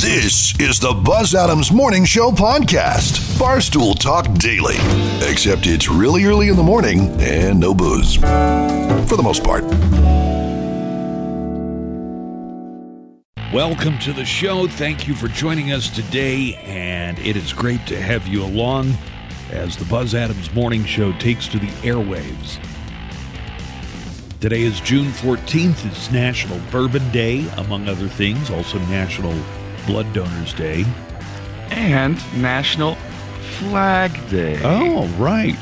This is the Buzz Adams Morning Show podcast, Barstool Talk Daily. Except it's really early in the morning and no booze. For the most part. Welcome to the show. Thank you for joining us today, and it is great to have you along as the Buzz Adams Morning Show takes to the airwaves. Today is June 14th. It's National Bourbon Day, among other things, also National Blood Donors Day. and National Flag Day. Oh, right.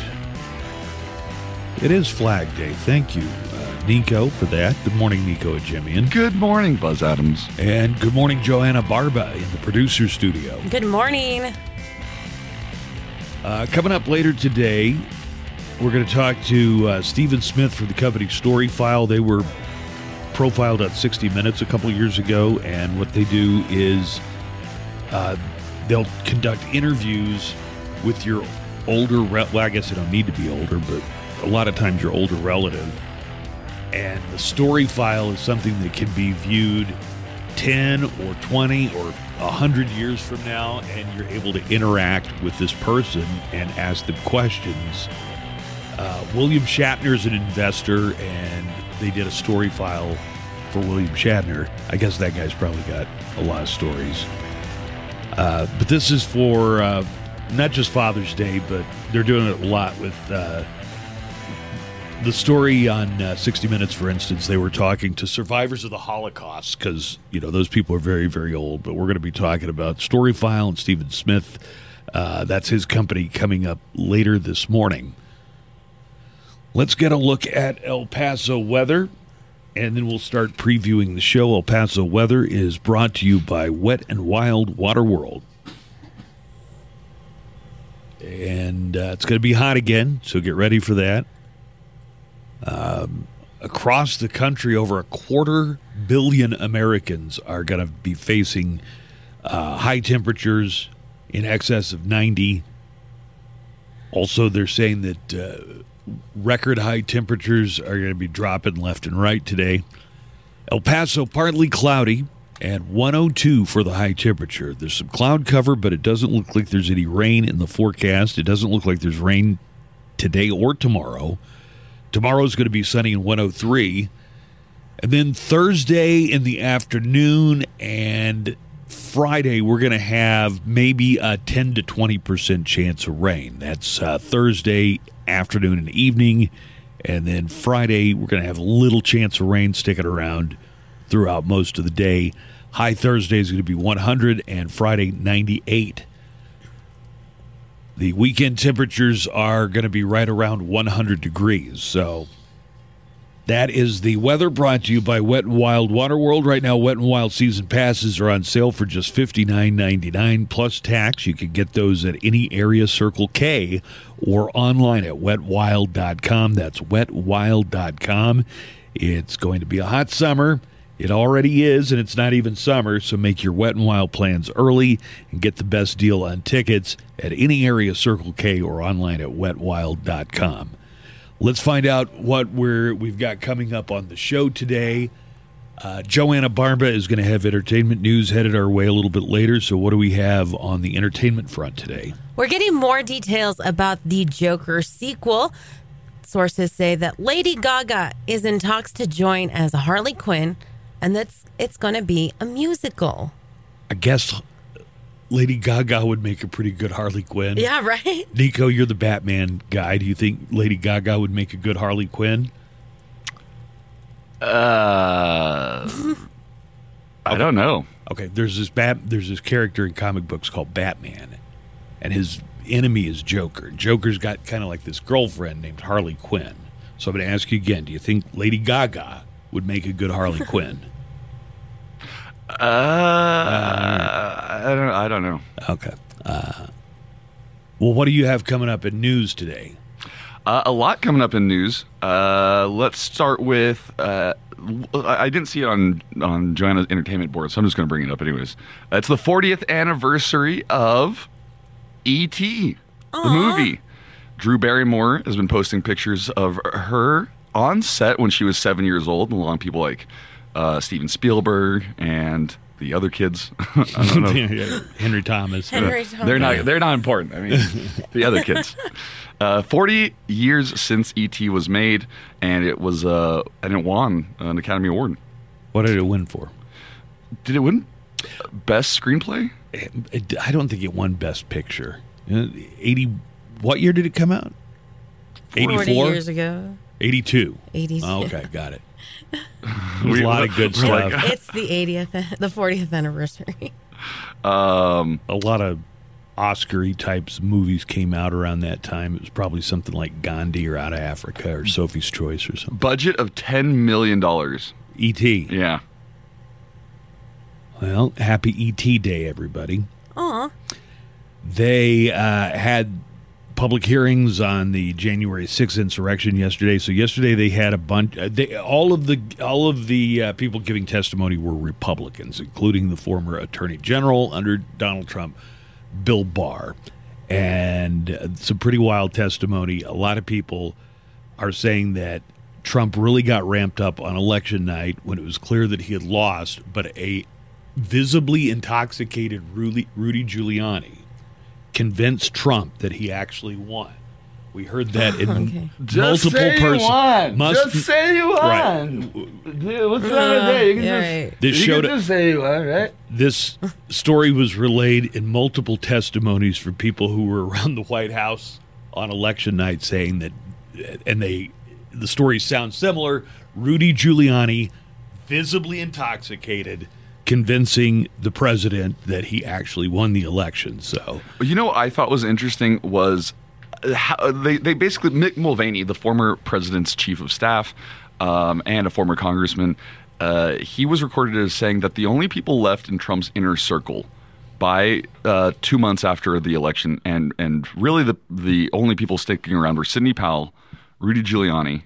It is Flag Day. Thank you, uh, Nico, for that. Good morning, Nico and Jimmy. And, Good morning, Buzz Adams. and good morning, Joanna Barba in the producer studio. Good morning. Uh, coming up later today, we're going to talk to uh, Stephen Smith from the company StoryFile. They were profiled on 60 Minutes a couple years ago, and what they do is uh, they'll conduct interviews with your older, re- well, I guess they don't need to be older, but a lot of times your older relative. And the story file is something that can be viewed 10 or 20 or 100 years from now, and you're able to interact with this person and ask them questions. Uh, William Shatner is an investor, and they did a story file for William Shatner. I guess that guy's probably got a lot of stories. Uh, but this is for uh, not just Father's Day, but they're doing it a lot with uh, the story on uh, 60 Minutes, for instance. They were talking to survivors of the Holocaust because, you know, those people are very, very old. But we're going to be talking about StoryFile and Stephen Smith. Uh, that's his company coming up later this morning. Let's get a look at El Paso weather, and then we'll start previewing the show. El Paso weather is brought to you by Wet and Wild Water World. And uh, it's going to be hot again, so get ready for that. Um, across the country, over a quarter billion Americans are going to be facing uh, high temperatures in excess of 90. Also, they're saying that uh, record high temperatures are going to be dropping left and right today. El Paso, partly cloudy and 102 for the high temperature. There's some cloud cover, but it doesn't look like there's any rain in the forecast. It doesn't look like there's rain today or tomorrow. Tomorrow's going to be sunny and 103. And then Thursday in the afternoon and Friday, we're going to have maybe a 10 to 20% chance of rain. That's uh, Thursday afternoon and evening. And then Friday, we're going to have little chance of rain sticking around throughout most of the day. High Thursday is going to be 100 and Friday 98. The weekend temperatures are going to be right around 100 degrees. So that is the weather brought to you by Wet and Wild Water World. Right now, Wet and Wild season passes are on sale for just $59.99 plus tax. You can get those at any area Circle K or online at wetwild.com. That's wetwild.com. It's going to be a hot summer. It already is, and it's not even summer, so make your Wet and Wild plans early and get the best deal on tickets at any area Circle K or online at wetwild.com. Let's find out what we're we've got coming up on the show today. Uh, Joanna Barba is going to have entertainment news headed our way a little bit later. So, what do we have on the entertainment front today? We're getting more details about the Joker sequel. Sources say that Lady Gaga is in talks to join as Harley Quinn and that's it's going to be a musical. I guess Lady Gaga would make a pretty good Harley Quinn. Yeah, right? Nico, you're the Batman guy. Do you think Lady Gaga would make a good Harley Quinn? Uh, I don't know. Okay, there's this bat. There's this character in comic books called Batman, and his enemy is Joker. Joker's got kind of like this girlfriend named Harley Quinn. So I'm going to ask you again: Do you think Lady Gaga would make a good Harley Quinn? Uh, I don't. I don't know. Okay. Uh, well, what do you have coming up in news today? Uh, a lot coming up in news. Uh, let's start with. Uh, I I didn't see it on on Joanna's entertainment board, so I'm just going to bring it up anyways. Uh, It's the 40th anniversary of E.T. the movie. Drew Barrymore has been posting pictures of her on set when she was seven years old, along with people like uh, Steven Spielberg and the other kids. I don't know. Henry Thomas. Henry They're not. They're not important. I mean, the other kids. Uh, Forty years since ET was made, and it was uh, and it won an Academy Award. What did it win for? Did it win best screenplay? It- it- I don't think it won Best Picture. Eighty. What year did it come out? 40 84? years ago. 82. 80s. Oh, okay, got it. We- a lot of good we're like, stuff. It's the 80th, the 40th anniversary. um, a lot of Oscar-y types movies came out around that time. It was probably something like Gandhi or Out of Africa or Sophie's Choice or something. budget of ten million dollars. E.T. Yeah. Well, happy E.T. Day, everybody. Aw. They uh, had public hearings on the January 6th insurrection yesterday. So yesterday they had a bunch. Uh, they, all of the all of the uh, people giving testimony were Republicans, including the former Attorney General under Donald Trump, Bill Barr, and uh, some pretty wild testimony. A lot of people are saying that Trump really got ramped up on election night when it was clear that he had lost, but a visibly intoxicated Rudy, Rudy Giuliani convinced Trump that he actually won. We heard that in Okay. multiple persons. Must say you Right. Dude, what's Uh, yeah, right. this showed say you won, right? this story was relayed in multiple testimonies from people who were around the White House on election night saying that and they the stories sound similar. Rudy Giuliani visibly intoxicated convincing the president that he actually won the election. So You know what I thought was interesting was uh, how, they they basically Mick Mulvaney, the former president's chief of staff um, and a former congressman, uh, he was recorded as saying that the only people left in Trump's inner circle by uh, two months after the election, and and really the the only people sticking around were Sidney Powell, Rudy Giuliani,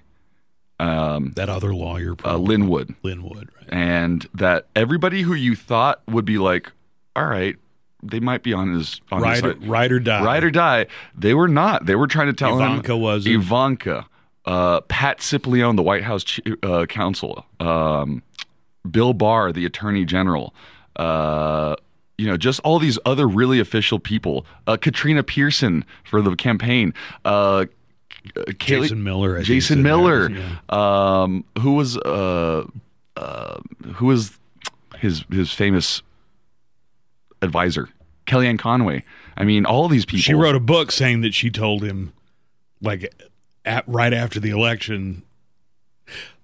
that other lawyer, uh, probably, Lin Wood, Linwood, right? and that everybody who you thought would be like, all right, they might be on his on Ride, or- side. ride or die. Ride or die. They were not. They were trying to tell him. Ivanka wasn't. Ivanka, uh, Pat Cipollone, the White House uh, counsel, um, Bill Barr, the Attorney General. Uh, you know, just all these other really official people. Uh, Katrina Pearson for the campaign. Uh, Kaylee- Jason Miller, I Jason Miller. yeah. Um, who was uh, uh, who was his his famous advisor, Kellyanne Conway. I mean, all these people. She wrote a book saying that she told him, like, at, right after the election.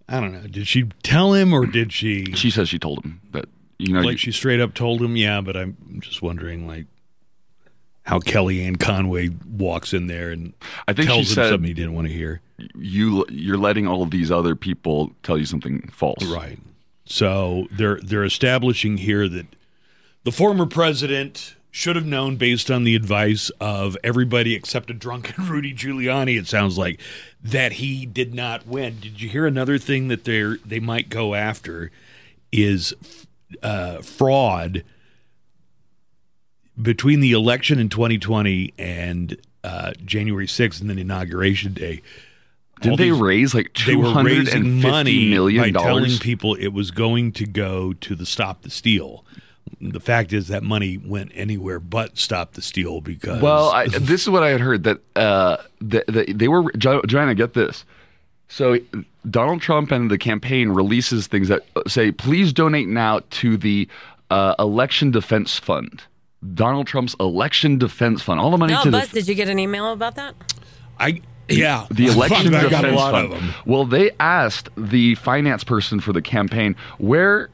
I don't know. Did she tell him or did she? She says she told him that you know. like she straight up told him, yeah. But I'm just wondering, like, how Kellyanne Conway walks in there and I think she tells him said- something he didn't want to hear. you you're letting all of these other people tell you something false. Right. So they're they're establishing here that the former president should have known based on the advice of everybody except a drunken Rudy Giuliani it sounds like that he did not win. Did you hear another thing that they they might go after is uh, fraud between the election in 2020 and uh, January 6th and then inauguration day. Did they these- raise like they two were raising money fifty million by telling people it was going to go to the Stop the Steal. The fact is that money went anywhere but Stop the Steal because Well, I, this is what I had heard that uh, the, the, they were Joanna. Get this. So Donald Trump and the campaign releases things that say, "Please donate now to the uh, election defense fund." Donald Trump's election defense fund. All the money No, to Buzz, the did you get an email about that? I yeah the election I defense got a lot fund. of them. Well, they asked the finance person for the campaign, "Where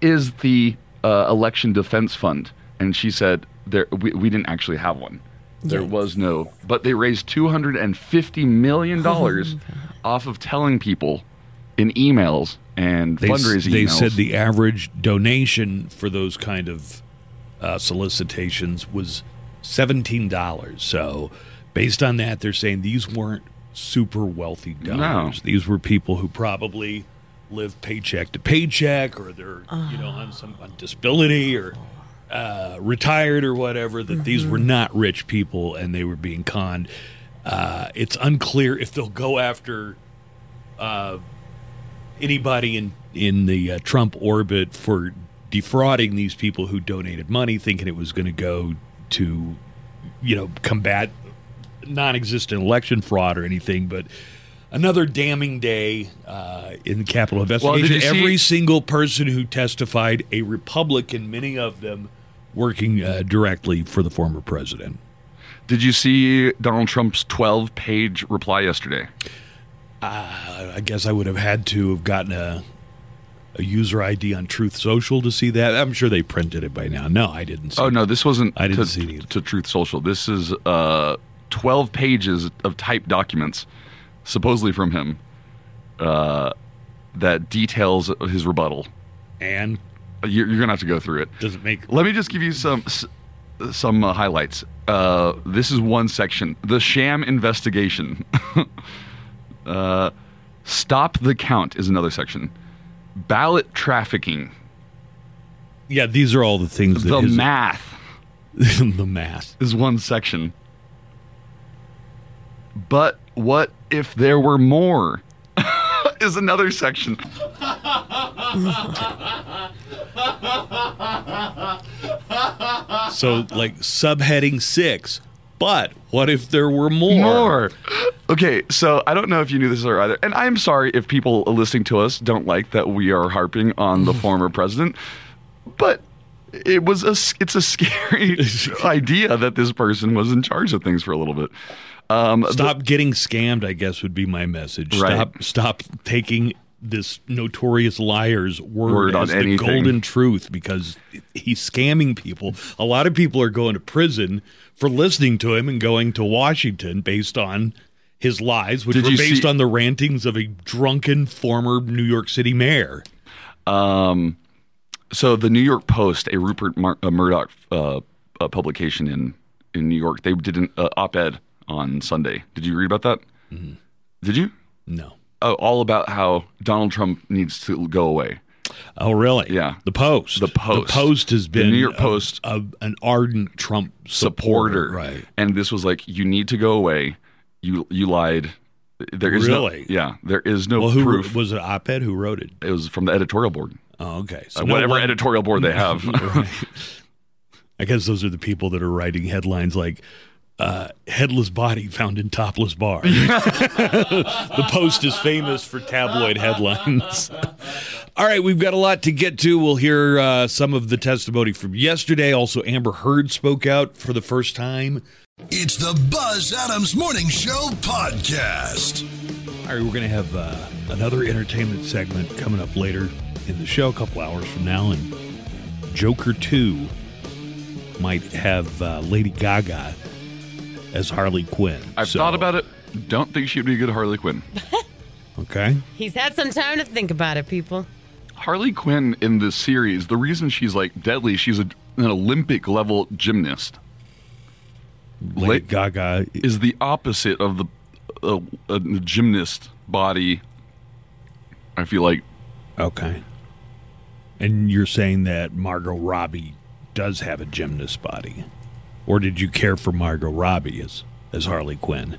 is the uh, election defense fund?" And she said, "There, we, we didn't actually have one. There Yikes. was no. But they raised two hundred and fifty million dollars Oh off of telling people in emails and They, fundraising they emails. said the average donation for those kind of uh, solicitations was seventeen dollars. So based on that, they're saying these weren't super wealthy donors. These were people who probably live paycheck to paycheck, or they're you know on some on disability or uh, retired or whatever. That these were not rich people and they were being conned. Uh, it's unclear if they'll go after anybody in in the uh, Trump orbit for defrauding these people who donated money, thinking it was going to go to, you know, combat non-existent election fraud or anything, but. Another damning day uh, in the Capitol Well, investigation. see- Every single person who testified, a Republican, many of them working uh, directly for the former president. Did you see Donald Trump's 12 page reply yesterday? I guess I would have had to have gotten a a user ID on Truth Social to see that. I'm sure they printed it by now. No, I didn't. See Oh no, this wasn't. I didn't to, see it. to Truth Social. This is uh, twelve pages of typed documents, supposedly from him, uh, that details his rebuttal. And You're, you're gonna have to go through it. does it make? Let me just give you some some uh, highlights. Uh, this is one section: the sham investigation. uh, stop the count is another section. Ballot trafficking. Yeah, these are all the things The his- math. the math. is one section. But what if there were more? is another section. So like subheading six. But what if there were more? More. Okay, so I don't know if you knew this or either, and I'm sorry if people listening to us don't like that we are harping on the former president, but it was a it's a scary idea that this person was in charge of things for a little bit. Um, the- Stop getting scammed. I guess would be my message. Right. Stop. Stop taking this notorious liar's word, Word as the anything. golden truth because he's scamming people. A lot of people are going to prison for listening to him and going to Washington based on his lies, which Did were based see- on the rantings of a drunken former New York City mayor. Um, so the New York Post, a Rupert Mur- uh, Murdoch uh, uh, publication in in New York, they did an uh, op-ed on Sunday. Did you read about that? Mm-hmm. Did you? No. Oh, all about how Donald Trump needs to go away. Oh, really? Yeah. The Post. The Post. The Post has The been New York Post- a- an ardent Trump Supporter, supporter. Right. And this was like, you need to go away. You you lied. There is Really? no yeah. There is no Well, who proof. was it? Op-ed? Who wrote it? it was from the editorial board, Oh, okay. So Uh, no whatever one- editorial board they have. Right. I guess those are the people that are writing headlines like uh, "Headless Body Found in Topless Bar." the Post is famous for tabloid headlines. All right, we've got a lot to get to. We'll hear uh, some of the testimony from yesterday. Also, Amber Heard spoke out for the first time. It's the Buzz Adams Morning Show podcast. All right, we're going to have uh, another entertainment segment coming up later in the show, a couple hours from now, and Joker 2 might have uh, Lady Gaga as Harley Quinn. I've So- thought about it. Don't think she'd be a good Harley Quinn. Okay. He's had some time to think about it, people. Harley Quinn in this series, the reason she's like deadly, she's a, an Olympic level gymnast. Lady La- Gaga. is the opposite of the uh, a gymnast body. I feel like Okay. And you're saying that Margot Robbie does have a gymnast body, or did you care for Margot Robbie as as Harley Quinn?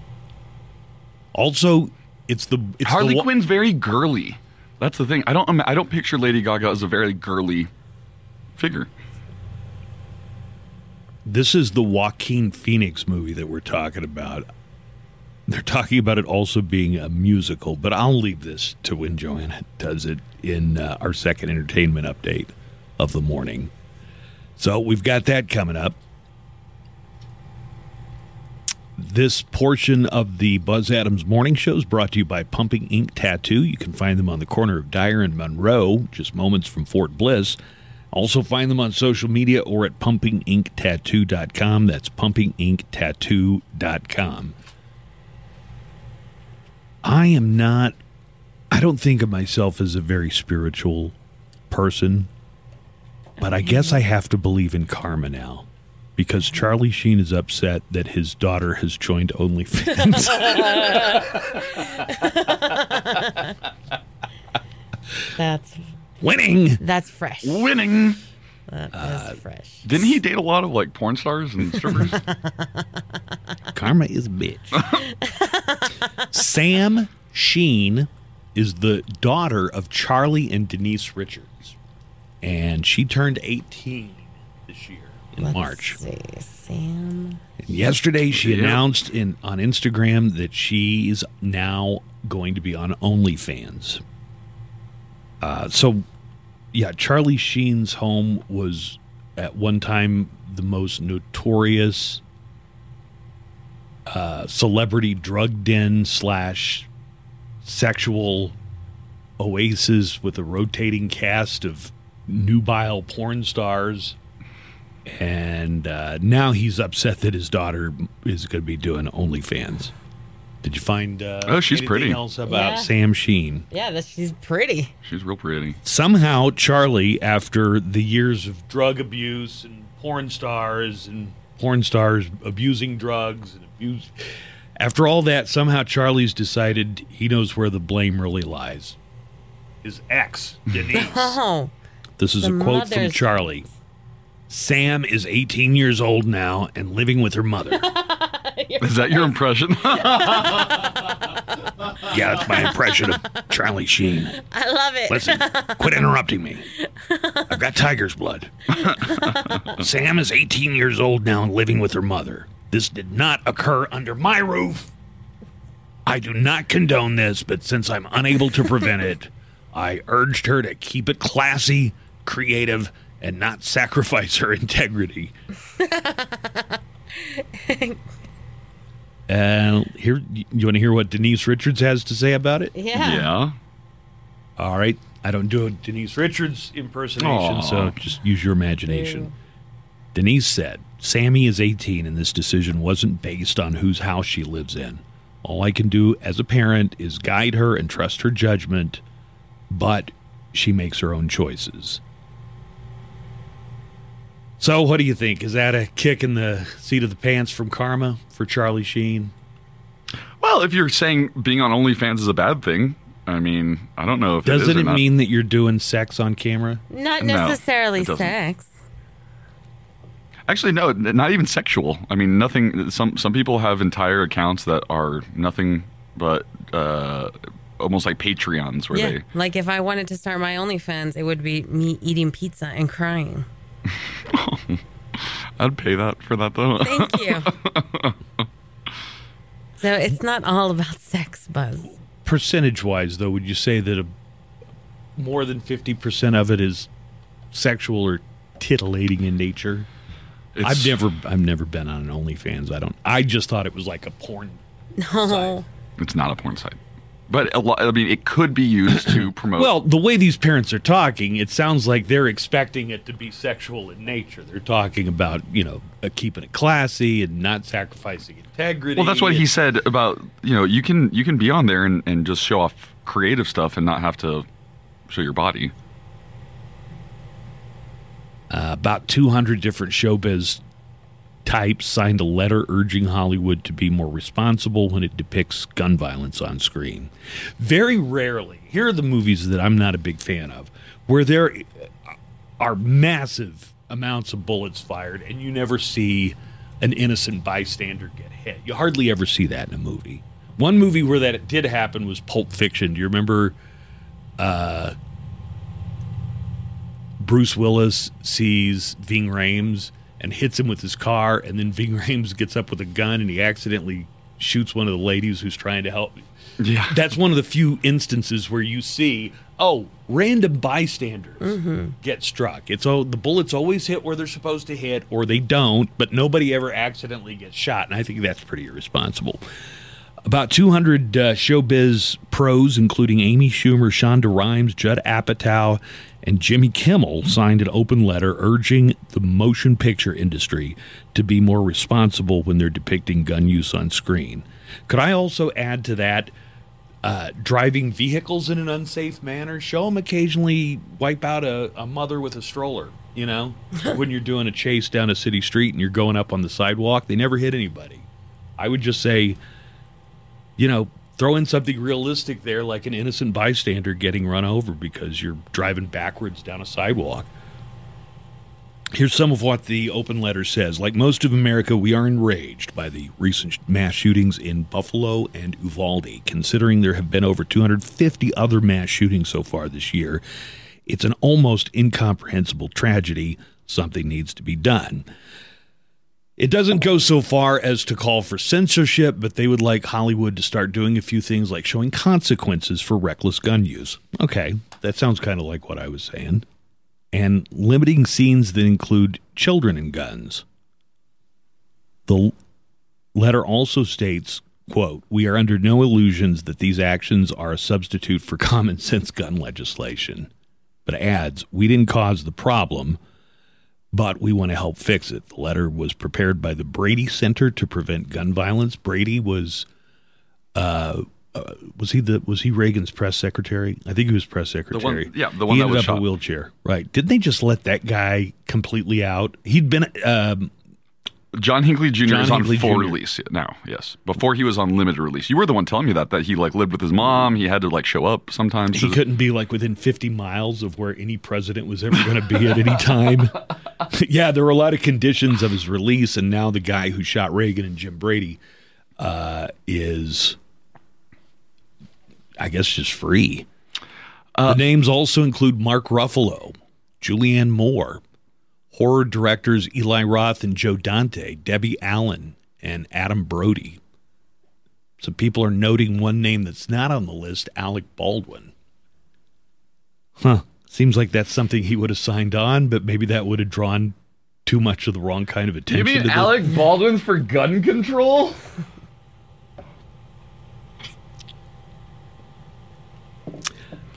Also, it's the it's Harley the, Quinn's very girly. That's the thing. I don't. I don't picture Lady Gaga as a very girly figure. This is the Joaquin Phoenix movie that we're talking about. They're talking about it also being a musical, but I'll leave this to when Joanna does it in uh, our second entertainment update of the morning. So we've got that coming up. This portion of the Buzz Adams Morning Show is brought to you by Pumping Ink Tattoo. You can find them on the corner of Dyer and Monroe, just moments from Fort Bliss. Also find them on social media or at pumpinginktattoo.com. That's pumpinginktattoo.com. I am not I don't think of myself as a very spiritual person, but I guess I have to believe in karma now. Because Charlie Sheen is upset that his daughter has joined OnlyFans. That's Winning! that's fresh. Winning. That Uh, fresh. Didn't he date a lot of like porn stars and strippers? Karma is a bitch. Sam Sheen is the daughter of Charlie and Denise Richards. and she turned 18 this year in Let's March. see. Sam. And yesterday, she Yeah. announced in on Instagram that she's now going to be on OnlyFans. Uh, so, yeah, Charlie Sheen's home was at one time the most notorious uh, celebrity drug den slash sexual oasis with a rotating cast of nubile porn stars and uh, now he's upset that his daughter is going to be doing OnlyFans. Did you find? Uh, Oh, she's pretty. Else about Yeah. Sam Sheen? Yeah, that she's pretty. She's real pretty. Somehow, Charlie, after the years of drug abuse and porn stars and porn stars abusing drugs and abuse, after all that, somehow Charlie's decided he knows where the blame really lies. His ex, Denise. Oh, This is The a quote from mother's- Charlie. Sam is 18 years old now and living with her mother. Is that your impression? yeah, that's my impression of Charlie Sheen. I love it. Listen, quit interrupting me. I've got tiger's blood. Sam is 18 years old now and living with her mother. This did not occur under my roof. I do not condone this, but since I'm unable to prevent it, I urged her to keep it classy, creative, and not sacrifice her integrity. And uh, here, you want to hear what Denise Richards has to say about it? yeah. yeah. All right. I don't do a Denise Richards impersonation, Aw. so just use your imagination. Denise said, Sammy is 18 and this decision wasn't based on whose house she lives in. All I can do as a parent is guide her and trust her judgment, but she makes her own choices. So, what do you think? Is that a kick in the seat of the pants from Karma for Charlie Sheen? Well, if you're saying being on OnlyFans is a bad thing, I mean, I don't know if Doesn't or it not. mean that you're doing sex on camera? Not necessarily it doesn't. sex. Actually, no, not even sexual. I mean, nothing. Some some people have entire accounts that are nothing but uh, almost like Patreons, where Yeah. they. Like if I wanted to start my OnlyFans, it would be me eating pizza and crying. I'd pay that for that though. Thank you. so it's not all about sex, Buzz. percentage wise though would you say that a, more than 50% of it is sexual or titillating in nature It's- i've never i've never been on an onlyfans i don't i just thought it was like a porn No. It's not a porn site, but a lot. I mean, it could be used to promote. well the way these parents are talking it sounds like they're expecting it to be sexual in nature they're talking about you know uh, keeping it classy and not sacrificing integrity Well, that's what he said about you know you can you can be on there and, and just show off creative stuff and not have to show your body. Uh, about 200 different showbiz types signed a letter urging Hollywood to be more responsible when it depicts gun violence on screen. Very rarely, here are the movies that I'm not a big fan of, where there are massive amounts of bullets fired and you never see an innocent bystander get hit. You hardly ever see that in a movie. One movie where that did happen was Pulp Fiction. Do you remember uh, Bruce Willis sees Ving Rhames and hits him with his car, and then Ving Rhames gets up with a gun and he accidentally shoots one of the ladies who's trying to help. Yeah, That's one of the few instances where you see, oh, random bystanders get struck. It's oh, the bullets always hit where they're supposed to hit, or they don't, but nobody ever accidentally gets shot, and I think that's pretty irresponsible. About 200 uh, showbiz pros, including Amy Schumer, Shonda Rhimes, Judd Apatow, and Jimmy Kimmel, signed an open letter urging the motion picture industry to be more responsible when they're depicting gun use on screen. Could I also add to that uh, driving vehicles in an unsafe manner? Show them occasionally wipe out a, a mother with a stroller. You know, when you're doing a chase down a city street and you're going up on the sidewalk, they never hit anybody. I would just say, you know, throw in something realistic there, like an innocent bystander getting run over because you're driving backwards down a sidewalk. Here's some of what the open letter says. Like most of America, we are enraged by the recent mass shootings in Buffalo and Uvalde, considering there have been over 250 other mass shootings so far this year. It's an almost incomprehensible tragedy. Something needs to be done. It doesn't go so far as to call for censorship, but they would like Hollywood to start doing a few things like showing consequences for reckless gun use. Okay, that sounds kind of like what I was saying. And limiting scenes that include children and guns. The letter also states, quote, "We are under no illusions that these actions are a substitute for common sense gun legislation." But adds, "We didn't cause the problem." But we want to help fix it. The letter was prepared by the Brady Center to Prevent Gun Violence. Brady was, uh, uh, was he the was he Reagan's press secretary? I think he was press secretary. The one- yeah, the one he that ended was up shot. in a wheelchair. Right? Didn't they just let that guy completely out? He'd been um, John Hinckley Jr. John is on Hinckley full Jr.. release now. Yes, before he was on limited release. You were the one telling me that that he like lived with his mom. He had to like show up sometimes. he couldn't be like within 50 miles of where any president was ever going to be at any time. yeah, there were a lot of conditions of his release, and now the guy who shot Reagan and Jim Brady uh, is, I guess, just free. the names also include Mark Ruffalo, Julianne Moore, horror directors Eli Roth and Joe Dante, Debbie Allen, and Adam Brody. Some people are noting one name that's not on the list, Alec Baldwin. Huh. Seems like that's something he would have signed on, but maybe that would have drawn too much of the wrong kind of attention. You mean to the- Alec Baldwin for gun control?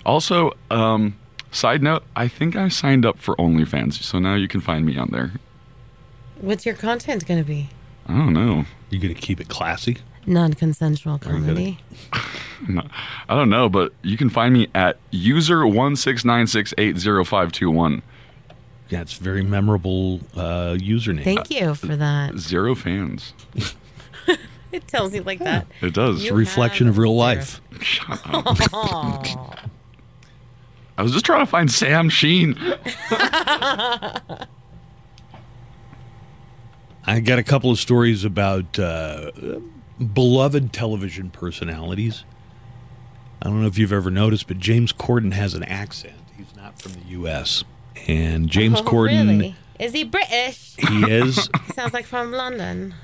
Also, um, side note, I think I signed up for OnlyFans, so now you can find me on there. What's your content going to be? I don't know. You going to keep it classy? Non-consensual comedy. No, I don't know, but you can find me at user one six nine six eight zero five two one. Yeah, it's very memorable uh, username. Thank you for that. Zero fans. It tells you like that. It does. It's a reflection of real life. Aw. I was just trying to find Sam Sheen. I got a couple of stories about uh, beloved television personalities. I don't know if you've ever noticed, but James Corden has an accent. He's not from the U.S. And James Oh, Corden, really? Is he British? he is, He sounds like from London.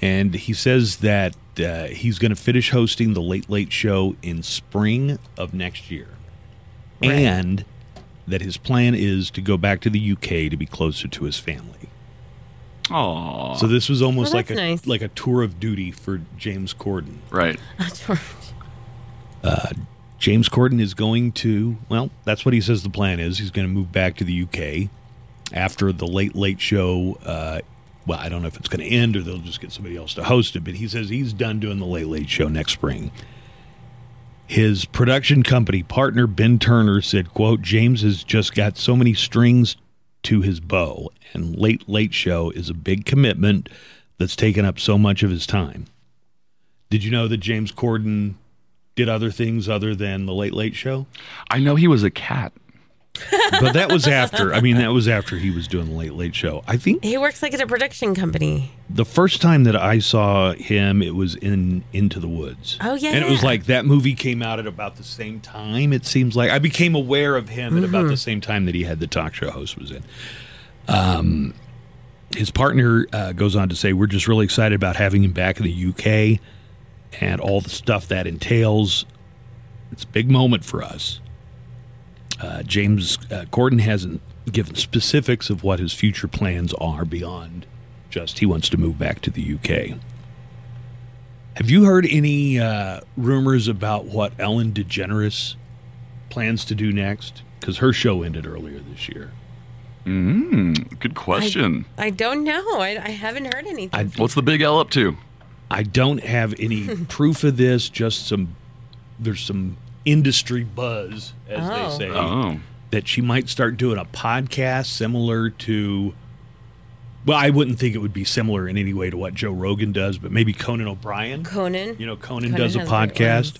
and he says that uh, he's going to finish hosting the Late Late Show in spring of next year, Right. and that his plan is to go back to the UK to be closer to his family. Oh, So this was almost Oh, like a nice. like a tour of duty for James Corden. right. James Corden is going to, well, that's what he says the plan is. He's going to move back to the UK after the Late Late Show. Uh, well, I don't know if it's going to end or they'll just get somebody else to host it, but he says he's done doing the Late Late Show next spring. His production company partner, Ben Turner, said, quote, James has just got so many strings to his bow, and Late Late Show is a big commitment that's taken up so much of his time. Did you know that James Corden did other things other than the Late Late Show? I know he was a cat. But that was after. I mean, that was after he was doing the Late Late Show. I think He works like at a production company. the first time that I saw him, it was in Into the Woods. Oh, yeah, and it was like that movie came out at about the same time. It seems like I became aware of him at about the same time that he had the talk show host was in. Um, his partner uh, goes on to say, "We're just really excited about having him back in the UK and all the stuff that entails. It's a big moment for us." Uh, James uh, Corden hasn't given specifics of what his future plans are beyond just he wants to move back to the UK. Have you heard any uh, rumors about what Ellen DeGeneres plans to do next? Because her show ended earlier this year. Mm, good question. I don't know. I, I haven't heard anything. I- What's the big L up to? I don't have any proof of this. Just some. There's some industry buzz, as Oh. they say, Oh, that she might start doing a podcast similar to. Well, I wouldn't think it would be similar in any way to what Joe Rogan does, but maybe Conan O'Brien. Conan. You know, Conan, Conan does a podcast,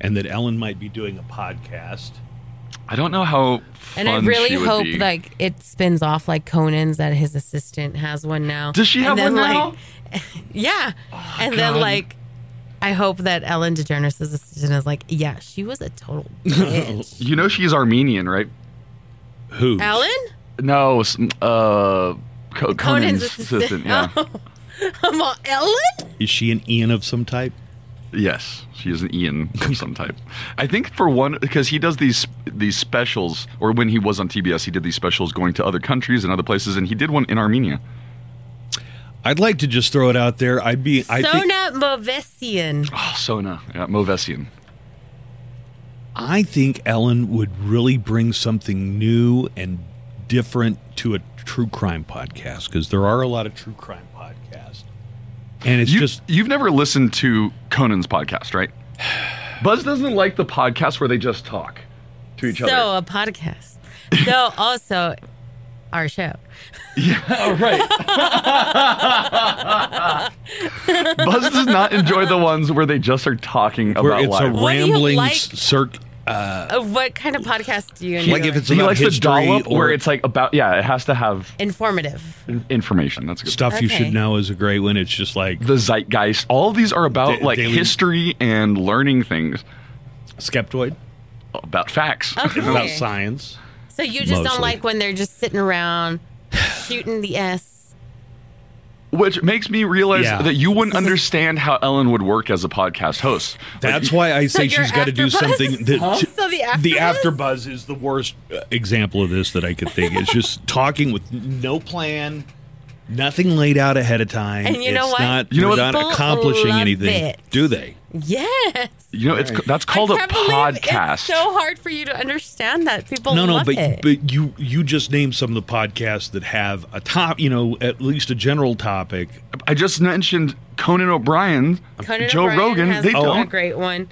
and that Ellen might be doing a podcast. I don't know how. And I really she would hope be. like it spins off like Conan's that his assistant has one now. Does she have and then, one now? like, yeah. Oh, and then like I hope that Ellen DeGeneres' assistant is like, yeah, she was a total bitch. You know she's Armenian, right? Who? Ellen? No, uh, Co- Conan's Conan's assistant. assistant. Yeah. I'm all, Ellen? Is she an Ian of some type? Yes, she is an Ian of some type. I think for one, because he does these these specials, or when he was on TBS, he did these specials going to other countries and other places, and he did one in Armenia. I'd like to just throw it out there. I'd be. I think. Sona Movesian. Oh, Sona, yeah, Movesian. I think Ellen would really bring something new and different to a true crime podcast because there are a lot of true crime podcasts, and it's You, just you've never listened to Conan's podcast, right? Buzz doesn't like the podcast where they just talk to each So other. So a podcast. So also our show. Oh, right. Buzz does not enjoy the ones where they just are talking where about it's a life. What do you rambling like? circ. Uh, what kind of podcast do you enjoy? Like if it's he about likes the history dollop or where it's like about yeah, it has to have informative. in- information. That's good. stuff you should know is a great one. It's just like The zeitgeist. All of these are about Da- like daily- history and learning things skeptoid about facts. Okay. about science. So you just Mostly. don't like when they're just sitting around shooting the S. Which makes me realize Yeah. that you wouldn't understand how Ellen would work as a podcast host. That's why I say your she's got to do AfterBuzz? something that So the the AfterBuzz? afterbuzz is the worst uh, example of this that I could think. It's just talking with no plan, nothing laid out ahead of time. And you know it's what? Not, You know they're what? not People accomplishing love anything, it. do they? Yes. You know, it's that's called a I can't believe podcast. It's so hard for you to understand that people no, no, love but it. but you you just named some of the podcasts that have a top, you know, at least a general topic. I just mentioned Conan O'Brien, Conan Joe O'Brien Rogan. has They a don't, great one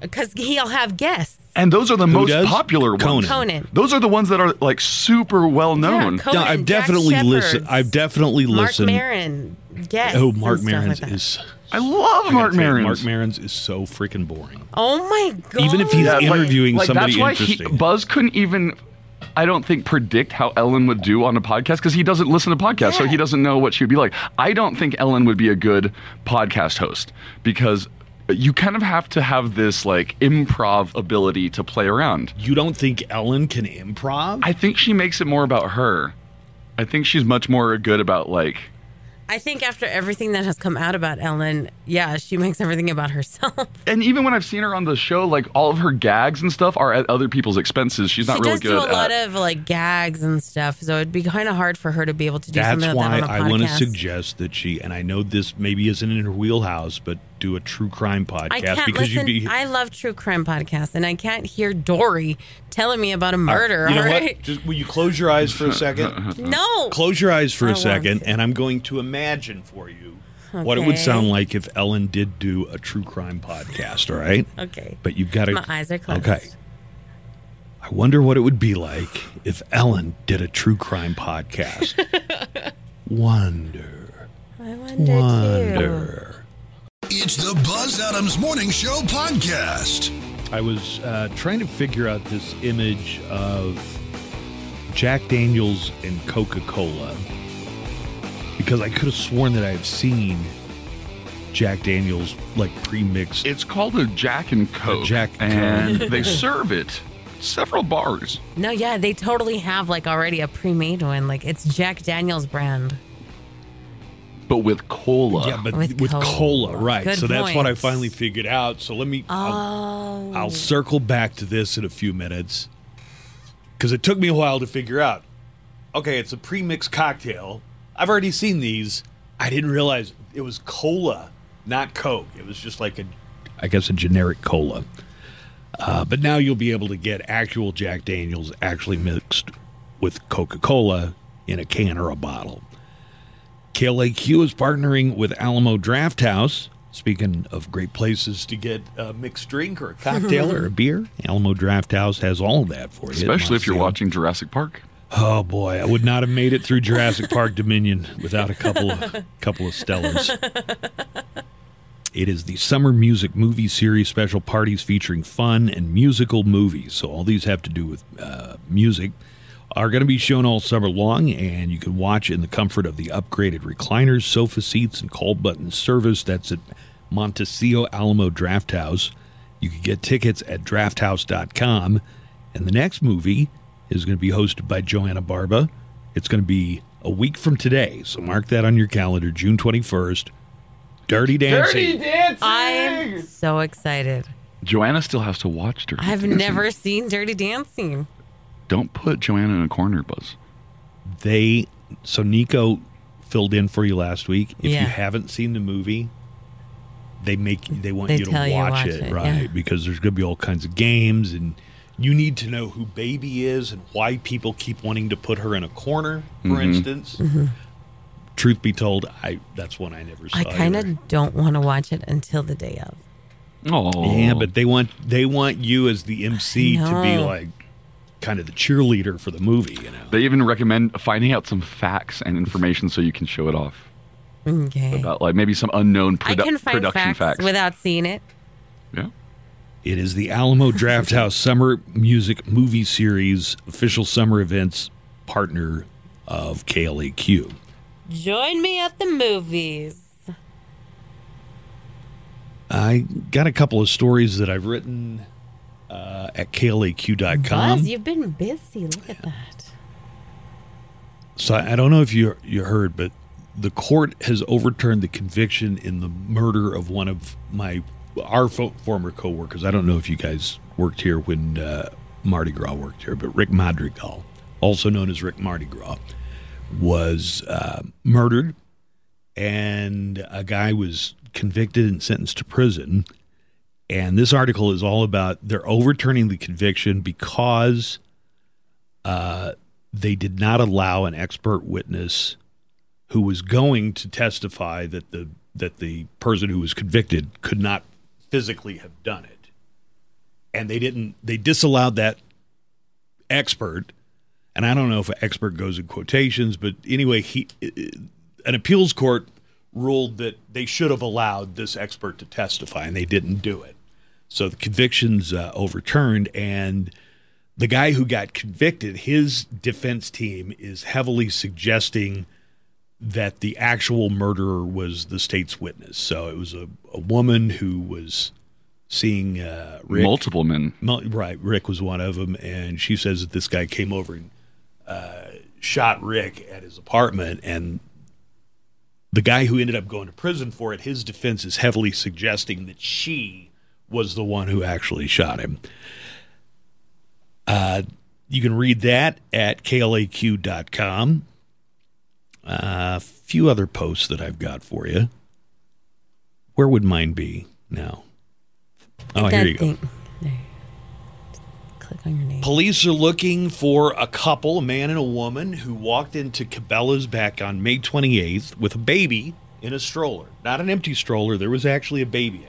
because he'll have guests. And those are the Who most does? popular ones. Conan. Conan. Those are the ones that are like super well known. Yeah, Conan, no, I've Jack definitely Shepard, listened. I've definitely listened. Oh, Mark listened. Maron. Yes. Oh, Mark and stuff Maron like that. is. I love I gotta Mark tell you, Maron. Mark Maron's is so freaking boring. Oh my god. Even if he's Yeah, like- interviewing like, somebody that's why interesting. He, Buzz couldn't even, I don't think, predict how Ellen would do on a podcast because he doesn't listen to podcasts, so Yeah. he doesn't know what she would be like. I don't think Ellen would be a good podcast host because you kind of have to have this like improv ability to play around. You don't think Ellen can improv? I think she makes it more about her. I think she's much more good about like I think after everything that has come out about Ellen, yeah, she makes everything about herself. and even when I've seen her on the show, like all of her gags and stuff are at other people's expenses. She's not she really does good do a at lot of like gags and stuff, so it'd be kind of hard for her to be able to do That's something like why that on a I want to suggest that she, and I know this maybe isn't in her wheelhouse, but do a true crime podcast I can't because listen. you'd be. I love true crime podcasts, and I can't hear Dory telling me about a murder. you know all what? Just will you close your eyes for a second? No. close your eyes for I a second, and I'm going to imagine for you what it would sound like if Ellen did do a true crime podcast. All right, Okay. but you've got to. My eyes are closed. Okay. I wonder what it would be like if Ellen did a true crime podcast. wonder, I wonder too. Wonder. It's the Buzz Adams Morning Show podcast. I was uh, trying to figure out this image of Jack Daniels and Coca Cola because I could have sworn that I've seen Jack Daniels like pre-mixed. It's called a Jack and Coke. Jack and and Coke. they serve it several bars. No, yeah, they totally have like already a pre-made one. Like it's Jack Daniel's brand. But with cola. yeah, but With with, Cola. cola, right? Good so that's what I finally figured out. So let me. I'll, Oh. I'll circle back to this in a few minutes because it took me a while to figure out. Okay, it's a pre-mixed cocktail. I've already seen these. I didn't realize it was cola, not Coke. It was just like a, I guess, a generic cola. Uh, but now you'll be able to get actual Jack Daniels actually mixed with Coca Cola in a can or a bottle. KLAQ is partnering with Alamo Drafthouse. Speaking of great places to get a mixed drink or a cocktail or a beer, Alamo Drafthouse has all of that for you. Especially if you're Montreal. watching Jurassic Park. Oh boy, I would not have made it through Jurassic Park Dominion without a couple of couple of Stellas. It is the summer music movie series special parties featuring fun and musical movies. So all these have to do with uh, music are going to be shown all summer long, and you can watch in the comfort of the upgraded recliners, sofa seats, and call button service. That's at Montecillo Alamo Drafthouse. You can get tickets at drafthouse.com. And the next movie is going to be hosted by Joanna Barba. It's going to be a week from today, so mark that on your calendar, June 21st. Dirty Dancing. dancing. I'm so excited. Joanna still has to watch Dirty I've Dancing. never seen Dirty Dancing. Don't put Joanna in a corner, Buzz. They so Nico filled in for you last week. If Yeah. you haven't seen the movie, they make they want They you to watch, you watch it, it, right? yeah. Because there's going to be all kinds of games and you need to know who baby is and why people keep wanting to put her in a corner, for Mm-hmm. instance. Truth be told, I that's one I never saw. I kind of don't want to watch it until the day of. Oh, Yeah, but they want they want you as the MC to be like kind of the cheerleader for the movie, you know. they even recommend finding out some facts and information so you can show it off Okay. about like maybe some unknown I can find production facts, without seeing it. yeah. It is the Alamo Drafthouse Summer Music Movie Series official summer events partner of KLAQ. Join me at the movies. I got a couple of stories that I've written uh, at KLAQ.com. Buzz, you've been busy. Look at that. So I I don't know if you you heard, but the court has overturned the conviction in the murder of one of my our fo- former coworkers. I don't know if you guys worked here when uh, Mardi Gras worked here, but Rick Madrigal, also known as Rick Mardi Gras, was uh, murdered, and a guy was convicted and sentenced to prison. And this article is all about they're overturning the conviction because uh, they did not allow an expert witness who was going to testify that the that the person who was convicted could not physically have done it. And they didn't they disallowed that expert. And I don't know if an expert goes in quotations, but anyway, he an appeals court ruled that they should have allowed this expert to testify and they didn't do it. So the conviction's uh, overturned and the guy who got convicted, his defense team is heavily suggesting that the actual murderer was the state's witness. So it was a, a woman who was seeing uh, Rick. Multiple men. Mul- Right, Rick was one of them, and she says that this guy came over and uh, shot Rick at his apartment, and the guy who ended up going to prison for it, his defense is heavily suggesting that she was the one who actually shot him. Uh, you can read that at klaq.com. A few other posts that I've got for you. Where would mine be now? Oh, That here you go. thing. There. Click on your name. Police are looking for a couple, a man and a woman, who walked into Cabela's back on May 28th with a baby in a stroller. Not an empty stroller, there was actually a baby.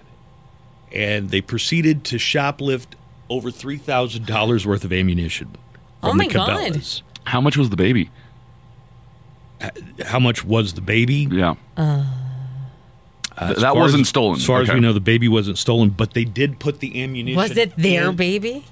And they proceeded to shoplift over $3,000 worth of ammunition. Oh from my the God. Cabela's. How much was the baby? How much was the baby? Yeah. Uh, Th- that wasn't as- stolen. As far as we know, the baby wasn't stolen, but they did put the ammunition. Was it their in. baby?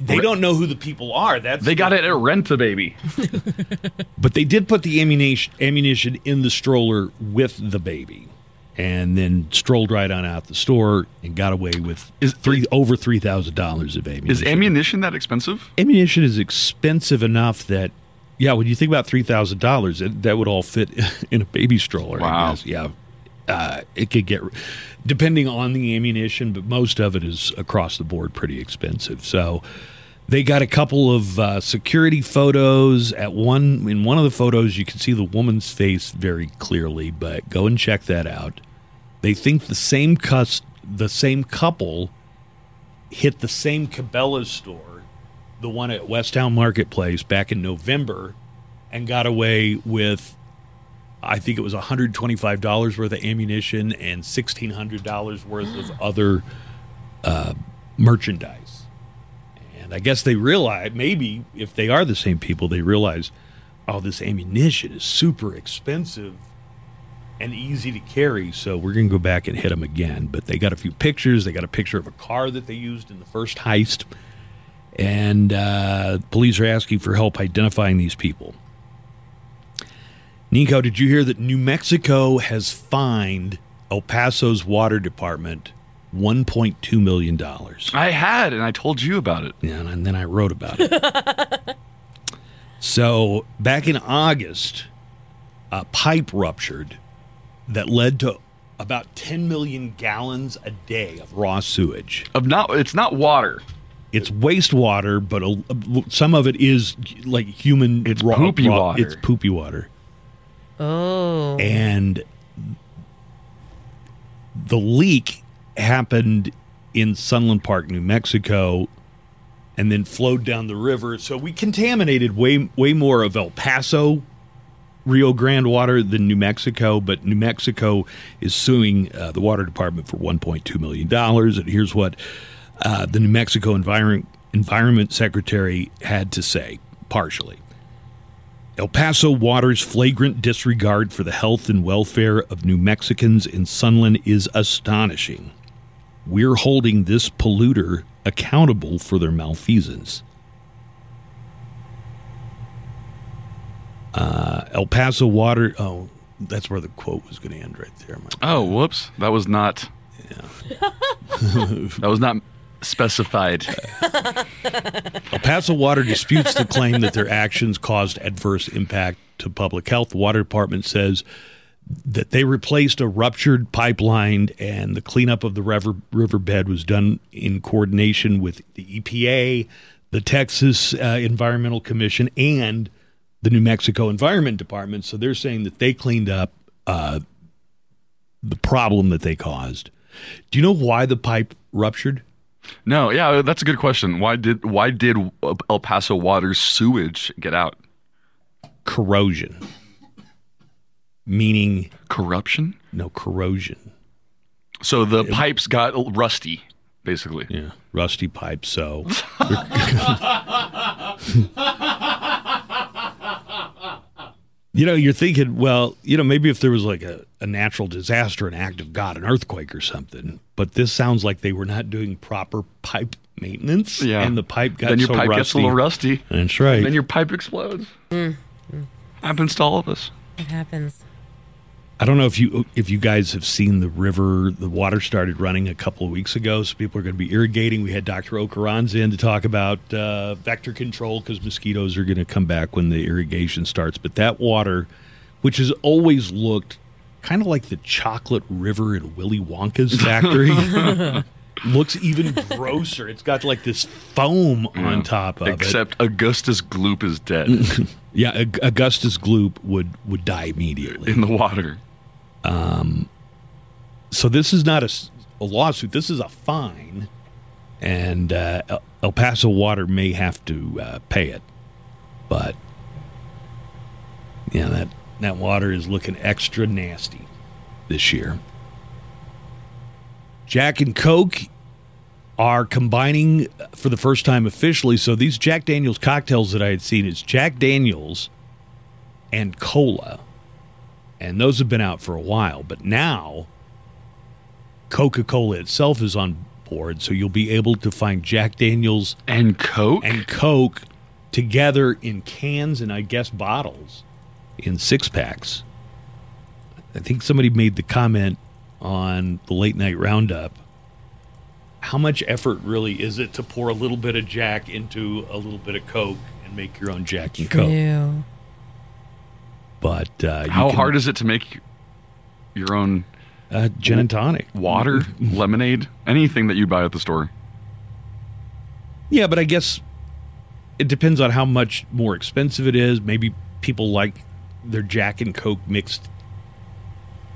They don't know who the people are. That's They got it at Rent a Baby. But they did put the ammunition ammunition in the stroller with the baby, and then strolled right on out the store and got away with Is- three over three thousand dollars of ammunition. Is ammunition that expensive? ammunition is expensive enough that, yeah, when you think about three thousand dollars, that would all fit in a baby stroller. Wow. Yeah, uh, it could get depending on the ammunition, but most of it is across the board pretty expensive. So. They got a couple of uh, security photos. At one, in one of the photos, you can see the woman's face very clearly. But go and check that out. They think the same cus- the same couple hit the same Cabela's store, the one at Westtown Marketplace, back in November, and got away with, I think it was $125 worth of ammunition and $1,600 worth of other uh, merchandise. And I guess they realize, maybe if they are the same people, they realize, oh, this ammunition is super expensive and easy to carry. So we're going to go back and hit them again. But they got a few pictures. They got a picture of a car that they used in the first heist. And uh, police are asking for help identifying these people. Nico, did you hear that New Mexico has fined El Paso's water department $1.2 million. I had, and I told you about it. Yeah, and then I wrote about it. so back in August, a pipe ruptured that led to about 10 million gallons a day of raw sewage. Of not, it's not water. It's wastewater, but a, some of it is like human. It's poopy water. It's poopy water. Oh. and the leak happened in Sunland Park, New Mexico, and then flowed down the river. So we contaminated way way more of El Paso, Rio Grande water than New Mexico. But New Mexico is suing uh, the water department for 1.2 million dollars. And here's what uh, the New Mexico Environment Environment Secretary had to say, partially. El Paso Water's flagrant disregard for the health and welfare of New Mexicans in Sunland is astonishing. We're holding this polluter accountable for their malfeasance. Uh, El Paso Water. Oh, that's where the quote was going to end right there. Oh, whoops. That was not. that was not specified. El Paso Water disputes the claim that their actions caused adverse impact to public health. The water department says that they replaced a ruptured pipeline and the cleanup of the river riverbed was done in coordination with the EPA, the Texas uh, Environmental Commission, and the New Mexico Environment Department. So they're saying that they cleaned up uh, the problem that they caused. Do you know why the pipe ruptured? No, yeah, that's a good question. Why did why did El Paso Water's sewage get out? Corrosion. Meaning Corruption. no corrosion. So the pipes got rusty, basically. Yeah, rusty pipes. So, you know, you're thinking, well, you know, maybe if there was like a, a natural disaster, an act of God, an earthquake or something. But this sounds like they were not doing proper pipe maintenance. Yeah. and the pipe got then your so pipe rusty. gets a little rusty. That's right. Then your pipe explodes. Mm, mm. Happens to all of us. It happens. I don't know if you if you guys have seen the river. The water started running a couple of weeks ago, so people are going to be irrigating. We had Dr. Okarans in to talk about uh, vector control because mosquitoes are going to come back when the irrigation starts. But that water, which has always looked kind of like the chocolate river in Willy Wonka's factory, looks even grosser. It's got like this foam on top of it. Except Augustus Gloop is dead Yeah, Augustus Gloop would would die immediately. in the water. So this is not a lawsuit. This is a fine, and uh, El- El Paso Water may have to uh, pay it. But yeah, that that water is looking extra nasty this year. Jack and Coke are combining for the first time officially. So these Jack Daniels cocktails that I had seen is Jack Daniels and cola, and those have been out for a while. But now Coca Cola itself is on board, so you'll be able to find Jack Daniels And Coke? and Coke together in cans and I guess bottles in six packs. I think somebody made the comment on the late night roundup. How much effort really is it to pour a little bit of Jack into a little bit of Coke and make your own Jack and Coke? But uh, How can- hard is it to make your own uh, gin and tonic? water, lemonade, anything that you buy at the store? Yeah, but I guess it depends on how much more expensive it is. Maybe people like their Jack and Coke mixed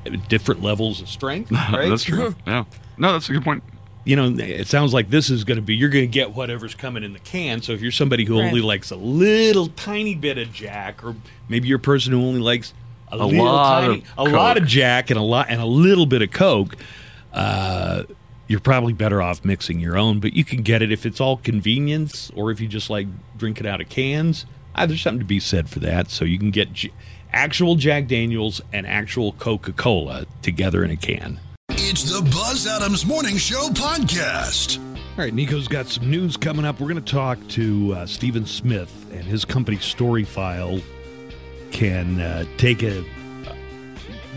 at different levels of strength. Right? that's true. yeah. No, that's a good point. You know, it sounds like this is going to be you're going to get whatever's coming in the can. So if you're somebody who only likes a little tiny bit of Jack, or maybe you're a person who only likes a, little lot tiny, of a lot of Jack and a lot and a little bit of Coke, uh, you're probably better off mixing your own. But you can get it if it's all convenience, or if you just like drink it out of cans. Uh, there's something to be said for that. So you can get J- actual Jack Daniels and actual Coca Cola together in a can. It's the Buzz Adams Morning Show podcast. All right, Nico's got some news coming up. We're going to talk to uh, Stephen Smith and his company StoryFile can uh, take a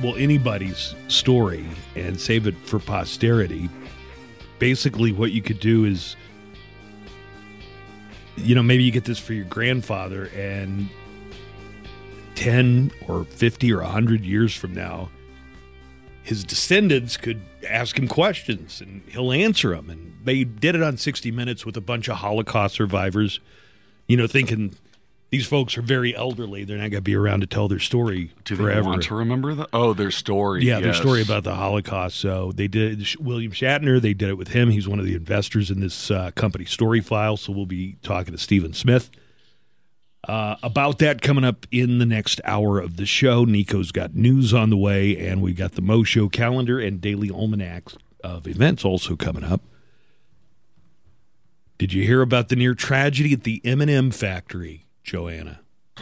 well anybody's story and save it for posterity. basically what you could do is, you know, maybe you get this for your grandfather, and 10 or 50 or 100 years from now, his descendants could ask him questions and he'll answer them. And they did it on 60 Minutes with a bunch of Holocaust survivors, you know, thinking these folks are very elderly. They're not going to be around to tell their story Do they forever. want to remember the Oh, their story. Yeah, their story about the Holocaust. So they did William Shatner. They did it with him. He's one of the investors in this uh, company, StoryFile. So we'll be talking to Stephen Smith uh, about that coming up in the next hour of the show. Nico's got news on the way, and we got the Mo Show calendar and daily almanac of events also coming up. Did you hear about the near tragedy at the M&M factory, Joanna?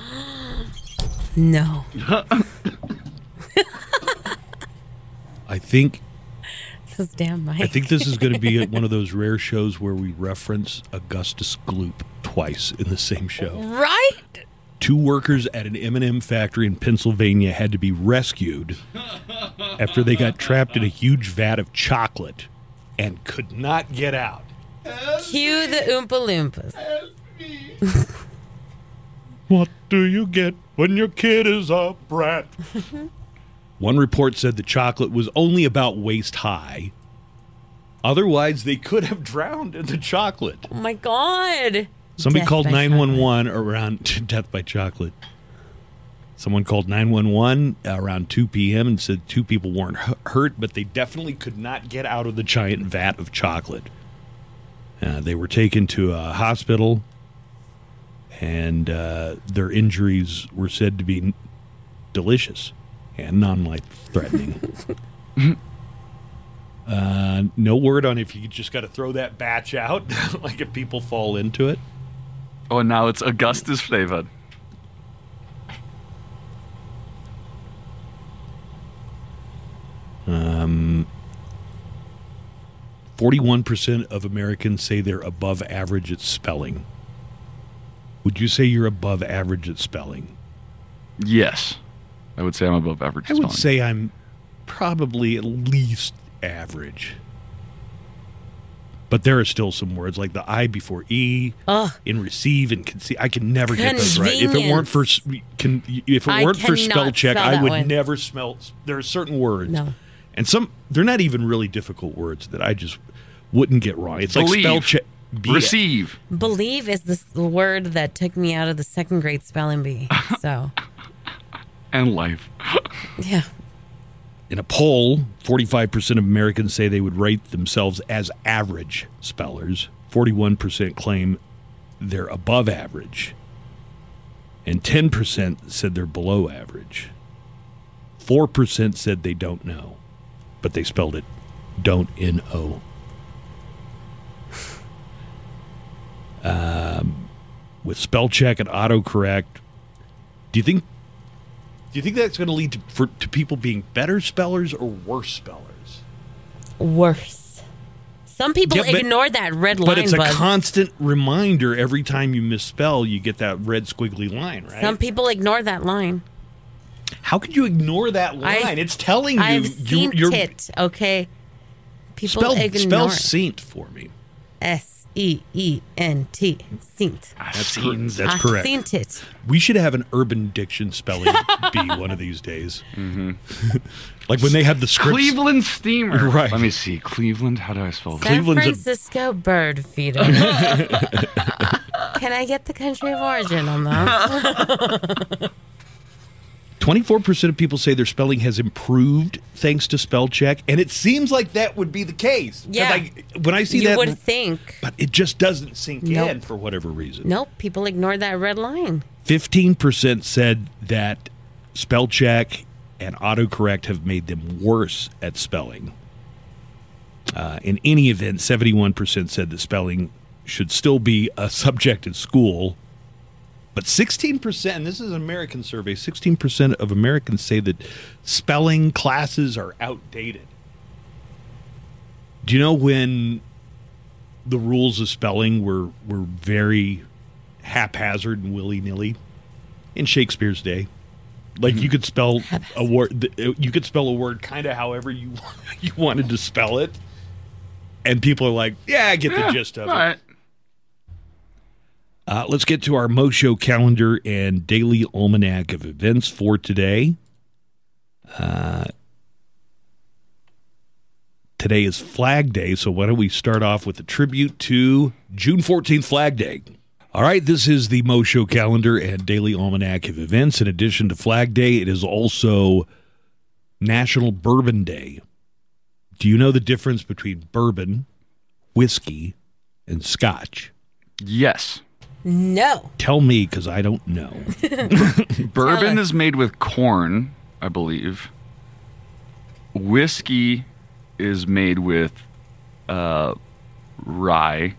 No. I think This damn. I think this is going to be one of those rare shows where we reference Augustus Gloop twice in the same show. right? Two workers at an M&M factory in Pennsylvania had to be rescued after they got trapped in a huge vat of chocolate and could not get out. Cue the Oompa Loompas. What do you get when your kid is a brat? One report said the chocolate was only about waist high. Otherwise, they could have drowned in the chocolate. Oh my God. Somebody Death called by 911 around death by chocolate. Someone called 911 around 2 p.m. and said two people weren't hurt, but they definitely could not get out of the giant vat of chocolate. Uh, they were taken to a hospital, and uh, their injuries were said to be delicious and non life threatening. uh, no word on if you just got to throw that batch out, like if people fall into it. Oh, now it's Augustus flavored. Forty-one percent of Americans say they're above average at spelling. Would you say you're above average at spelling? Yes. I would say I'm above average. I would say I'm probably at least average. But there are still some words like the I before E Ugh. in receive and conceive. I can never get those right. If it weren't for can, if it I weren't for spell check, spell I would one. never smell. There are certain words, No. and some they're not even really difficult words that I just wouldn't get wrong. It's like spell check. B- Receive. Believe is the word that took me out of the second grade spelling bee. So, And life. yeah. In a poll, 45% of Americans say they would rate themselves as average spellers. 41% claim they're above average. And 10% said they're below average. 4% said they don't know, but they spelled it don't N O. Um, with spell check and autocorrect, do you think do you think that's going to lead to for, to people being better spellers or worse spellers? Worse. Some people Yeah, but- ignore that red But line But it's a constant reminder every time you misspell, you get that red squiggly line, right? Some people ignore that line. How could you ignore that line? I've- it's telling you I've you, seen you're it, okay? People spell ignore spell saint for me. S E E N T. Saint. That's, cor- Scenes. that's I correct. seen it. We should have an urban diction spelling bee one of these days. Mm-hmm. like when they have the scripts. Cleveland Steamer. Right. Let me see. Cleveland. How do I spell that? San Cleveland's a- Francisco bird feeder. Can I get the country of origin on that? 24% of people say their spelling has improved thanks to spell check, and it seems like that would be the case. Yeah. When I see you that, would think. but it just doesn't sink Nope. in for whatever reason. Nope, people ignore that red line. 15% said that spell check and autocorrect have made them worse at spelling. Uh, in any event, 71% said that spelling should still be a subject at school. But 16%, and this is an American survey, 16% of Americans say that spelling classes are outdated. Do you know when the rules of spelling were, were very haphazard and willy nilly in Shakespeare's day? Like you mm-hmm. could spell a word, you could spell a word kind of however you you wanted to spell it, and people are like, "Yeah, I get the gist of it." Right. Uh, let's get to our Mo Show calendar and daily almanac of events for today. Uh, today is Flag Day, so why don't we start off with a tribute to June 14th, Flag Day. All right, this is the Mo Show calendar and daily almanac of events. In addition to Flag Day, it is also National Bourbon Day. Do you know the difference between bourbon, whiskey, and scotch? Yes. No. Tell me, because I don't know. Bourbon us. is made with corn, I believe. Whiskey is made with uh, rye.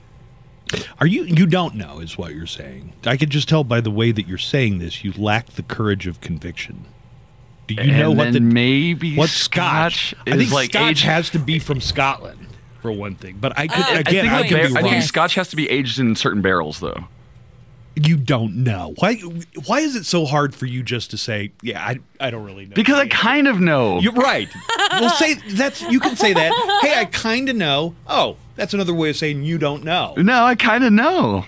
Are you? You don't know, is what you're saying. I could just tell by the way that you're saying this. You lack the courage of conviction. Do you and know what the then maybe what Scotch, I is think like Scotch aged. has to be from Scotland for one thing. But I could Uh, again, I I, could bar- be I think Scotch has to be aged in certain barrels, though. You don't know why. Why is it so hard for you just to say, "Yeah, I, I don't really know"? Because I the kind of know. You're right. well, say that's you can say that. Hey, I kind of know. Oh, that's another way of saying you don't know. no, I kind of know.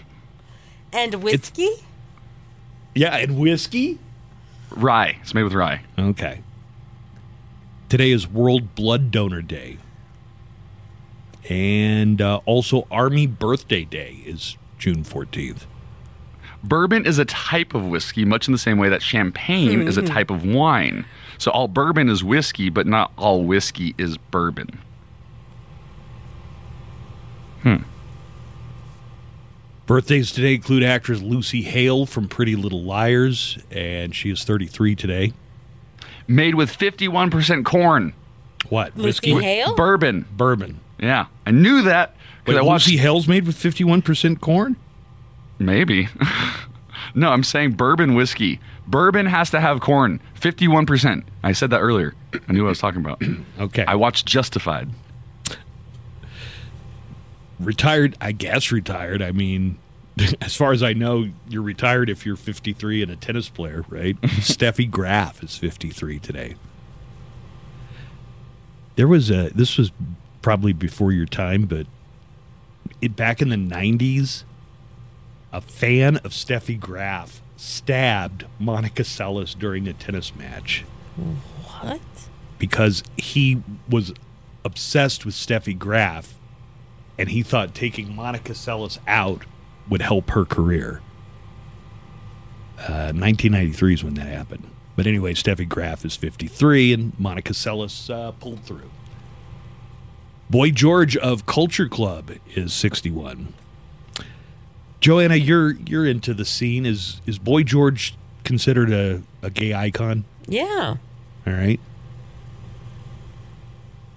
And whiskey? Yeah, and whiskey. Rye. It's made with rye. Okay. Today is World Blood Donor Day. And uh, also Army Birthday Day is June 14th. Bourbon is a type of whiskey, much in the same way that champagne is a hmm. type of wine. So all bourbon is whiskey, but not all whiskey is bourbon. Hmm. Birthdays today include actress Lucy Hale from Pretty Little Liars, and she is 33 today. Made with 51% corn. What? Lucy Whiskey? Hale? Bourbon. Bourbon. Yeah. I knew that Wait, because I watched. Lucy Hale's made with 51% corn? Maybe. no, I'm saying bourbon whiskey. Bourbon has to have corn. 51%. I said that earlier. I knew what I was talking about. Okay. I watched Justified. retired, I guess retired. I mean, as far as I know, you're retired if you're 53 and a tennis player, right? Steffi Graf is 53 today. There was a, this was probably before your time, but it, back in the 90s, a fan of Steffi Graf stabbed Monica Seles during a tennis match What? because he was obsessed with Steffi Graf and he thought taking Monica Seles out would help her career. Uh, 1993 is when that happened. But anyway, Steffi Graf is 53 and Monica Seles uh, pulled through. Boy George of Culture Club is 61. Joanna, you're you're into the scene. Is is Boy George considered a, a gay icon? Yeah. All right.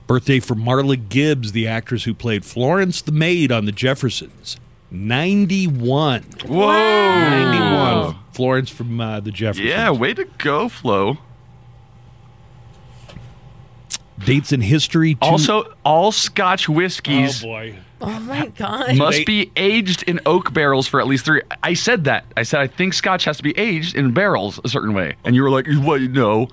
Birthday for Marla Gibbs, the actress who played Florence the Maid on The Jeffersons. 91. Whoa. 91. Florence from uh, The Jeffersons. Yeah, way to go, Flo. Dates in history. Two- Also, all Scotch whiskies. oh boy. Oh my god. must They- be aged in oak barrels for at least three. I said that. I said I think Scotch has to be aged in barrels a certain way, and you were like, "What? No."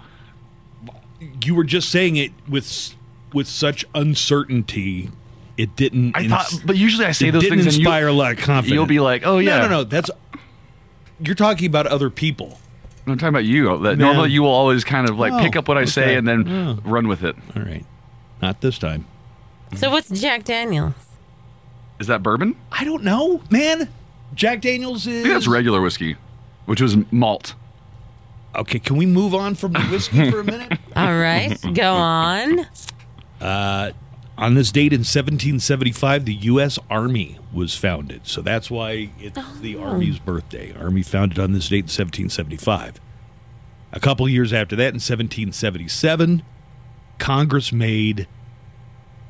You were just saying it with with such uncertainty. It didn't. I ins- thought, but usually I say it those didn't things, and inspire you, a lot of confidence. you'll be like, "Oh yeah." no, no, no. That's you're talking about other people. I'm talking about you. That No. normally you will always kind of like Oh, pick up what I oh, say and then Oh. run with it. All right, not this time. So what's Jack Daniels? Is that bourbon? I don't know, man. Jack Daniels is. I think that's regular whiskey, which was malt. Okay, can we move on from the whiskey for a minute? All right. Go on. Uh, On this date in 1775, the U.S. Army was founded. So that's why it's the Army's birthday. Army founded on this date in 1775. A couple years after that, in 1777, Congress made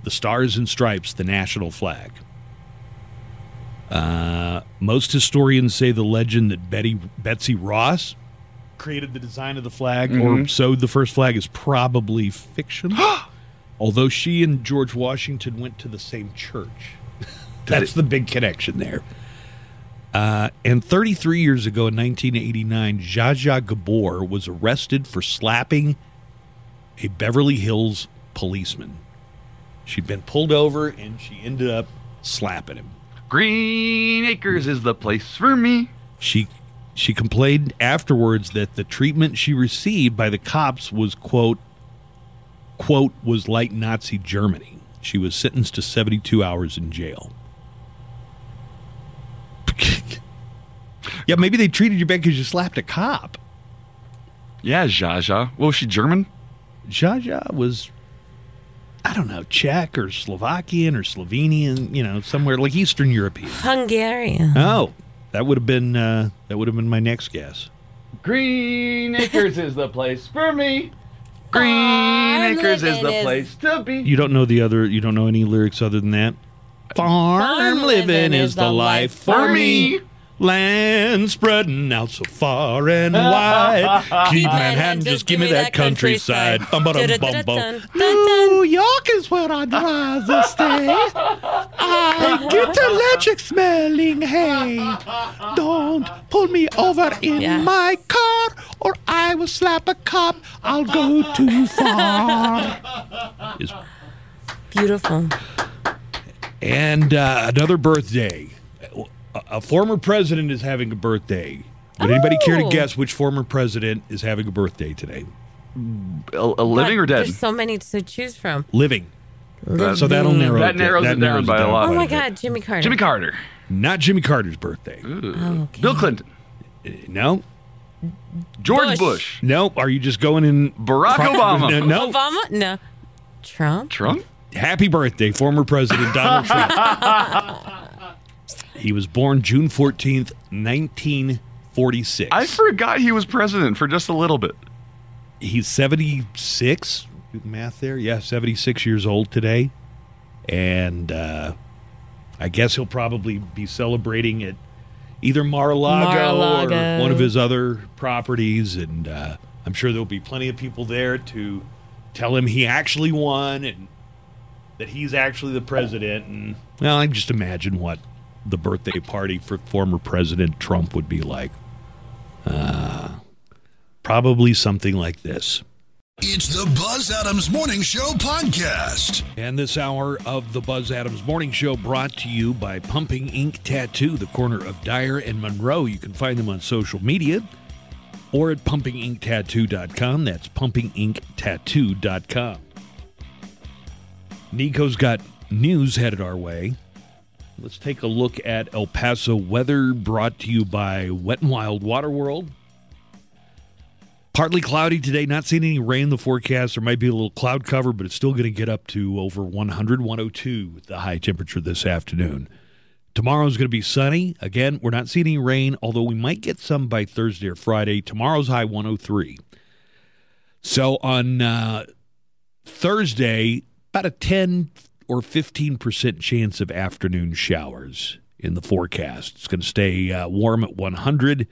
the Stars and Stripes the national flag. Uh, most historians say the legend that Betty Betsy Ross created the design of the flag or sewed the first flag is probably fiction. Although she and George Washington went to the same church. That's the big connection there. Uh, and 33 years ago in 1989, Zsa Zsa Gabor was arrested for slapping a Beverly Hills policeman. She'd been pulled over and she ended up slapping him. Green Acres is the place for me. She she complained afterwards that the treatment she received by the cops was quote quote was like Nazi Germany. She was sentenced to 72 hours in jail. yeah, maybe they treated you bad because you slapped a cop. Yeah, Jaja. Well, was she German? Jaja was, I don't know, Czech or Slovakian or Slovenian, you know, somewhere like Eastern European. Hungarian. Oh, that would have been uh, that would have been my next guess. Green Acres is the place for me. Green Farm Acres is the is- place to be. You don't know the other. You don't know any lyrics other than that. Farm, Farm living, living is is the the life life for for me. me. Land spreading out so far and wide. Keep Manhattan, just give me that countryside. Bum, bum, bum, bum. New York is where I'd rather stay. I get electric smelling hay. Don't pull me over in my car, or I will slap a cop. I'll go too far. Beautiful. And uh, another birthday. A, a former president is having a birthday. Would anybody care to Oh. guess which former president is having a birthday today? A, a living or dead? There's so many to choose from. Living. Living. So that'll narrow That it narrows it down by a lot. Oh my. God, Jimmy Carter. Jimmy Carter. Not Jimmy Carter's birthday. Oh, okay. Bill Clinton. Uh, no. George Bush. Bush. No. Are you just going in? Barack Obama. No. no. Obama? No. Trump? Trump? Happy birthday, former President Donald Trump. he was born June 14th, 1946. I forgot he was president for just a little bit. he's 76 do the math there yeah 76 years old today and uh, i guess he'll probably be celebrating at either mar-a-lago, Mar-a-Lago. or one of his other properties and uh, i'm sure there'll be plenty of people there to tell him he actually won and that he's actually the president and well i can just imagine what the birthday party for former president trump would be like uh, probably something like this It's the Buzz Adams Morning Show podcast. And this hour of the Buzz Adams Morning Show brought to you by Pumping Ink Tattoo, the corner of Dyer and Monroe. You can find them on social media or at pumpinginktattoo.com. That's pumpinginktattoo.com. Nico's got news headed our way. Let's take a look at El Paso weather brought to you by Wet and Wild Water World. Partly cloudy today, not seeing any rain in the forecast. There might be a little cloud cover, but it's still going to get up to over 100, 102 with the high temperature this afternoon. Tomorrow's going to be sunny. Again, we're not seeing any rain, although we might get some by Thursday or Friday. Tomorrow's high 103. So on uh, Thursday, about a 10 or 15% chance of afternoon showers in the forecast. It's going to stay uh, warm at 100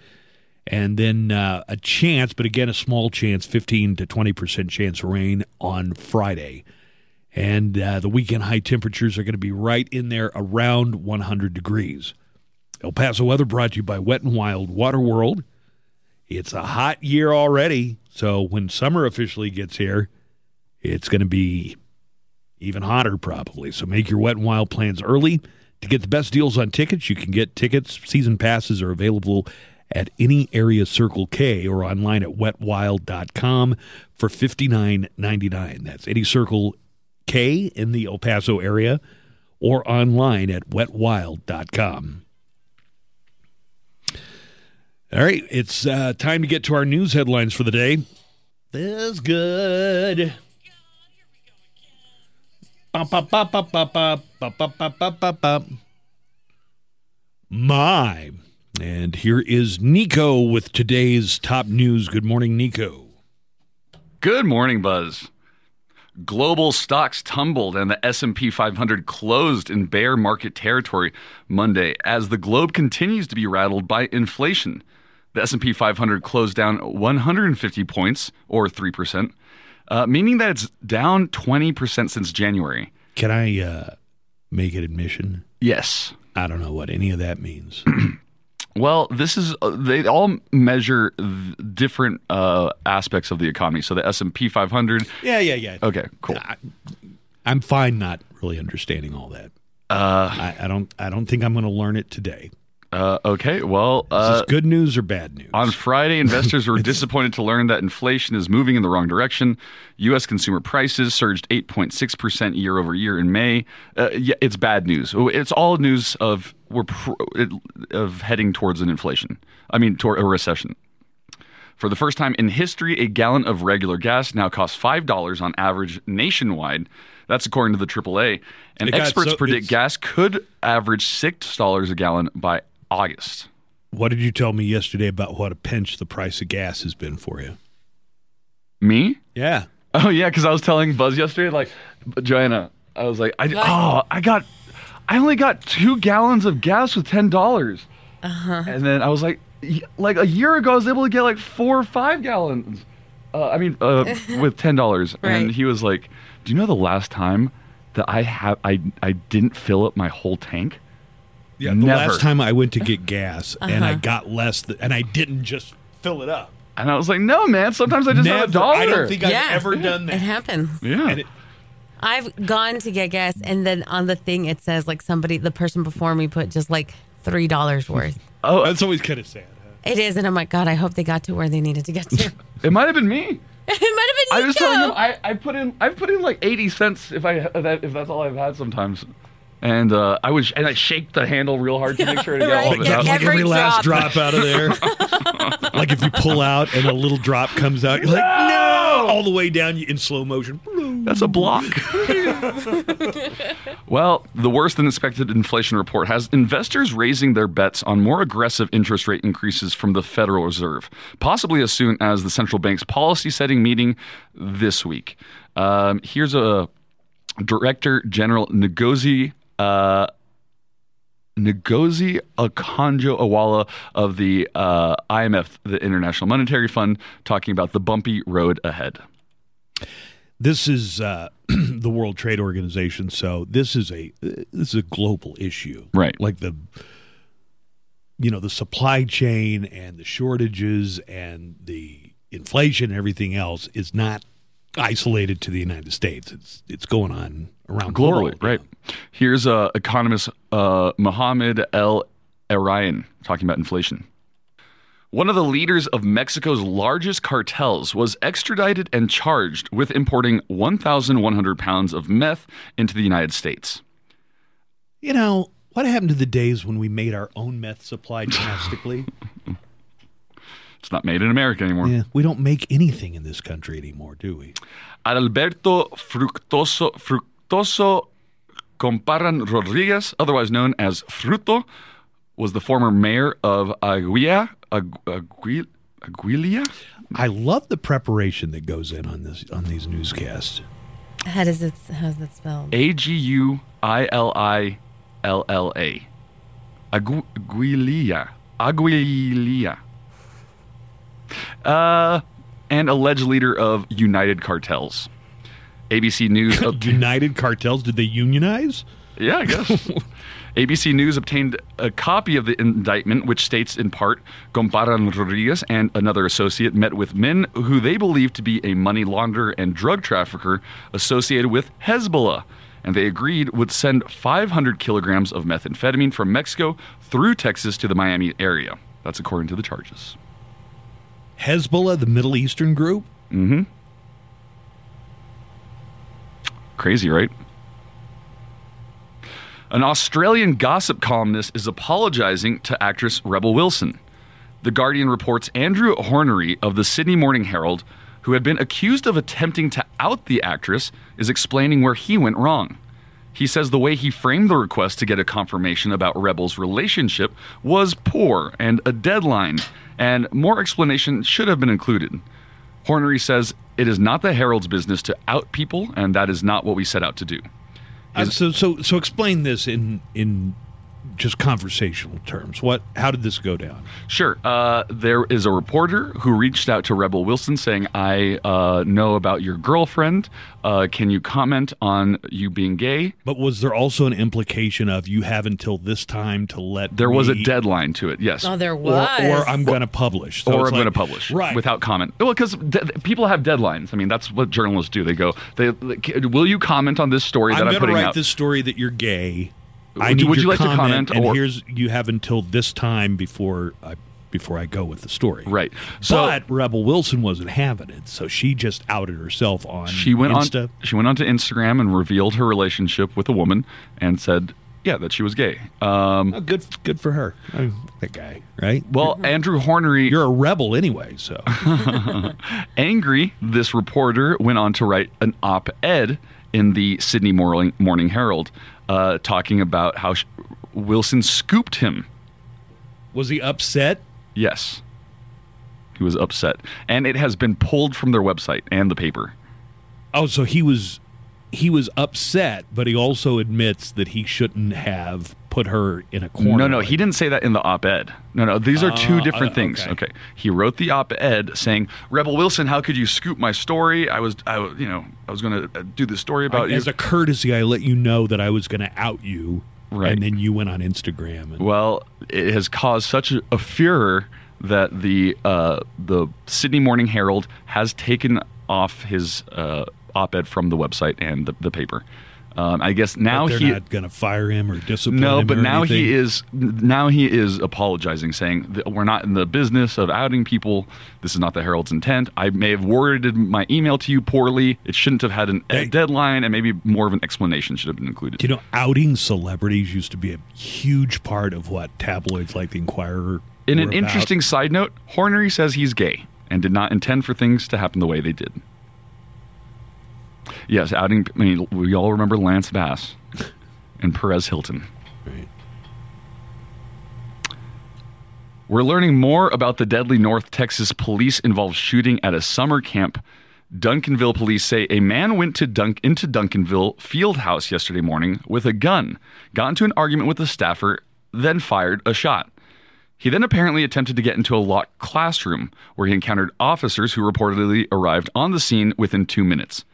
and then uh, a chance, but again, a small chance, 15 to 20% chance of rain on Friday. And uh, the weekend high temperatures are going to be right in there around 100 degrees. El Paso weather brought to you by Wet and Wild Water World. It's a hot year already, so when summer officially gets here, it's going to be even hotter probably. So make your Wet and Wild plans early. To get the best deals on tickets, you can get tickets. Season passes are available at any area Circle K or online at wetwild.com for $59.99. That's any Circle K in the El Paso area or online at wetwild.com. All right, it's uh, time to get to our news headlines for the day. That's good. My. And here is Nico with today's top news. Good morning, Nico. Good morning, Buzz. Global stocks tumbled and the S&P 500 closed in bear market territory Monday as the globe continues to be rattled by inflation. The S&P 500 closed down 150 points or 3%, uh, meaning that it's down 20% since January. Can I uh, make an admission? Yes. I don't know what any of that means. Well, this is uh, they all measure th- different uh, aspects of the economy. So the S&P 500 yeah, yeah, yeah. Okay, cool. I'm fine not really understanding all that. Uh, I, I don't. I don't think I'm going to learn it today. Uh, okay, well, Is uh, this good news or bad news? On Friday, investors were disappointed to learn that inflation is moving in the wrong direction. U.S. consumer prices surged 8.6% year over year in May. Uh, yeah, it's bad news. It's all news of we're pro- of heading towards an inflation. I mean, toward a recession. For the first time in history, a gallon of regular gas now costs five dollars on average nationwide. That's according to the AAA. And It experts so- predict gas could average six dollars a gallon by August. what did you tell me yesterday about what a pinch the price of gas has been for you? Me? Yeah. Oh yeah, because I was telling Buzz yesterday, like Joanna, I was like, I oh, I got, I only got two gallons of gas with ten dollars, uh-huh. and then I was like, like a year ago, I was able to get like four or five gallons. Uh, I mean, uh, with ten dollars, and he was like, "Do you know the last time that I have I I didn't fill up my whole tank?" Yeah. The Never. last time I went to get gas and I uh-huh. got less, th- and I didn't just fill it up. And I was like, "No, man. Sometimes I just have a Never. dollar." I don't think I've yeah, ever done that. It happens. yeah. And it, I've gone to get gas, and then on the thing it says like somebody, the person before me put just like three dollars worth. oh, that's always kind of sad. huh? it is, and I'm like, God, I hope they got to where they needed to get to. it might have been me. it might have I been was Nico. telling him I, I put in I've put in like eighty cents if I if that's all I've had sometimes, and uh, I was and I shake the handle real hard to make sure to get all of it out. Yeah. like Every every last drop. drop out of there. like if you pull out and a little drop comes out, you're like, no! All the way down in slow motion. That's a block. well, the worse than expected inflation report has investors raising their bets on more aggressive interest rate increases from the Federal Reserve, possibly as soon as the central bank's policy setting meeting this week. Um, here's a Director General Ngozi. Uh, Ngozi Okonjo Iweala of the uh, IMF, the International Monetary Fund, talking about the bumpy road ahead. This is uh, the World Trade Organization, so this is a this is a global issue, Right. Like the you know the supply chain and the shortages and the inflation and everything else is not isolated to the United States. It's it's going on around the globally, world, right? Here's uh, economist uh, Mohammed El Arayan talking about inflation. One of the leaders of Mexico's largest cartels was extradited and charged with importing 1,100 pounds of meth into the United States. You know what happened to the days when we made our own meth supply domestically? It's not made in America anymore. yeah, we don't make anything in this country anymore, do we? Alberto Fructuoso, Fructuoso Comparan Rodriguez, otherwise known as Fruto, was the former mayor of Aguilla, Agu- Aguil- I love the preparation that goes in on this on these newscasts. How does it? How's that spelled? A G U I L I L L A. Agu- Aguilia. Aguilia. Uh, and alleged leader of United Cartels. ABC News. United Cartels, did they unionize? yeah, I guess. ABC News obtained a copy of the indictment, which states in part Comparan Rodriguez and another associate met with men who they believe to be a money launderer and drug trafficker associated with Hezbollah. And they agreed would send 500 kilograms of methamphetamine from Mexico through Texas to the Miami area. That's according to the charges. Hezbollah, the Middle Eastern group? Mm-hmm. Crazy, right? An Australian gossip columnist is apologizing to actress Rebel Wilson. The Guardian reports Andrew Hornery of the Sydney Morning Herald, who had been accused of attempting to out the actress, is explaining where he went wrong. He says the way he framed the request to get a confirmation about Rebel's relationship was poor and a deadline, and more explanation should have been included. Hornery says it is not the Herald's business to out people, and that is not what we set out to do. Uh, so, so, so explain this in in just conversational terms. What? How did this go down? Sure. Uh, there is a reporter who reached out to Rebel Wilson saying, I uh, know about your girlfriend. Uh, can you comment on you being gay? But was there also an implication of you have until this time to let There was a deadline to it, yes. Oh, there or, was. or I'm going to publish, So or I'm going to publish right without comment. Well, because de- people have deadlines. I mean, that's what journalists do. They go, they, they- "Will you comment on this story that I'm I'm, going to putting write out?" this story that you're gay. I Would need you- would your you like to comment, comment, And or- here's you have until this time before I before I go with the story. Right. So but Rebel Wilson wasn't having it, so she just outed herself on she went Insta. on. She went onto Instagram and revealed her relationship with a woman and said, "Yeah, that she was gay." Um, Oh, good, good for her. That guy, right? well, Andrew Hornery You're a rebel anyway, so Angry, this reporter went on to write an op ed in the Sydney Morning, Morning Herald uh, talking about how sh- Wilson scooped him. was he upset? Yes. He was upset. And it has been pulled from their website and the paper. Oh, so he was he was upset, but he also admits that he shouldn't have put her in a corner. No, no, like he didn't say that in the op ed. No, no, these are two Ah, different uh, things. okay. Okay. He wrote the op ed saying, Rebel Wilson, how could you scoop my story? I was, I, you know, I was going to do this story about Like, you. as a courtesy, I let you know that I was going to out you, Right. and then you went on Instagram. And, Well, it has caused such a, a furor that the uh, the Sydney Morning Herald has taken off his uh, op-ed from the website and the, the paper. Um, I guess now but they're he not going to fire him or discipline him. no, him. but now he is now he is apologizing, saying that we're not in the business of outing people. This is not the Herald's intent. I may have worded my email to you poorly. It shouldn't have had an, a deadline, and maybe more of an explanation should have been included. You know, outing celebrities used to be a huge part of what tabloids like the Inquirer. In an about. interesting side note, Hornery says he's gay and did not intend for things to happen the way they did. Yes, outing. I mean, we all remember Lance Bass and Perez Hilton. Right. We're learning more about the deadly North Texas police involved shooting at a summer camp. Duncanville police say a man went to Dunk into Duncanville field house yesterday morning with a gun, got into an argument with a staffer, then fired a shot. He then apparently attempted to get into a locked classroom where he encountered officers who reportedly arrived on the scene within two minutes.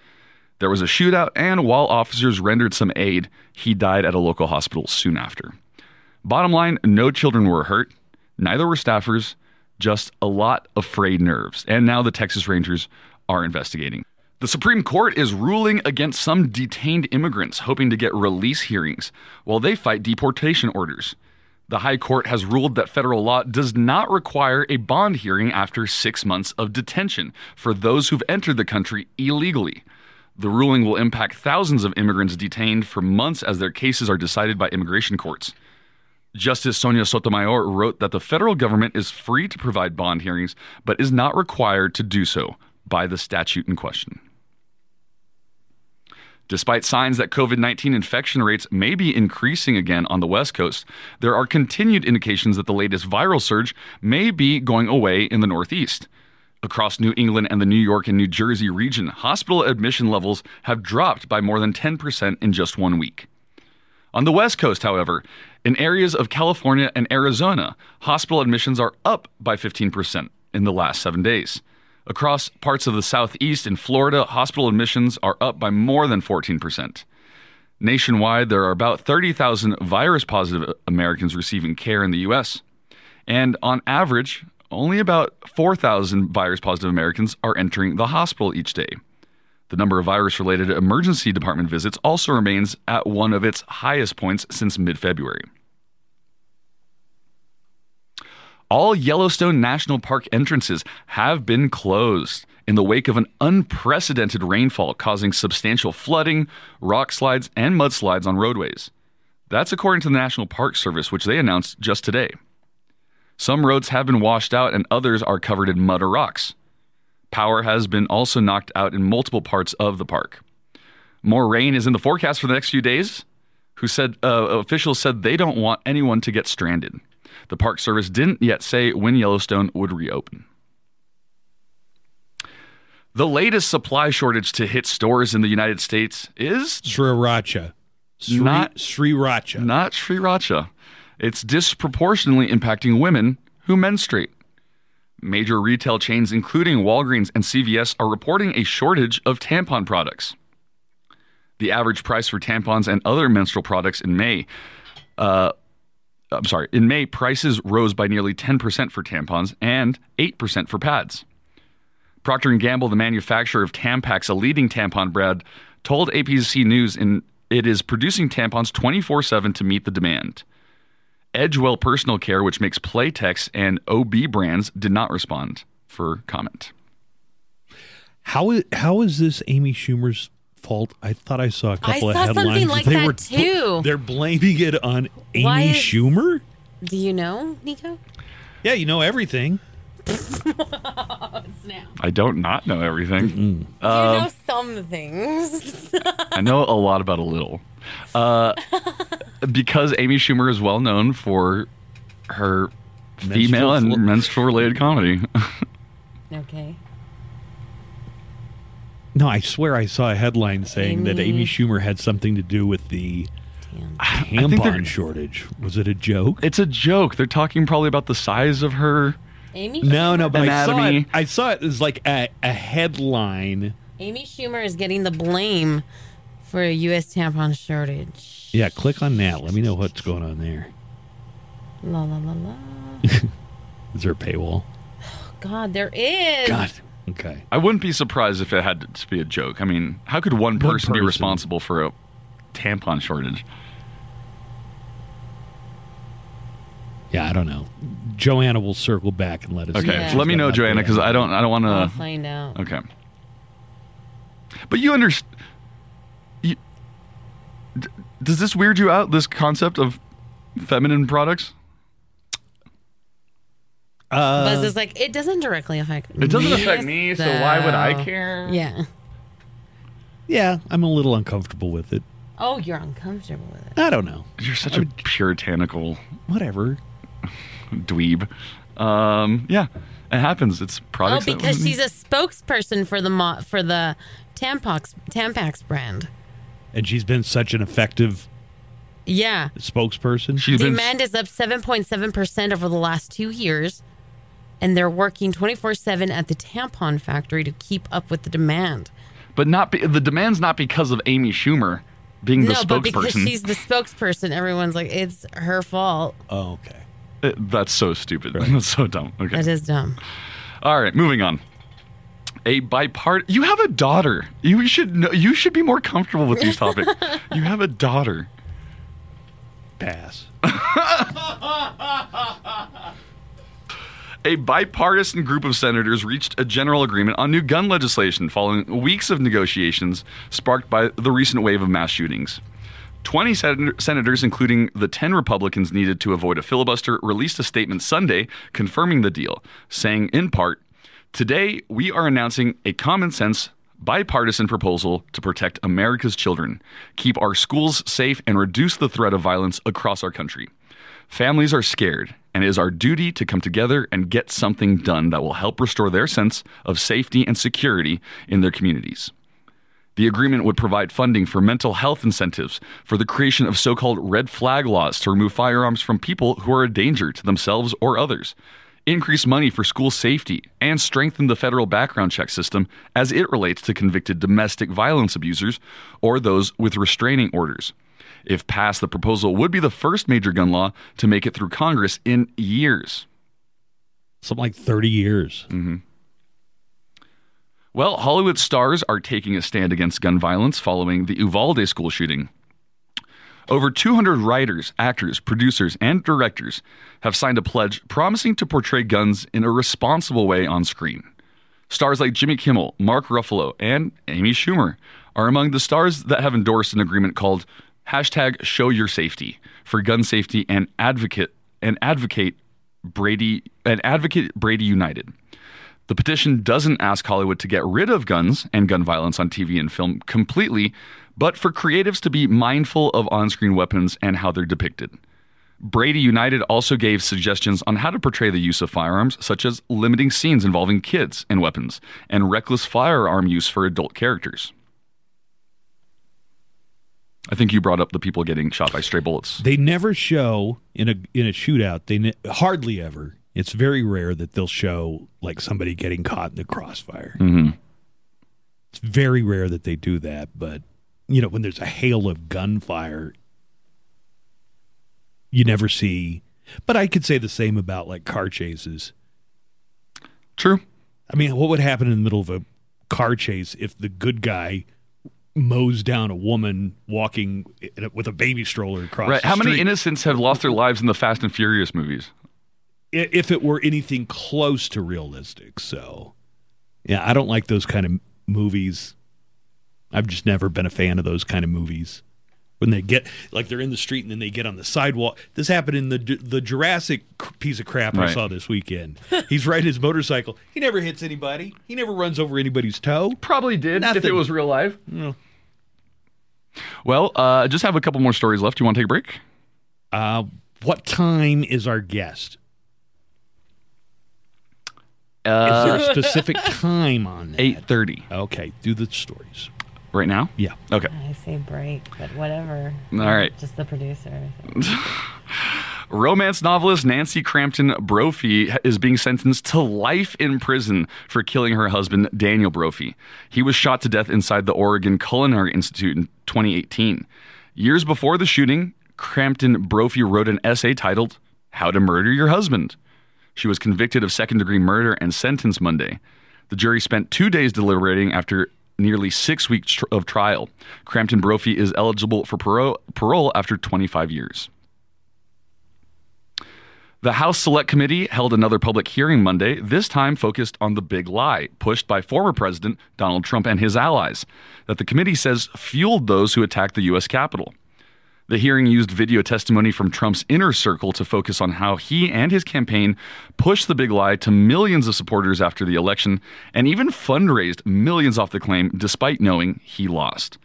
There was a shootout, and while officers rendered some aid, he died at a local hospital soon after. Bottom line no children were hurt, neither were staffers, just a lot of frayed nerves. And now the Texas Rangers are investigating. The Supreme Court is ruling against some detained immigrants hoping to get release hearings while they fight deportation orders. The High Court has ruled that federal law does not require a bond hearing after six months of detention for those who've entered the country illegally. The ruling will impact thousands of immigrants detained for months as their cases are decided by immigration courts. Justice Sonia Sotomayor wrote that the federal government is free to provide bond hearings, but is not required to do so by the statute in question. Despite signs that COVID 19 infection rates may be increasing again on the West Coast, there are continued indications that the latest viral surge may be going away in the Northeast. Across New England and the New York and New Jersey region, hospital admission levels have dropped by more than 10% in just one week. On the West Coast, however, in areas of California and Arizona, hospital admissions are up by 15% in the last seven days. Across parts of the Southeast and Florida, hospital admissions are up by more than 14%. Nationwide, there are about 30,000 virus positive Americans receiving care in the U.S. And on average, only about 4,000 virus positive Americans are entering the hospital each day. The number of virus related emergency department visits also remains at one of its highest points since mid February. All Yellowstone National Park entrances have been closed in the wake of an unprecedented rainfall causing substantial flooding, rock slides, and mudslides on roadways. That's according to the National Park Service, which they announced just today. Some roads have been washed out and others are covered in mud or rocks. Power has been also knocked out in multiple parts of the park. More rain is in the forecast for the next few days. Who said uh, officials said they don't want anyone to get stranded. The Park Service didn't yet say when Yellowstone would reopen. The latest supply shortage to hit stores in the United States is Sriracha. Sri, Not- Sriracha. not Sriracha. It's disproportionately impacting women who menstruate. Major retail chains, including Walgreens and CVS, are reporting a shortage of tampon products. The average price for tampons and other menstrual products in May, uh, I'm sorry, in May, prices rose by nearly 10% for tampons and 8% for pads. Procter & Gamble, the manufacturer of Tampax, a leading tampon brand, told ABC News in it is producing tampons 24/7 to meet the demand. Edgewell Personal Care, which makes Playtex and OB brands, did not respond for comment. How is how is this Amy Schumer's fault? I thought I saw a couple I of saw headlines. something like they that were, too. They're blaming it on Amy Why Schumer. Do you know, Nico? Yeah, you know everything. I don't not know everything. you know um, some things. I know a lot about a little. Uh, because Amy Schumer is well known for her female and flu- menstrual related comedy. okay. No, I swear I saw a headline saying that Amy- Amy Schumer had something to do with the Damn. tampon shortage. Was it a joke? it's a joke. They're talking probably about the size of her. Amy. No, no, but I saw it. I saw it as like a, a headline. Amy Schumer is getting the blame for a U.S. tampon shortage. Yeah, click on that. Let me know what's going on there. La la la la. Is there a paywall? God, there is. God. Okay. I wouldn't be surprised if it had to be a joke. I mean, how could one person, be responsible for a tampon shortage? Yeah, I don't know. Joanna will circle back and let us. Okay, know. Yeah. let me know, Joanna, because. I don't, I don't want to. find out. Okay. But you understand. You, d- does this weird you out? This concept of feminine products? Buzz is like, it doesn't directly affect me. It doesn't affect me, so why would I care? Yeah. Yeah, I'm a little uncomfortable with it. Oh, you're uncomfortable with it. I don't know. You're such a puritanical Whatever. dweeb. Um, yeah, it happens. It's Oh, products. that- because she's a spokesperson for the mo- for the Tampax Tampax brand. And she's been such an effective Yeah. spokesperson. she's been Demand is up 7.7% over the last two years, and they're working 24 7 at the tampon factory to keep up with the demand. but not be, the demand's not because of Amy Schumer being the no, but because she's the spokesperson, everyone's like, it's her fault. oh, okay. It- that's so stupid. That's so dumb. Okay. That is dumb. All right, moving on. A bipart. You have a daughter. You should know. You should be more comfortable with these topics. you have a daughter. Pass. A bipartisan group of senators reached a general agreement on new gun legislation following weeks of negotiations sparked by the recent wave of mass shootings. 20 sen- senators, including the 10 Republicans needed to avoid a filibuster, released a statement Sunday confirming the deal, saying in part, Today, we are announcing a common sense, bipartisan proposal to protect America's children, keep our schools safe, and reduce the threat of violence across our country. Families are scared, and it is our duty to come together and get something done that will help restore their sense of safety and security in their communities. The agreement would provide funding for mental health incentives, for the creation of so called red flag laws to remove firearms from people who are a danger to themselves or others, increase money for school safety, and strengthen the federal background check system as it relates to convicted domestic violence abusers or those with restraining orders. If passed, the proposal would be the first major gun law to make it through Congress in years. Something like 30 years. Mm-hmm. Well, Hollywood stars are taking a stand against gun violence following the Uvalde school shooting. Over 200 writers, actors, producers, and directors have signed a pledge promising to portray guns in a responsible way on screen. Stars like Jimmy Kimmel, Mark Ruffalo, and Amy Schumer are among the stars that have endorsed an agreement called hashtag Show Your Safety for gun safety and advocate and advocate Brady and advocate Brady United. The petition doesn't ask Hollywood to get rid of guns and gun violence on TV and film completely, but for creatives to be mindful of on screen weapons and how they're depicted. Brady United also gave suggestions on how to portray the use of firearms, such as limiting scenes involving kids and weapons, and reckless firearm use for adult characters. I think you brought up the people getting shot by stray bullets. They never show in a in a shootout. They ne- hardly ever. It's very rare that they'll show like somebody getting caught in the crossfire. hmm It's very rare that they do that. But you know, when there's a hail of gunfire, you never see. But I could say the same about like car chases. True. I mean, what would happen in the middle of a car chase if the good guy mows down a woman walking in a- with a baby stroller across Right. How many innocents have lost their lives in the Fast and Furious movies? If it were anything close to realistic. So, yeah, I don't like those kind of movies. I've just never been a fan of those kind of movies. When they get like they're in the street and then they get on the sidewalk. This happened in the the Jurassic piece of crap I Right. saw this weekend. He's riding his motorcycle. He never hits anybody. He never runs over anybody's toe. Probably did if Nothing. it was real life. No. Well, uh, just have a couple more stories left. You want to take a break? Uh, what time is our guest? Is Uh, there a specific time on that? Eight thirty. Okay, do the stories. Right now? Yeah. Okay. I say break, but whatever. All right. Just the producer. Romance novelist Nancy Crampton Brophy is being sentenced to life in prison for killing her husband, Daniel Brophy. He was shot to death inside the Oregon Culinary Institute in 2018. Years before the shooting, Crampton Brophy wrote an essay titled How to Murder Your Husband. She was convicted of second degree murder and sentenced Monday. The jury spent two days deliberating after nearly six weeks of trial. Crampton Brophy is eligible for parole after 25 years. The House Select Committee held another public hearing Monday, this time focused on the big lie pushed by former President Donald Trump and his allies that the committee says fueled those who attacked the U.S. Capitol. The hearing used video testimony from Trump's inner circle to focus on how he and his campaign pushed the big lie to millions of supporters after the election and even fundraised millions off the claim despite knowing he lost.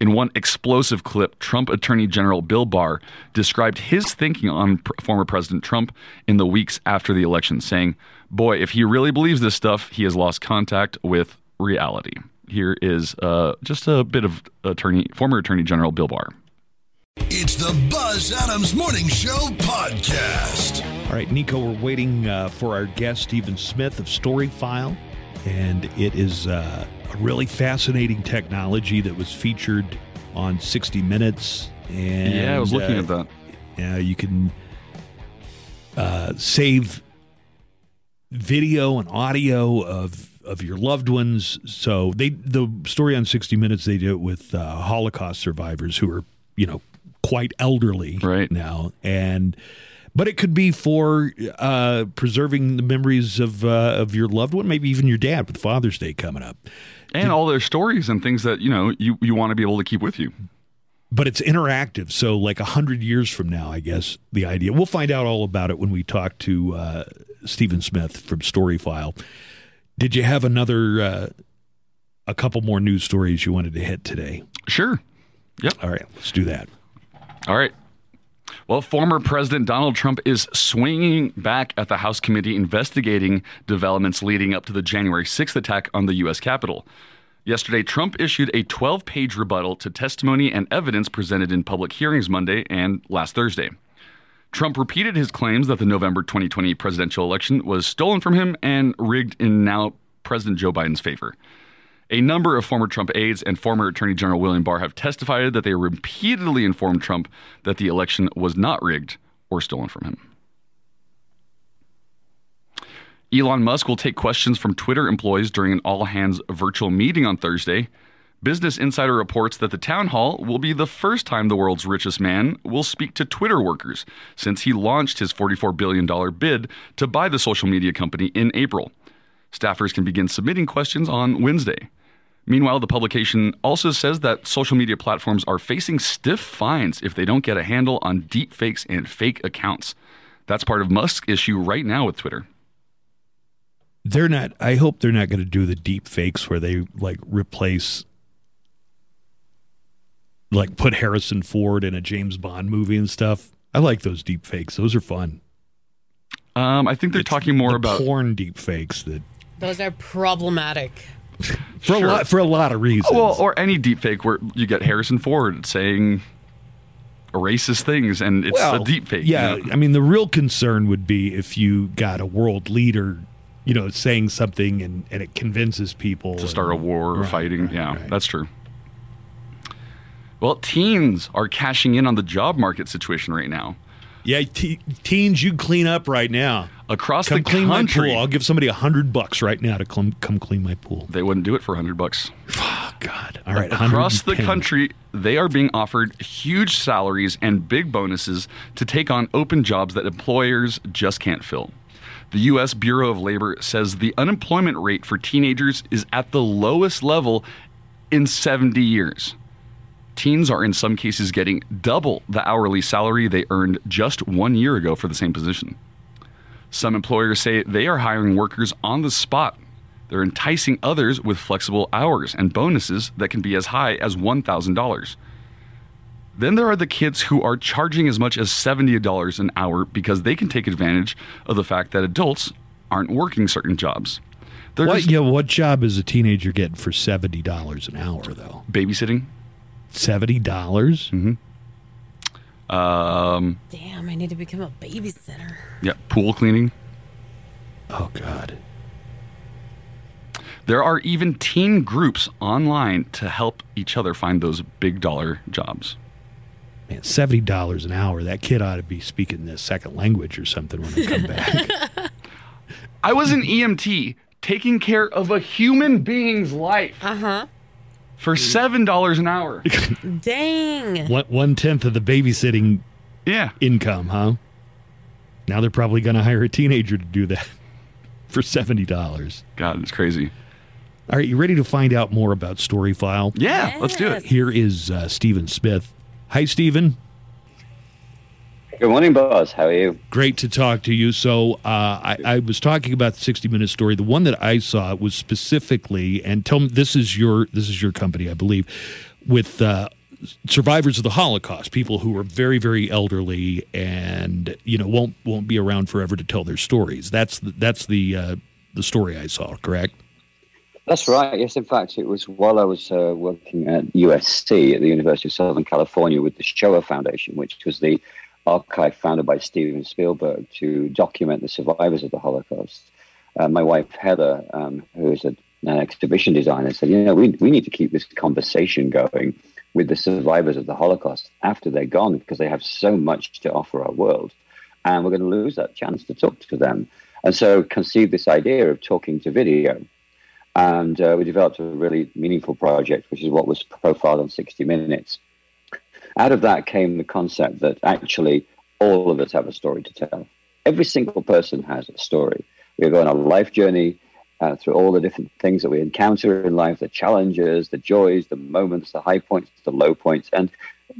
In one explosive clip, Trump Attorney General Bill Barr described his thinking on pr- former President Trump in the weeks after the election, saying, Boy, if he really believes this stuff, he has lost contact with reality. Here is uh, just a bit of attorney, former Attorney General Bill Barr. It's the Buzz Adams Morning Show podcast. All right, Nico, we're waiting uh, for our guest, Stephen Smith of StoryFile. And it is uh, a really fascinating technology that was featured on 60 Minutes. And yeah, I was looking uh, at that. Yeah, you can uh, save video and audio of of your loved ones. So they the story on 60 Minutes they do it with uh, Holocaust survivors who are you know quite elderly Right. now and. But it could be for uh, preserving the memories of uh, of your loved one, maybe even your dad with Father's Day coming up. And all their stories and things that, you know, you, you want to be able to keep with you. but it's interactive. So, like a hundred years from now, I guess the idea. We'll find out all about it when we talk to uh, Stephen Smith from StoryFile. Did you have another, uh, a couple more news stories you wanted to hit today? Sure. Yep. All right, let's do that. All right. Well, former President Donald Trump is swinging back at the House committee investigating developments leading up to the January 6th attack on the U.S. Capitol. Yesterday, Trump issued a 12 page rebuttal to testimony and evidence presented in public hearings Monday and last Thursday. Trump repeated his claims that the November 2020 presidential election was stolen from him and rigged in now President Joe Biden's favor. A number of former Trump aides and former Attorney General William Barr have testified that they repeatedly informed Trump that the election was not rigged or stolen from him. Elon Musk will take questions from Twitter employees during an all hands virtual meeting on Thursday. Business Insider reports that the town hall will be the first time the world's richest man will speak to Twitter workers since he launched his $44 billion bid to buy the social media company in April. Staffers can begin submitting questions on Wednesday. Meanwhile, the publication also says that social media platforms are facing stiff fines if they don't get a handle on deep fakes and fake accounts. That's part of Musk's issue right now with Twitter. They're not. I hope they're not going to do the deep fakes where they like replace, like put Harrison Ford in a James Bond movie and stuff. I like those deep fakes. Those are fun. Um, I think they're It's talking more the about porn deep fakes that Those are problematic. For Sure. a lot for a lot of reasons. Well, or any deep fake where you get Harrison Ford saying racist things and it's a deep fake. you Yeah, know? I mean, the real concern would be if you got a world leader, you know, saying something and, and it convinces people to start a war or Right, fighting. right, yeah, right. that's true. Well, teens are cashing in on the job market situation right now. Yeah, te- teens, you clean up right now. Across Come the clean country, my pool. I'll give somebody a hundred bucks right now to come come clean my pool. they wouldn't do it for a 100 bucks. Oh God! All right, Across the country, they are being offered huge salaries and big bonuses to take on open jobs that employers just can't fill. The U.S. Bureau of Labor says the unemployment rate for teenagers is at the lowest level in 70 years. Teens are in some cases getting double the hourly salary they earned just one year ago for the same position. Some employers say they are hiring workers on the spot. They're enticing others with flexible hours and bonuses that can be as high as $1,000. Then there are the kids who are charging as much as $70 an hour because they can take advantage of the fact that adults aren't working certain jobs. They're What? just Yeah, what job is a teenager getting for seventy dollars an hour though? babysitting. Seventy dollars? Um, Damn, I need to become a babysitter. yeah, pool cleaning. Oh God! There are even teen groups online to help each other find those big dollar jobs. Man, seventy dollars an hour. That kid ought to be speaking the second language or something when they come back. I was an EMT taking care of a human being's life Uh huh. For $7 an hour. Dang. one one tenth of the babysitting yeah. income, huh? Now they're probably going to hire a teenager to do that for seventy dollars. God, it's crazy. All right, you ready to find out more about StoryFile? Yeah, let's do it. Here is uh, Stephen Smith. Hi, Stephen. Good morning, Buzz. How are you? Great to talk to you. So, uh, I, I was talking about the 60 minute story. The one that I saw was specifically, and tell me this is your this is your company, I believe, with uh, survivors of the Holocaust, people who are very very elderly and you know won't won't be around forever to tell their stories. That's the, that's the uh, the story I saw. Correct. That's right. Yes, in fact, it was while I was uh, working at USC at the University of Southern California with the Shoah Foundation, which was the archive founded by Steven Spielberg to document the survivors of the Holocaust. Uh, my wife Heather, um, who is a, an exhibition designer, said, "You know, we we need to keep this conversation going with the survivors of the Holocaust after they're gone because they have so much to offer our world, and we're going to lose that chance to talk to them." And so conceived this idea of talking to video. And uh, we developed a really meaningful project, which is what was profiled on 60 Minutes. Out of that came the concept that actually all of us have a story to tell. Every single person has a story. We go on a life journey uh, through all the different things that we encounter in life the challenges, the joys, the moments, the high points, the low points. And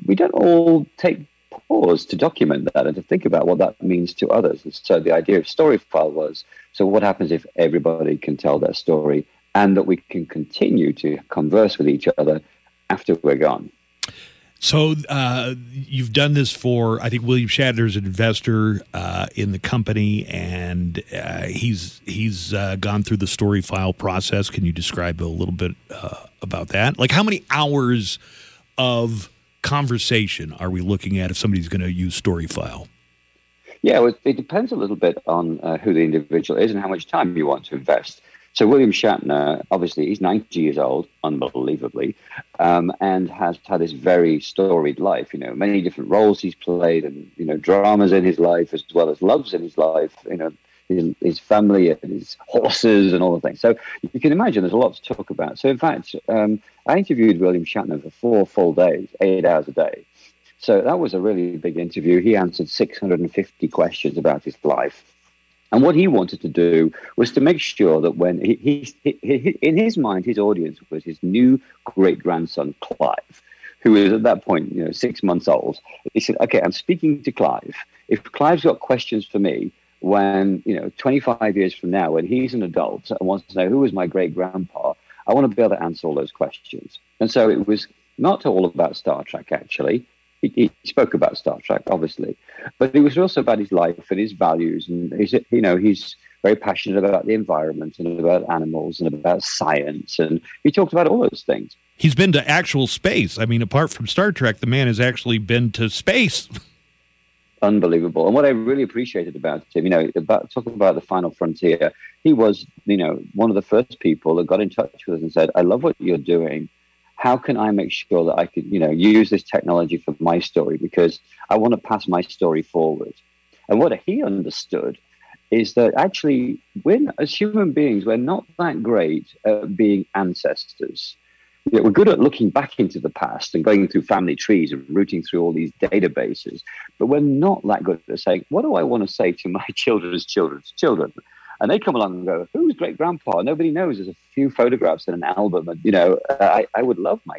we don't all take pause to document that and to think about what that means to others. And so the idea of StoryFile was so, what happens if everybody can tell their story and that we can continue to converse with each other after we're gone? So uh, you've done this for I think William Shatner's an investor uh, in the company, and uh, he's he's uh, gone through the story file process. Can you describe a little bit uh, about that? Like how many hours of conversation are we looking at if somebody's going to use story file? Yeah, well, it depends a little bit on uh, who the individual is and how much time you want to invest. So William Shatner, obviously, he's 90 years old, unbelievably, um, and has had this very storied life. You know, many different roles he's played, and you know, dramas in his life as well as loves in his life. You know, his, his family and his horses and all the things. So you can imagine there's a lot to talk about. So in fact, um, I interviewed William Shatner for four full days, eight hours a day. So that was a really big interview. He answered 650 questions about his life. And what he wanted to do was to make sure that when he, he, he, in his mind, his audience was his new great grandson, Clive, who was at that point, you know, six months old. He said, okay, I'm speaking to Clive. If Clive's got questions for me when, you know, 25 years from now, when he's an adult and wants to know who was my great grandpa, I want to be able to answer all those questions. And so it was not all about Star Trek, actually. He, he spoke about Star Trek, obviously, but it was also about his life and his values, and he's, you know, his very passionate about the environment and about animals and about science. And he talked about all those things. He's been to actual space. I mean, apart from Star Trek, the man has actually been to space. Unbelievable. And what I really appreciated about him, you know, about talking about the final frontier, he was, you know, one of the first people that got in touch with us and said, I love what you're doing how can I make sure that I could, you know, use this technology for my story because I want to pass my story forward. And what he understood is that actually, when as human beings, we're not that great at being ancestors. You know, we're good at looking back into the past and going through family trees and rooting through all these databases, but we're not that good at saying, "What do I want to say to my children's children's children?" And they come along and go, "Who's great grandpa?" Nobody knows. There's a few photographs in an album, and you know, I, I would love my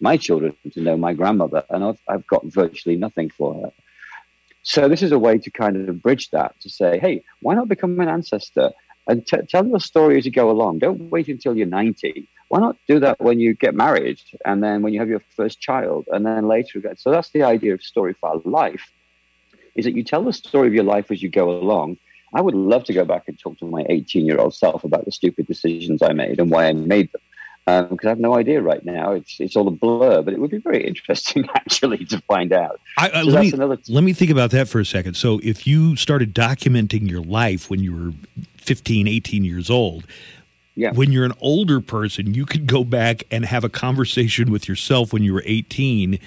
my children to know my grandmother, and I've, I've got virtually nothing for her. So this is a way to kind of bridge that to say, hey, why not become an ancestor and t- tell your story as you go along? Don't wait until you're 90. Why not do that when you get married and then when you have your first child and then later? So that's the idea of story file life, is that you tell the story of your life as you go along I would love to go back and talk to my 18 year old self about the stupid decisions I made and why I made them. Because um, I have no idea right now. It's it's all a blur, but it would be very interesting actually to find out. I, uh, so let, me, t- let me think about that for a second. So, if you started documenting your life when you were 15, 18 years old, yeah. when you're an older person, you could go back and have a conversation with yourself when you were 18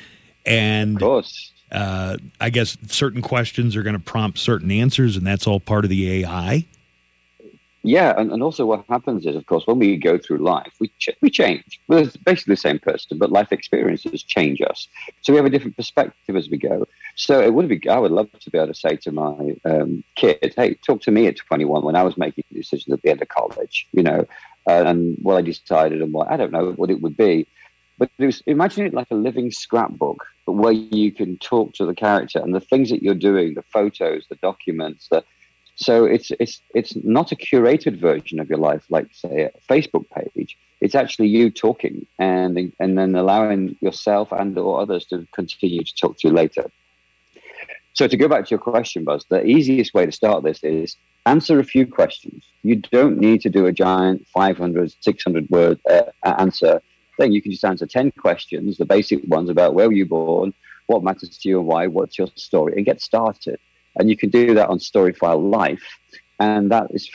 and of course uh, I guess certain questions are going to prompt certain answers, and that's all part of the AI. Yeah, and, and also what happens is, of course, when we go through life, we ch- we change. We're basically the same person, but life experiences change us. So we have a different perspective as we go. So it would be, I would love to be able to say to my um, "Hey, talk to me at 21 when I was making decisions at the end of college, you know, uh, and what I decided and what I don't know what it would be." But it was, imagine it like a living scrapbook, where you can talk to the character and the things that you're doing, the photos, the documents. The, so it's it's it's not a curated version of your life, like say a Facebook page. It's actually you talking and and then allowing yourself and or others to continue to talk to you later. So to go back to your question, Buzz, the easiest way to start this is answer a few questions. You don't need to do a giant 500, 600 word uh, answer thing. You can just answer 10 questions, the basic ones about where were you born, what matters to you and why, what's your story, and get started. And you can do that on StoryFile Life. And that is,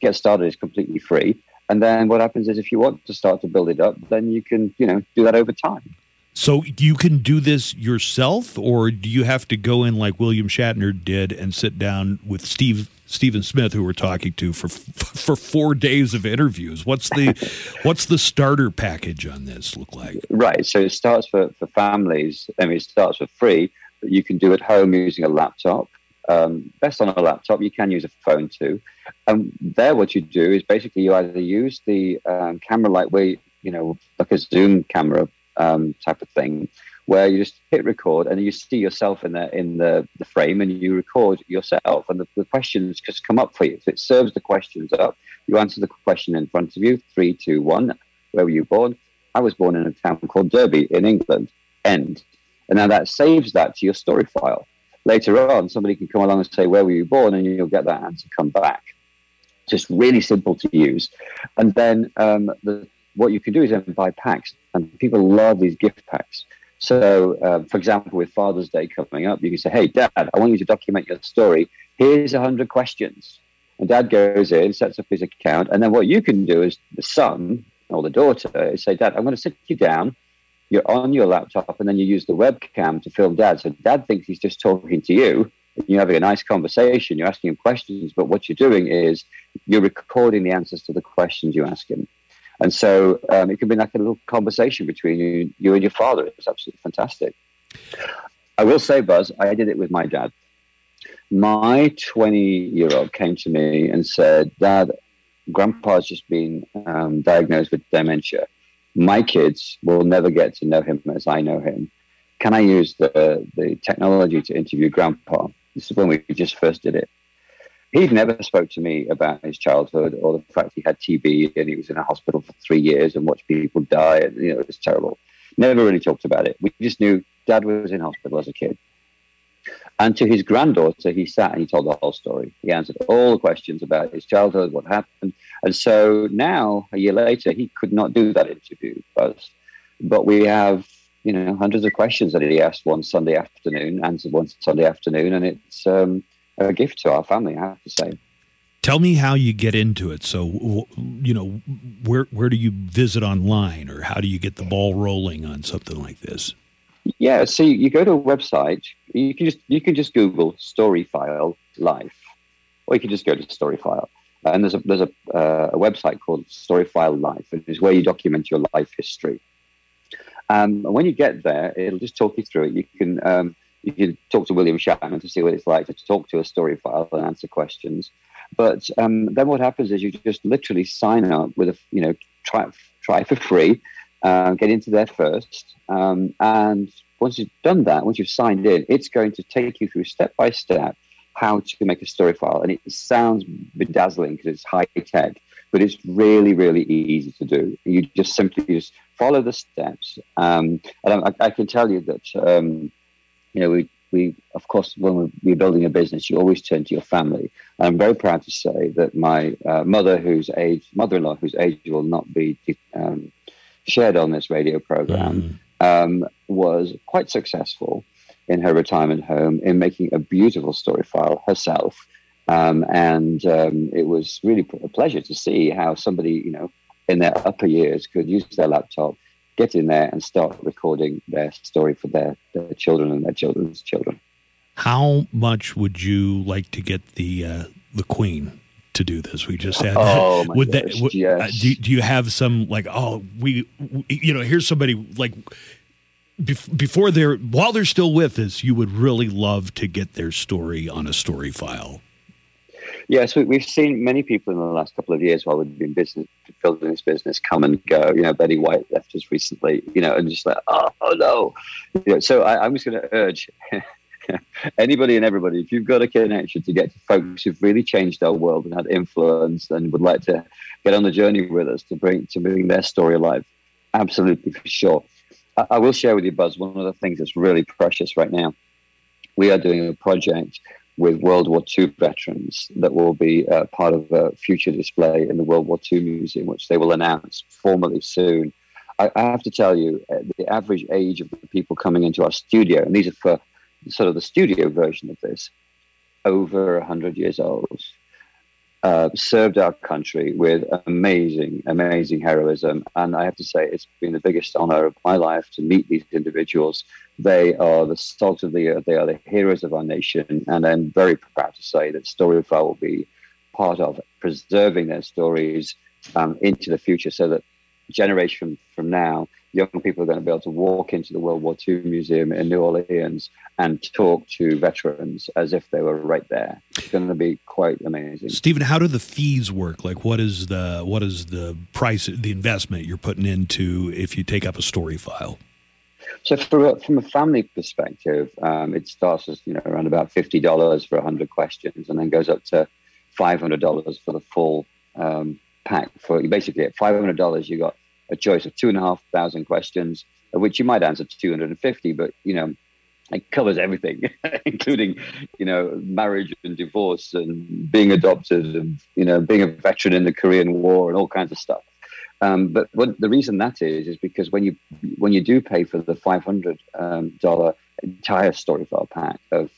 get started is completely free. And then what happens is if you want to start to build it up, then you can, you know, do that over time. So you can do this yourself, or do you have to go in like William Shatner did and sit down with Steve Stephen Smith, who we're talking to for for four days of interviews? What's the what's the starter package on this look like? Right. So it starts for for families. I mean, it starts for free, but you can do at home using a laptop. Um, best on a laptop. You can use a phone too. And there, what you do is basically you either use the um, camera like we, you know, like a Zoom camera um, type of thing, where you just hit record and you see yourself in the in the, the frame and you record yourself and the, the questions just come up for you. So it serves the questions up. You answer the question in front of you. Three, two, one. Where were you born? I was born in a town called Derby in England. End. And now that saves that to your story file. Later on, somebody can come along and say, Where were you born? And you'll get that answer come back. Just really simple to use. And then um, the what you can do is then buy packs, and people love these gift packs. So, uh, for example, with Father's Day coming up, you can say, "Hey, Dad, I want you to document your story. Here's hundred questions." And Dad goes in, sets up his account, and then what you can do is the son or the daughter is say, "Dad, I'm going to sit you down. You're on your laptop, and then you use the webcam to film Dad. So Dad thinks he's just talking to you." And you're having a nice conversation. You're asking him questions, but what you're doing is you're recording the answers to the questions you ask him. And so um, it can be like a little conversation between you, you and your father. It's absolutely fantastic. I will say, Buzz, I did it with my dad. My 20 year old came to me and said, Dad, Grandpa's just been um, diagnosed with dementia. My kids will never get to know him as I know him. Can I use the, the technology to interview Grandpa? This is when we just first did it he'd never spoke to me about his childhood or the fact he had TB and he was in a hospital for three years and watched people die. And, you know, it was terrible. Never really talked about it. We just knew dad was in hospital as a kid. And to his granddaughter, he sat and he told the whole story. He answered all the questions about his childhood, what happened. And so now, a year later, he could not do that interview, but, but we have you know hundreds of questions that he asked one Sunday afternoon, answered one Sunday afternoon, and it's um, a gift to our family. I have to say. Tell me how you get into it. So, you know, where where do you visit online, or how do you get the ball rolling on something like this? Yeah, so you go to a website. You can just you can just Google StoryFile Life, or you can just go to StoryFile. And there's a there's a, uh, a website called StoryFile Life, and it's where you document your life history. Um, and when you get there, it'll just talk you through it. You can um, you can talk to William Shatner to see what it's like to talk to a story file and answer questions. But um, then what happens is you just literally sign up with a you know try try for free, uh, get into there first, um, and once you've done that, once you've signed in, it's going to take you through step by step how to make a story file, and it sounds bedazzling because it's high tech, but it's really really easy to do. You just simply just follow the steps, um, and I, I, can tell you that um, you know we we, of course, when we're building a business, you always turn to your family. And I'm very proud to say that my uh, mother, whose age, mother-in-law, whose age will not be um, shared on this radio program, mm. um, was quite successful in her retirement home in making a beautiful story file herself. Um, and um, it was really a pleasure to see how somebody, you know, in their upper years could use their laptop get in there and start recording their story for their, their children and their children's children. How much would you like to get the uh, the Queen to do this? We just had. Oh my would gosh, that, would, yes. uh, do, do you have some like oh we, we you know here's somebody like before they're while they're still with us you would really love to get their story on a story file Yes, we, have seen many people in the last couple of years while we've been business, building this business come and go. You know, Betty White left us recently, you know, and just like, oh, oh no. You know, so I, I'm just going to urge anybody and everybody, if you've got a connection to get to folks who've really changed our world and had influence and would like to get on the journey with us to bring to bring their story alive, absolutely for sure. I, I will share with you, Buzz, one of the things that's really precious right now. We are doing a project with World War II veterans that will be uh, part of a future display in the World War II Museum, which they will announce formally soon. I, I have to tell you, uh, the average age of the people coming into our studio, and these are for sort of the studio version of this, over 100 years old uh, served our country with amazing, amazing heroism. And I have to say, it's been the biggest honor of my life to meet these individuals. They are the salt of the earth, they are the heroes of our nation. And I'm very proud to say that StoryFile will be part of preserving their stories um, into the future so that generation from now, young people are going to be able to walk into the World War II Museum in New Orleans and talk to veterans as if they were right there. It's going to be quite amazing. Stephen, how do the fees work? Like, what is the what is the price, the investment you're putting into if you take up a story file? So, a, from a family perspective, um, it starts as you know around about fifty dollars for hundred questions, and then goes up to five hundred dollars for the full um, pack. For basically at five hundred dollars, you got a choice of two and a half thousand questions, of which you might answer 250, but you know, it covers everything, including, you know, marriage and divorce and being adopted and, you know, being a veteran in the Korean War and all kinds of stuff. Um, but what, the reason that is is because when you when you do pay for the five hundred um, dollar entire StoryFile pack of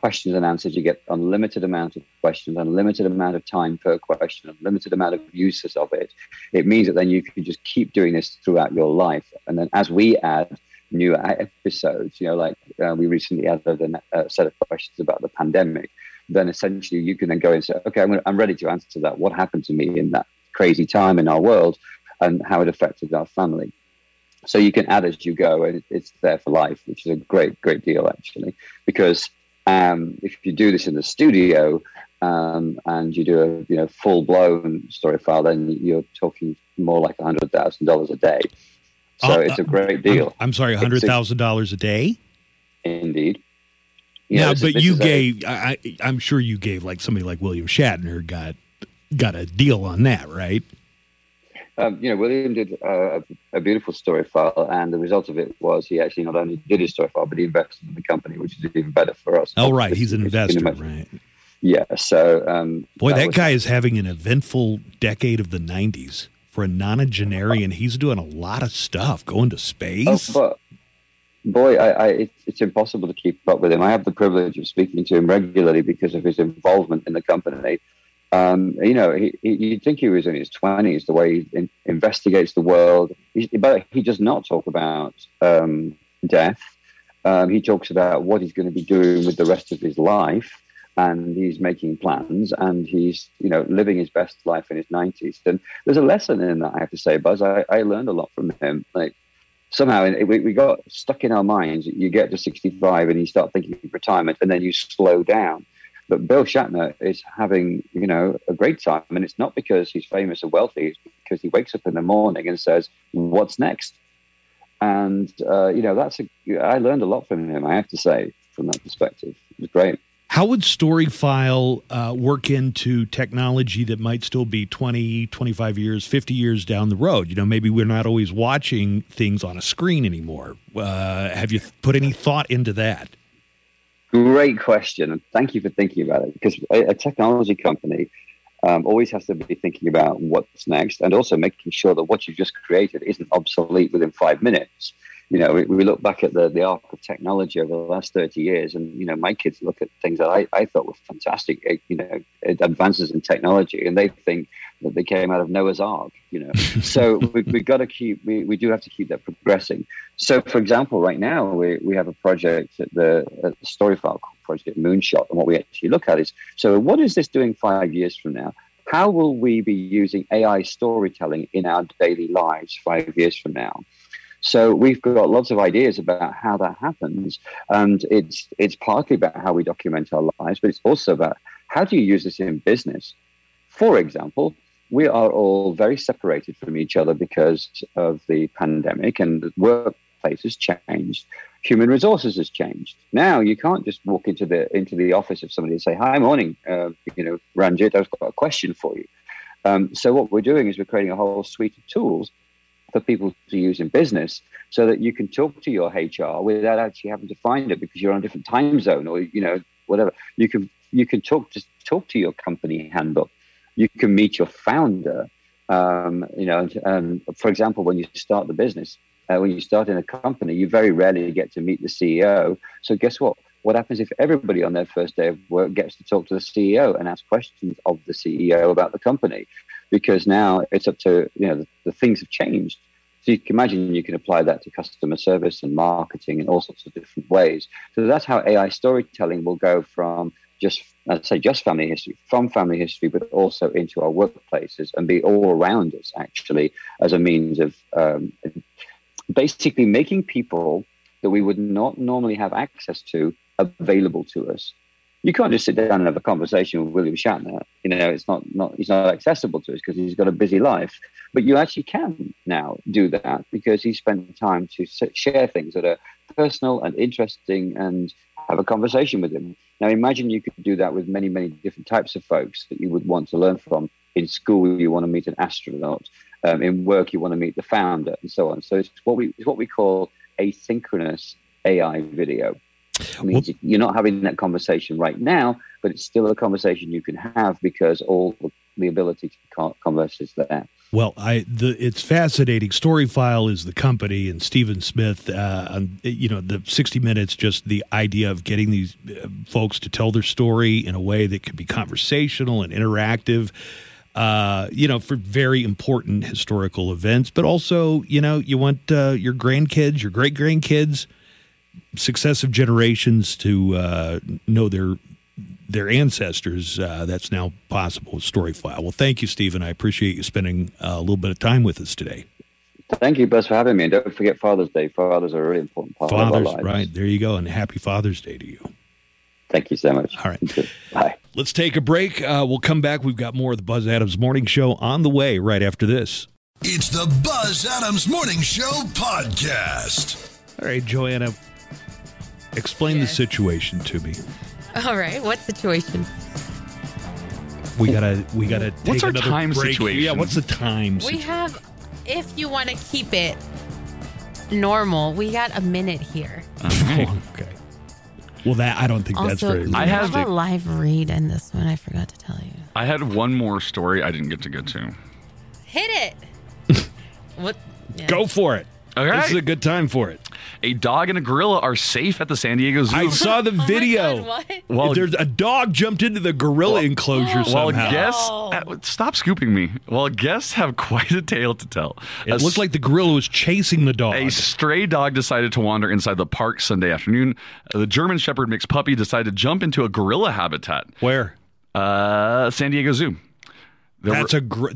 questions and answers. You get unlimited amount of questions, unlimited amount of time per question, unlimited amount of uses of it. It means that then you can just keep doing this throughout your life. And then as we add new episodes, you know, like uh, we recently added a uh, set of questions about the pandemic, then essentially you can then go and say, okay, I'm, gonna, I'm ready to answer that. What happened to me in that crazy time in our world and how it affected our family? So you can add as you go, and it's there for life, which is a great, great deal actually, because um, if you do this in the studio um, and you do a you know full blown story file, then you're talking more like hundred thousand dollars a day. So uh, it's a great deal. I'm, I'm sorry, hundred thousand dollars a day. Indeed. You yeah, but you gave. A, I, I'm sure you gave like somebody like William Shatner got got a deal on that, right? Um, you know, William did uh, a, a, beautiful story file, and the result of it was he actually not only did his story file, but he invested in the company, which is even better for us. Oh, right. He's an investor, right? Yeah. So, um, boy, that, that guy is having an eventful decade of the 90s. For a nonagenarian, he's doing a lot of stuff, going to space. Oh, but boy, I, I, it's, it's impossible to keep up with him. I have the privilege of speaking to him regularly because of his involvement in the company. Um, you know, he, he, you'd think he was in his 20s, the way he in, investigates the world. He's, but he does not talk about um, death. Um, he talks about what he's going to be doing with the rest of his life. And he's making plans and he's, you know, living his best life in his 90s. And there's a lesson in that, I have to say, Buzz. I, I learned a lot from him. Like, somehow we, we got stuck in our minds. You get to 65 and you start thinking of retirement and then you slow down but Bill Shatner is having, you know, a great time. And it's not because he's famous or wealthy, it's because he wakes up in the morning and says, What's next? And, uh, you know, that's a, I learned a lot from him, I have to say, from that perspective. It was great. How would StoryFile uh, work into technology that might still be 20, 25 years, 50 years down the road? You know, maybe we're not always watching things on a screen anymore. Uh, have you put any thought into that? Great question, and thank you for thinking about it. Because a, a technology company um, always has to be thinking about what's next, and also making sure that what you've just created isn't obsolete within five minutes. You know, we, we look back at the, the arc of technology over the last 30 years, and, you know, my kids look at things that I, I thought were fantastic, eh, you know, advances in technology, and they think that they came out of Noah's Ark, you know. so we, we've got to keep, we, we do have to keep that progressing. So, for example, right now we, we have a project at the, at the StoryFile called Project Moonshot, and what we actually look at is so what is this doing five years from now? How will we be using AI storytelling in our daily lives five years from now? So we've got lots of ideas about how that happens, and it's it's partly about how we document our lives, but it's also about how do you use this in business. For example, we are all very separated from each other because of the pandemic, and the workplace has changed. Human resources has changed. Now you can't just walk into the into the office of somebody and say, "Hi, morning, uh, you know, Ranjit, I've got a question for you." Um, so what we're doing is we're creating a whole suite of tools for people to use in business, so that you can talk to your HR without actually having to find it because you're on a different time zone or you know whatever. You can you can talk to talk to your company handbook. You can meet your founder. Um, you know, and, um, for example, when you start the business, uh, when you start in a company, you very rarely get to meet the CEO. So guess what? What happens if everybody on their first day of work gets to talk to the CEO and ask questions of the CEO about the company? Because now it's up to, you know, the, the things have changed. So you can imagine you can apply that to customer service and marketing in all sorts of different ways. So that's how AI storytelling will go from just I'd say just family history, from family history, but also into our workplaces and be all around us actually as a means of um, basically making people that we would not normally have access to available to us. You can't just sit down and have a conversation with William Shatner. You know, it's not, not he's not accessible to us because he's got a busy life. But you actually can now do that because he spent time to share things that are personal and interesting and have a conversation with him. Now, imagine you could do that with many, many different types of folks that you would want to learn from. In school, you want to meet an astronaut. Um, in work, you want to meet the founder, and so on. So it's what we it's what we call asynchronous AI video. It means well, you're not having that conversation right now, but it's still a conversation you can have because all the ability to converse is there. Well, I the it's fascinating. StoryFile is the company, and Stephen Smith. Uh, you know, the sixty minutes, just the idea of getting these uh, folks to tell their story in a way that could be conversational and interactive uh, you know, for very important historical events, but also, you know, you want uh, your grandkids, your great grandkids, successive generations to uh, know their their ancestors. Uh, that's now possible with StoryFile. Well, thank you, Stephen. I appreciate you spending uh, a little bit of time with us today. Thank you, Buzz, for having me. And don't forget Father's Day. Fathers are a really important part Fathers, of our lives. right. There you go. And happy Father's Day to you. Thank you so much. All right. Bye. Let's take a break. Uh, we'll come back. We've got more of the Buzz Adams Morning Show on the way right after this. It's the Buzz Adams Morning Show podcast. All right, Joanna, explain yes. the situation to me. All right. What situation? We gotta we gotta. Take What's our another time break. situation? Yeah, what's the time? We have, if you want to keep it normal, we got a minute here. Okay. Oh, okay. Well, that I don't think that's Also, very. you I have- have a live read in this one. I forgot to tell you. I had one more story I didn't get to get to. Hit it. what? yeah. Go for it. All This is a good time for it. A dog and a gorilla are safe at the San Diego Zoo. I saw the Oh my video. God, what? well, There's a dog jumped into the gorilla enclosure well, somehow. guests. Oh. uh, stop scooping me. Well, guests have quite a tale to tell. It A looked like the gorilla was chasing the dog. A stray dog decided to wander inside the park Sunday afternoon. Uh, The German Shepherd mixed puppy decided to jump into a gorilla habitat. Where? Uh, San Diego Zoo. There That's were- a gr-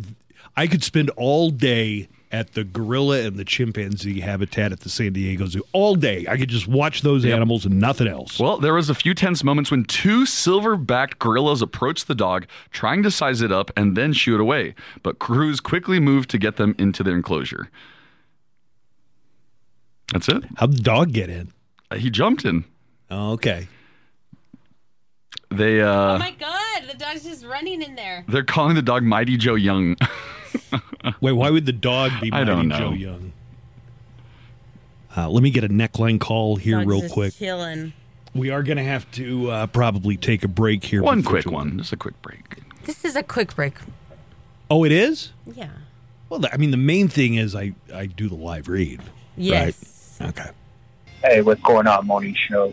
I could spend all day at the gorilla and the chimpanzee habitat at the San Diego Zoo. All day. I could just watch those animals and nothing else. well, there was a few tense moments when two silver-backed gorillas approached the dog, trying to size it up and then shoo it away. But crews quickly moved to get them into their enclosure. That's it. How'd the dog get in? Uh, He jumped in. Oh, okay. They uh, Oh my god, the dog's just running in there. they're calling the dog Mighty Joe Young. Wait, why would the dog be I Mighty don't know. Joe Young? Uh, let me get a neckline call here Dog's real just quick. Chilling. We are going to have to uh, probably take a break here. one quick too- one, just a quick break. This is a quick break. Oh, it is? Yeah. Well, I mean, the main thing is I, I do the live read. Yes. Right? Okay. Hey, what's going on, morning show?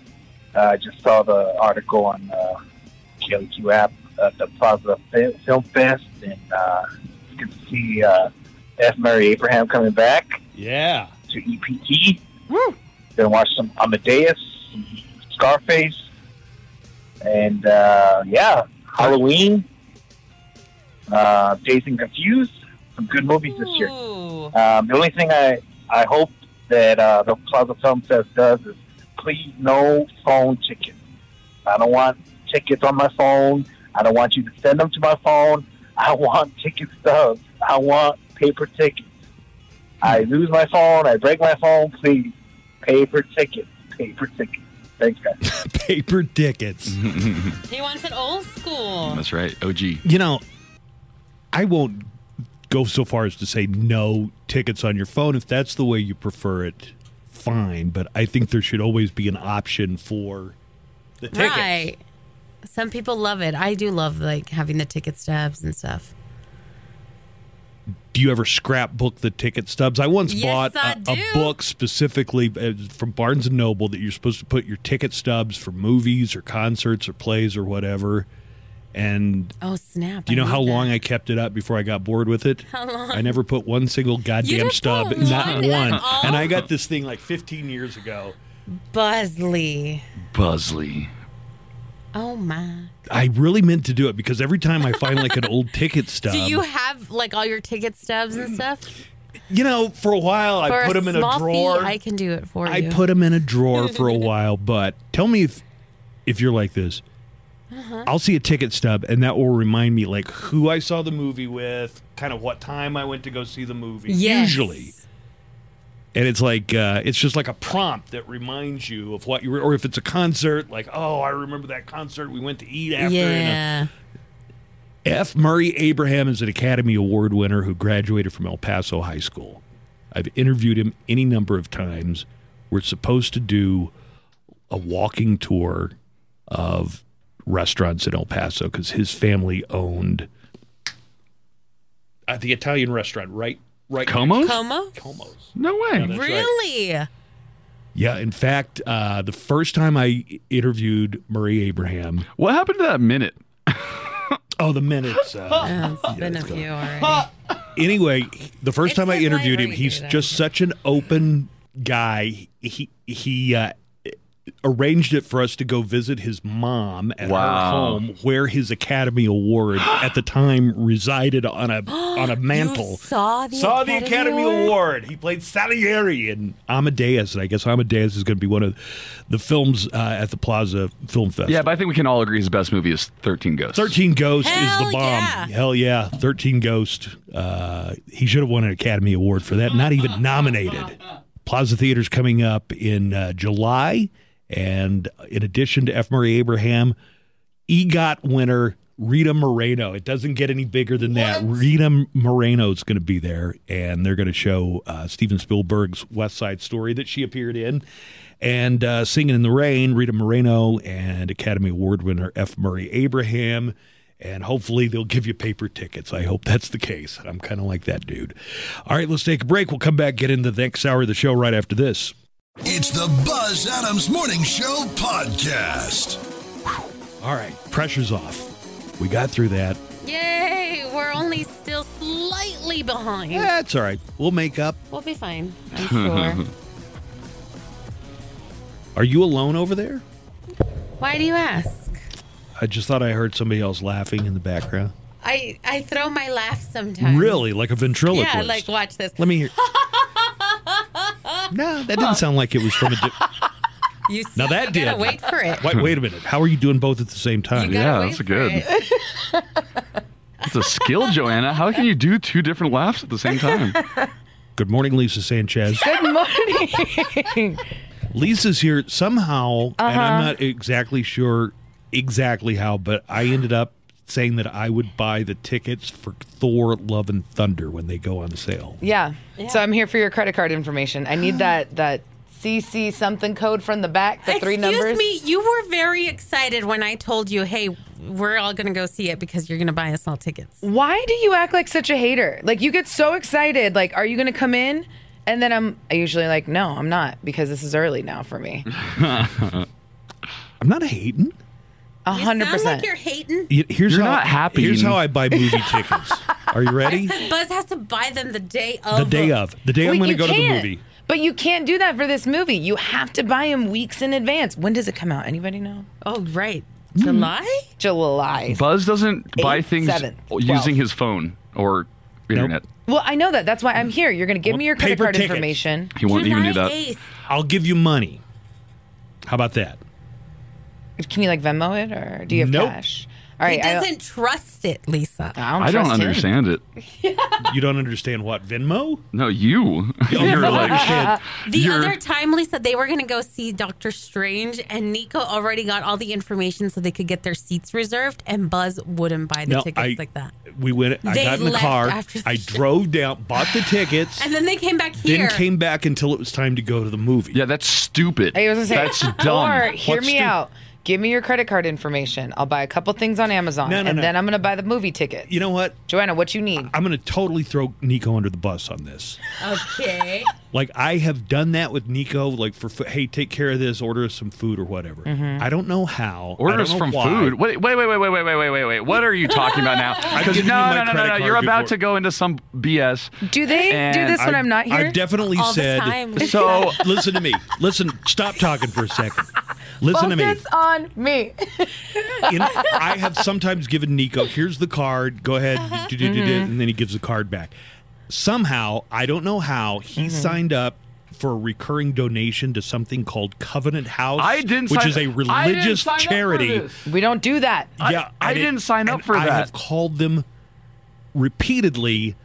Uh, I just saw the article on uh, KLAQ app at the Plaza Film Fest, and it's good to see uh, F. Murray Abraham coming back Yeah. to EPT. Woo! Gonna watch some Amadeus, Scarface, and uh, yeah, Halloween, uh, Dazed and Confused. Some good movies this year. Um, the only thing I, I hope that uh, the Plaza Film Fest does is please no phone tickets. I don't want tickets on my phone. I don't want you to send them to my phone. I want ticket stubs. I want paper tickets. I lose my phone. I break my phone. Please, paper tickets. Paper tickets. Thanks, guys. Paper tickets. He wants it old school. That's right, OG. you know, I won't go so far as to say no tickets on your phone if that's the way you prefer it. Fine, but I think there should always be an option for the tickets. Right. Some people love it. I do love like having the ticket stubs and stuff. Do you ever scrapbook the ticket stubs? I once Yes, bought I a, a do. book specifically uh, from Barnes and Noble that you're supposed to put your ticket stubs for movies or concerts or plays or whatever. And Oh snap! do you know how need long. I kept it up before I got bored with it? How long? I never put one single goddamn didn't stub, put not one at all? And I got this thing like 15 years ago. Buzzley. Buzzley. Oh my! I really meant to do it because every time I find like an old ticket stub, Do you have like all your ticket stubs and stuff? you know, for a while For I put them in a drawer. Fee, I can do it for I you. I put them in a drawer for a while, but tell me if if you're like this. Uh-huh. I'll see a ticket stub, and that will remind me like who I saw the movie with, kind of what time I went to go see the movie. Yes. Usually, and it's like uh, it's just like a prompt that reminds you of what you were, or if it's a concert, like oh, I remember that concert we went to eat after. and, uh, Yeah. F. Murray Abraham is an Academy Award winner who graduated from El Paso High School. I've interviewed him any number of times. We're supposed to do a walking tour of restaurants in El Paso because his family owned uh, the Italian restaurant, right? Right. Como's? Como? Como's. No way. that's right. Really? Yeah. In fact, uh, the first time I interviewed Murray Abraham, What happened to that minute? oh, the minutes. Uh, Oh, it's been a few already. anyway, the first It's time I interviewed him, he's just such an open guy. He he uh, arranged it for us to go visit his mom at her home, where his Academy Award at the time resided on a on a mantle. You saw the Saw Academy the Academy Award? Award. He played Salieri in Amadeus, and I guess Amadeus is going to be one of the films uh, at the Plaza Film Fest. Yeah, but I think we can all agree his best movie is 13 Ghosts. 13 Ghost is the bomb. yeah. Hell yeah. 13 Ghosts. Uh, he should have won an Academy Award for that. Not even nominated. Plaza Theater's coming up in uh, July. And in addition to F. Murray Abraham, EGOT winner Rita Moreno. It doesn't get any bigger than that. Rita Moreno is going to be there, and they're going to show uh, Steven Spielberg's West Side Story that she appeared in. And uh, Singing in the Rain, Rita Moreno and Academy Award winner F. Murray Abraham. And hopefully they'll give you paper tickets. I hope that's the case. I'm kind of like that dude. All right, let's take a break. We'll come back, get into the next hour of the show right after this. It's the Buzz Adams Morning Show podcast. All right, pressure's off. We got through that. Yay! We're only still slightly behind. That's all right. We'll make up. We'll be fine. I'm sure. Are you alone over there? Why do you ask? I just thought I heard somebody else laughing in the background. I I throw my laugh sometimes. Really? Like a ventriloquist? Yeah, like watch this. Let me hear. no, that didn't sound like it was from a. Di- You Now see, that you gotta did. wait for it. wait, wait a minute. How are you doing both at the same time? You gotta Yeah, wait that's for good. it. It's a skill, Joanna. How can you do two different laughs at the same time? Good morning, Lisa Sanchez. Good morning. Lisa's here somehow, and Uh-huh. I'm not exactly sure exactly how, but I ended up saying that I would buy the tickets for Thor: Love and Thunder when they go on sale. yeah. So I'm here for your credit card information. I need that that CC something code from the back, the three Excuse numbers. me, you were very excited when I told you, "Hey, we're all gonna go see it because you're gonna buy us all tickets." Why do you act like such a hater? Like you get so excited. Like, are you going to come in? And then I'm I usually like, no, I'm not because this is early now for me. I'm not hating. A You hundred sound like percent. you're hating. Y- Here's You're how, not happy. Here's how I buy movie tickets. Are you ready? Buzz has to buy them the day of. The day of. The day I'm going to go to the movie. But you can't do that for this movie. You have to buy them weeks in advance. When does it come out? Anybody know? Oh, right. Hmm. July. July. Buzz doesn't buy things seven, using his phone or internet. Well, I know that. That's why I'm here. You're going to give Well, me your credit card tickets. information. He won't even do that. 8th. I'll give you money. How about that? Can you like Venmo it or do you have Nope. cash? All He right. I don't- doesn't trust it, Lisa. I don't, I don't trust him. understand it. You don't understand what Venmo? No, you. You You're like, understand. The You're- other time, Lisa, they were going to go see Doctor Strange, and Nico already got all the information so they could get their seats reserved, and Buzz wouldn't buy the No, tickets I- like that. We went. I They got in the left car. after the I show. drove down, bought the tickets, And then they came back here. then came back until it was time to go to the movie. yeah, that's stupid. I was gonna say, that's dumb. Or hear What's me stu- out. Give me your credit card information. I'll buy a couple things on Amazon, No, no, and no. then I'm gonna buy the movie ticket. You know what? Joanna, what you need? I'm going to totally throw Nico under the bus on this. okay. Like I have done that with Nico. Like for hey, take care of this. Order us some food or whatever. Mm-hmm. I don't know how. I Orders know from why. food. Wait, wait, wait, wait, wait, wait, wait, wait, wait, wait. What are you talking about now? Because no, no, no, no, no. You're about before. to go into some BS. Do they do this when I've- I'm not here? I've definitely All the said. time. So Listen to me. Listen. Stop talking for a second. Listen to me. Focus on me. you know, I have sometimes given Nico, here's the card, go ahead, Uh-huh. do, do, do, do, Mm-hmm. and then he gives the card back. Somehow, I don't know how, he Mm-hmm. signed up for a recurring donation to something called Covenant House, I didn't which sign- is a religious sign up for charity. we don't do that. I- yeah, I and didn't sign up for I that. I have called them repeatedly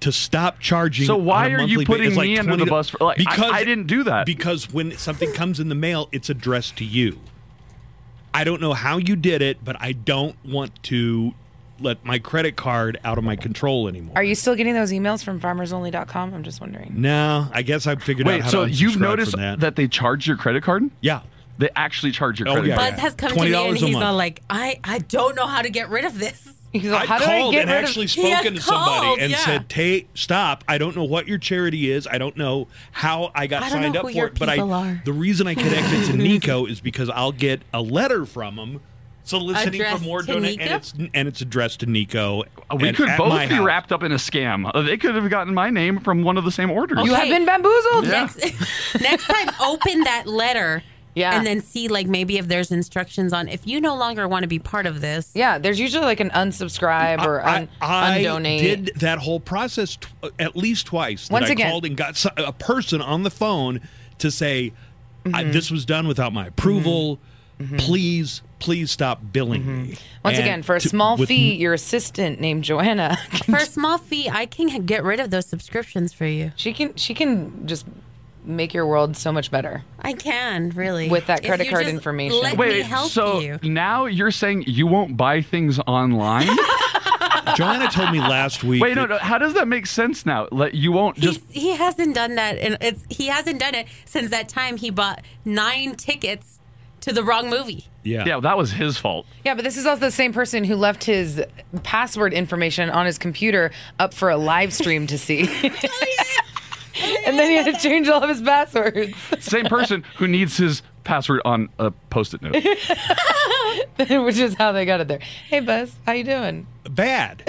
to stop charging. So why on a are you putting ba- it's like me under the bus for- like, I- I didn't do that. Because when something comes in the mail, it's addressed to you. I don't know how you did it, but I don't want to let my credit card out of my control anymore. Are you still getting those emails from farmersonly.com? I'm just wondering. No, I guess I've figured out how so to you've unsubscribe noticed from that. that. they charge your credit card? Yeah. They actually charge your Oh, credit yeah, card. Buzz has come to me and $20 a he's month. all like, I, I don't know how to get rid of this. He's like, I how do I called get and rid actually of? He has spoken to somebody and yeah. said, "Tate, stop! I don't know what your charity is. I don't know how I got I don't signed know up for your it. But I, people are." the reason I connected to Nico is because I'll get a letter from him soliciting for more to donations, and it's and it's addressed to Nico. Uh, we could both be house. wrapped up in a scam. Uh, They could have gotten my name from one of the same orders. You have been bamboozled. Yeah. Next, next time, open that letter. Yeah. And then see, like, maybe if there's instructions on if you no longer want to be part of this. Yeah, there's usually like an unsubscribe or I, un- I undonate. did that whole process tw- at least twice. that Once I again- called and got a person on the phone to say Mm-hmm. this was done without my approval. Please, please stop billing me. Mm-hmm. Once And again, for a to- small with- fee, your assistant named Joanna, For a small fee, I can get rid of those subscriptions for you. she can she can just make your world so much better. I can really With that If credit you card just information. Let Wait, me help so you. now you're saying you won't buy things online? Joanna told me last week. Wait, no, no. How does that make sense now? Like you won't just He's, he hasn't done that, and it's he hasn't done it since that time he bought nine tickets to the wrong movie. Yeah. Yeah, that was his fault. Yeah, but this is also the same person who left his password information on his computer up for a live stream to see. Oh, and then he had to change all of his passwords, Same person who needs his password on a post-it note. which is how they got it there. Hey, Buzz, how you doing? Bad.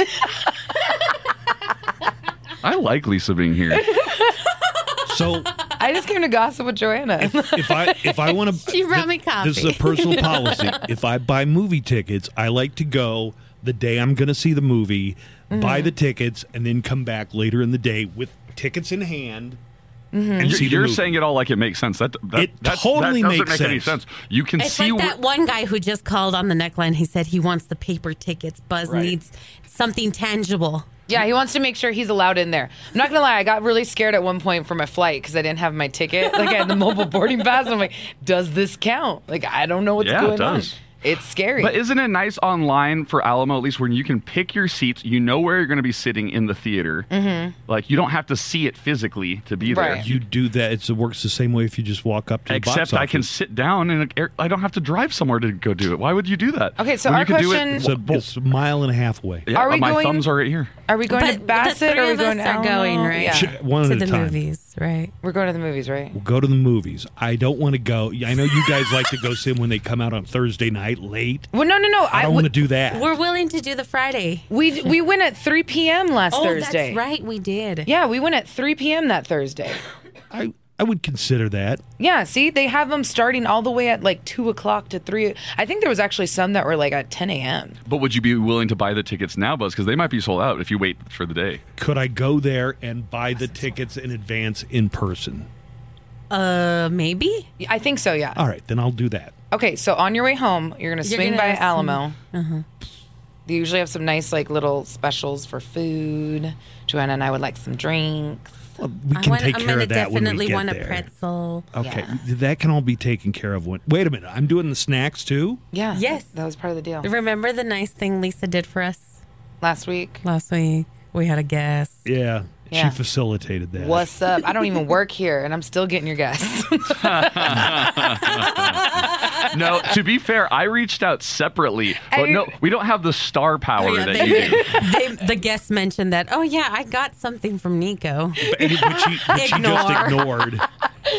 I like Lisa being here. So I just came to gossip with Joanna. if I if I want to, She brought me coffee. This is a personal policy. if I buy movie tickets, I like to go the day I'm going to see the movie, Mm-hmm. buy the tickets, and then come back later in the day with tickets in hand. Mm-hmm. And You're, see the you're saying it all like it makes sense. That, that It that's- totally that doesn't makes make any sense. sense. You can It's see like wh- that one guy who just called on the neckline. He said he wants the paper tickets. Buzz Right. needs something tangible. Yeah, he wants to make sure he's allowed in there. I'm not gonna lie, I got really scared at one point for my flight because I didn't have my ticket. Like I had the mobile boarding pass. And I'm like, does this count? Like I don't know what's Yeah, it going on. Does. It's scary. But isn't it nice online for Alamo, at least when you can pick your seats, you know where you're going to be sitting in the theater. Mm-hmm. Like you don't have to see it physically to be there. You do that. It's, it works the same way if you just walk up to the box Except I can sit down and I don't have to drive somewhere to go do it. Why would you do that? Okay, so When our you could do question- it, It's a, it's a mile and a half away. yeah, Are we my going- thumbs are right here. are we going But to the Bassett or are we going to are going, right? Yeah. Ch- One to at the a time. movies, right? We're going to the movies, right? We'll go to the movies. I don't want to go. I know you guys like to go see them when they come out on Thursday night late. Well, no, no, no. I don't want to do that. We're willing to do the Friday. We we went at 3 p.m. last Oh, Thursday. that's right. We did. Yeah, we went at 3 p.m. that Thursday. I I would consider that. Yeah, see, they have them starting all the way at like 2 o'clock to 3. I think there was actually some that were like at 10 a.m. But would you be willing to buy the tickets now, Buzz? Because they might be sold out if you wait for the day. Could I go there and buy the tickets in advance in person? Uh, maybe. I think so, yeah. All right, then I'll do that. Okay, so on your way home, you're going to You're swing gonna by have some- Alamo. Uh-huh. They usually have some nice like little specials for food. Joanna and I would like some drinks. Well, we I can want, take I'm care gonna of that when we definitely get want there. a pretzel. Okay, Yeah. that can all be taken care of. When wait a minute, I'm doing the snacks too. Yeah. Yes. That was part of the deal. Remember the nice thing Lisa did for us Last week. last week? We had a guest. Yeah, Yeah. she facilitated that. What's up? I don't even work here and I'm still getting your guests. No, to be fair, I reached out separately. But And- no, we don't have the star power Oh, yeah, that they- you do. they, the guests mentioned that. Oh yeah, I got something from Nico. And it- which she, which she just ignored.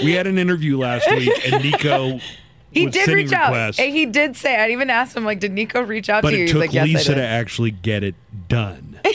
We had an interview last week, and Nico he did sending reach out. requests, And he did say, I even asked him, like, did Nico reach out but to you? it He's took like, yes, Lisa to actually get it done.